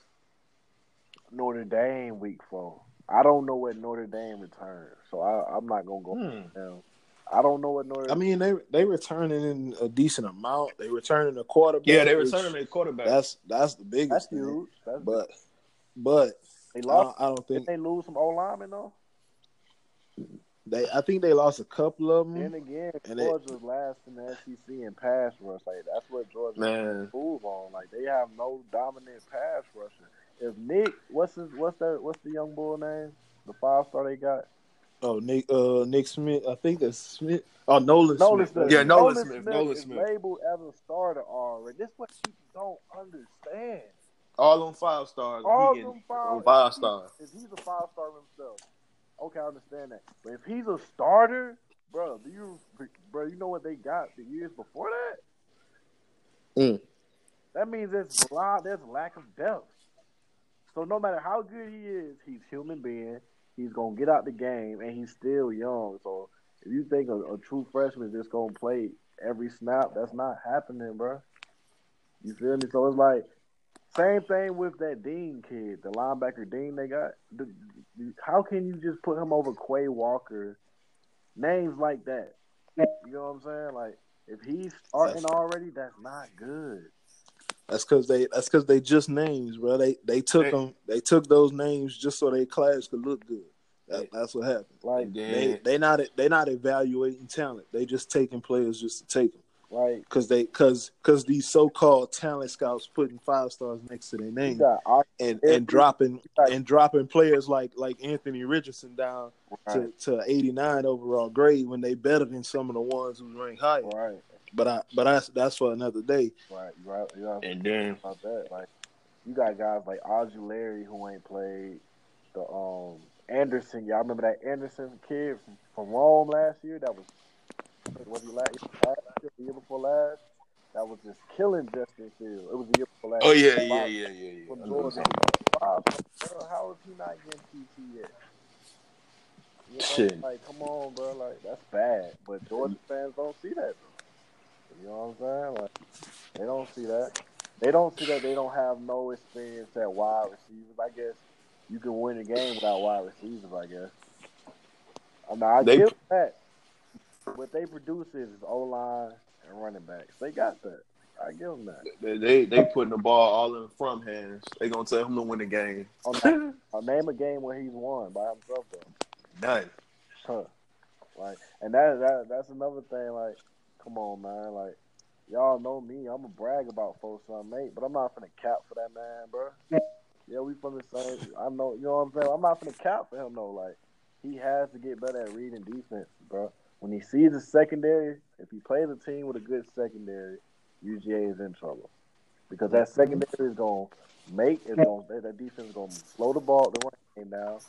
Notre Dame week four. I don't know what Notre Dame returns, so I, I'm not gonna go Hmm. down. I don't know what Notre. I mean, they they returning in a decent amount. They returning a quarterback. Yeah, they which- returning a quarterback. That's that's the biggest that's thing. huge. That's But but they I lost. don't, I don't Did think they lose some O linemen though? they. I think they lost a couple of them. Then again, And it- Georgia's last in the SEC in pass rush. Like that's what Georgia Man. move on. Like they have no dominant pass rusher. If Nick, what's his, what's that, what's the young bull name? The five star they got. Oh, Nick uh Nick Smith. I think that's Smith. Oh, Nolan, Nolan Smith. Smith. Yeah, Nolan Nolan Smith. Smith Nolan is Smith. labeled as a starter already. This what you don't understand. All on five stars. All He them five, on five stars. If he's a five star himself, okay, I understand that. But if he's a starter, bro, do you, bro, you know what they got the years before that? Mm. That means there's blind, there's lack of depth. So no matter how good he is, he's human being. He's gonna get out the game, and he's still young. So if you think a, a true freshman is just gonna play every snap, that's not happening, bro. You feel me? So it's like same thing with that Dean kid, the linebacker Dean they got. The, the- how can you just put him over Quay Walker? Names like that. You know what I'm saying? Like if he's starting already, that's not good. That's because they. That's because they just names, bro. They they took Hey. them. They took those names just so their class could look good. That, that's what happened. Like They then, they not they not evaluating talent. They just taking players just to take them like because they because because these so called talent scouts putting five stars next to their name and every- and dropping Right. and dropping players like like Anthony Richardson down to, to 89 overall grade when they better than some of the ones who ranked higher. right, But I but that's that's for another day. right, you right, you right and then about that. Like you got guys like Larry who ain't played the um Anderson. Y'all remember that Anderson kid from, from Rome last year? That was was he last, last year, the year before last? That was just killing Justin Fields. It was the year before last. Oh yeah, year. yeah, yeah, yeah, yeah. From I know Georgia. what you're talking Wow, bro, how is he not getting TT yet? You know, Shit. Like, come on, bro. Like, that's bad. But Georgia mm. fans don't see that. Though. You know what I'm saying? Like, they don't see that. They don't see that they don't have no experience at wide receivers. I guess you can win a game without wide receivers. I guess. I mean, I They- give that. What they produce is O line and running backs. They got that. I give them that. They, they they putting the ball all in front hands. They gonna tell him to win the game. Oh, *laughs* on I'll name a game where he's won by himself though. None. Huh. Like, and that, that that's another thing. Like, come on, man. Like, y'all know me. I'm a brag about four son mate, but I'm not finna cap for that man, bro. Yeah, we from the same. I know. You know what I'm saying. I'm not finna cap for him though. Like, he has to get better at reading defense, bro. When he sees a secondary, if he plays a team with a good secondary, UGA is in trouble because that secondary is gonna make is gonna that, that defense is gonna slow the ball, the run game down,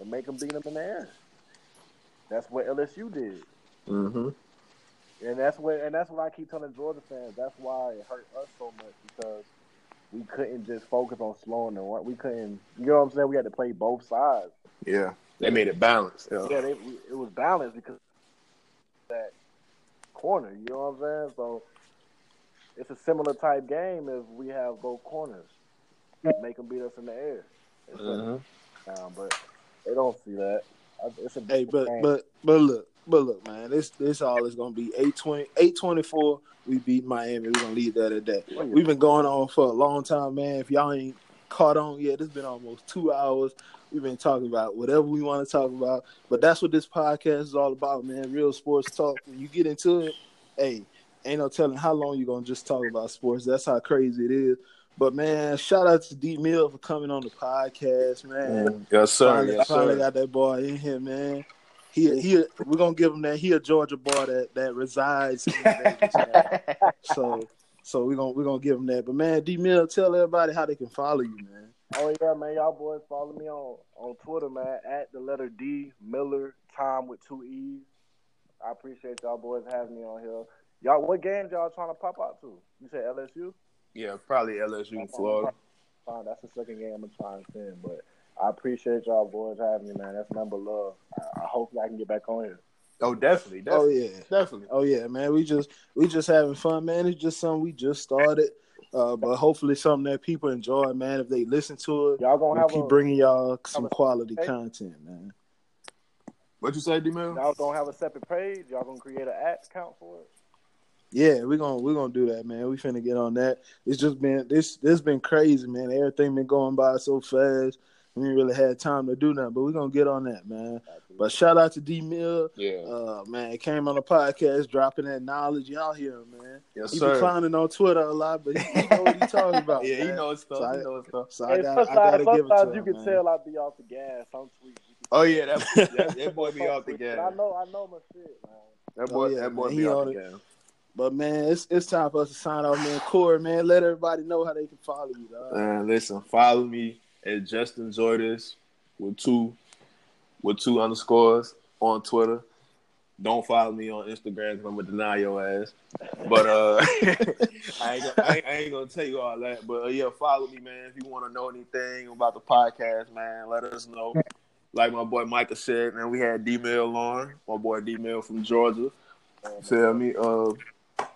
and make them beat them in the air. That's what LSU did, Mm-hmm. and that's what and that's what I keep telling Georgia fans. That's why it hurt us so much because we couldn't just focus on slowing the run. We couldn't, you know what I'm saying? We had to play both sides. Yeah. They made it balanced. Yeah. Yeah, they, it was balanced because that corner. You know what I'm saying? So it's a similar type game if we have both corners, make them beat us in the air. It's Mhm. down, but they don't see that. It's a Hey, but game. but but look, but look, man, this this all is gonna be 820, 824. We beat Miami. We're gonna leave that at that. We've been going on for a long time, man. If y'all ain't caught on yet, it's been almost two hours. We've been talking about whatever we want to talk about, but that's what this podcast is all about, man. Real sports talk. When you get into it, hey, ain't no telling how long you're gonna just talk about sports. That's how crazy it is. But man, shout out to D Mill for coming on the podcast, man. Yes, sir. Finally, Yes, finally sir. got that boy in here, man. He he we're gonna give him that. He a Georgia boy that that resides in Vegas, man. *laughs* So so we're gonna we're gonna give him that. But man, D Mill, tell everybody how they can follow you, man. Oh yeah, man, y'all boys follow me on on Twitter, man, at the letter D Miller Tom with two E's. I appreciate y'all boys having me on here. Y'all, what games y'all trying to pop out to? You said LSU. Yeah, probably LSU in Florida. Fine, that's the second game I'm trying to send, but I appreciate y'all boys having me, man. That's number love. I, I hope I can get back on here. Oh, definitely. Oh yeah. Definitely. Oh yeah, man. We just we just having fun, man. It's just something we just started. Uh, but hopefully something that people enjoy, man. If they listen to it, Y'all gonna we have keep a bringing y'all some quality Hey. content, man. What you say, D-Mill? y'all gonna have a separate page. Y'all gonna create an ad account for it. Yeah, we're gonna we're gonna do that, man. We finna get on that. It's just been this this been crazy, man. Everything been going by so fast. We ain't really had time to do nothing, but we're gonna get on that, man. But shout out to D Mill. Yeah. Uh man, he came on the podcast dropping that knowledge. Y'all hear him, man. yes, He sir. be clowning on Twitter a lot, but he, he know what he *laughs* talking about. yeah, he knows stuff. So I- he knows stuff. So I Hey, got I sometimes, gotta give it sometimes to you him, can man. tell I be off the gas. Some tweets. you Oh yeah, that *laughs* that, that boy be off the gas. I know, I know my shit, man. That Oh, boy, yeah, that boy man, be off the gas. But man, it's it's time for us to sign off, man. Corey, man, let everybody know how they can follow you, dog. Man, listen, follow me at Justin Joytis with two with two underscores on Twitter. Don't follow me on Instagram because I'm gonna deny your ass. But uh, *laughs* I, ain't gonna, I, ain't, gonna tell you all that. But uh, yeah, follow me, man. If you want to know anything about the podcast, man, let us know. Like my boy Micah said, man, we had D Mill on. My boy D Mill from Georgia. Feel me? Uh,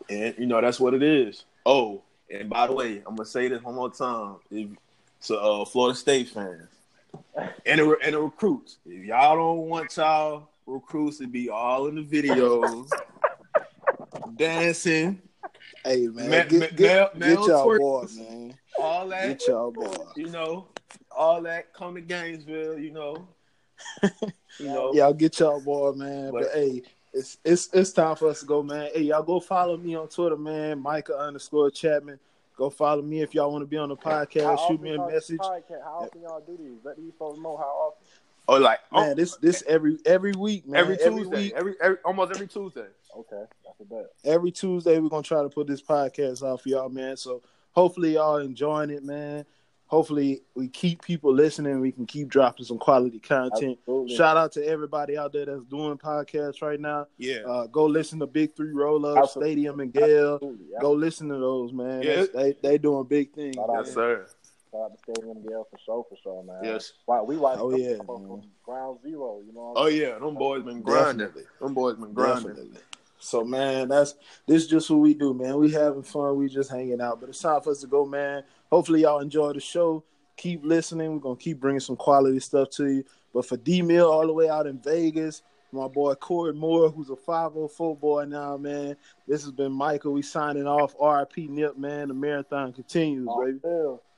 and you know that's what it is. Oh, and by the way, I'm gonna say this one more time if, to uh, Florida State fans and the, and the recruits. If y'all don't want y'all recruits to be all in the videos, *laughs* dancing, Hey man, Ma- get, ma- get, male- get y'all twerks. boy, man. all that, Get y'all boy. you know, all that, come to Gainesville, you know, *laughs* you know. Y'all get y'all boy, man. But, But- hey, it's it's it's time for us to go, man. Hey, y'all go follow me on Twitter, man. Micah underscore Chapman. Go follow me if y'all want to be on the How podcast. Shoot me a message. podcast? How often y'all do these? Let these folks know how often. Oh, like oh, Man, this this every every week, man. every Tuesday, week, every, every almost every Tuesday. Okay, that's a bet. every Tuesday we're gonna try to put this podcast out for y'all, man. So hopefully y'all enjoying it, man. Hopefully we keep people listening. We can keep dropping some quality content. Absolutely. Shout out to everybody out there that's doing podcasts right now. Yeah. Uh, go listen to Big Three Roll Up, Absolutely. Stadium and Gale. Absolutely, yeah. Go listen to those, man. Yeah. That's- They they doing big things. Shout out yes, sir. Shout out to Stadium Gale for sure, for sure, man. Yes. Wow, we watched Oh, them yeah, from, from ground zero. You know. Oh yeah, them boys been grinding. Definitely. Them boys been grinding. Definitely. So man, that's this is just what we do, man. We having fun, we just hanging out. But it's time for us to go, man. Hopefully y'all enjoy the show. Keep listening. We're gonna keep bringing some quality stuff to you. But for D Mill all the way out in Vegas, my boy Corey Moore, who's a 504 boy now, man. This has been Michael. We signing off. RIP Nip, man. The marathon continues, Oh, baby.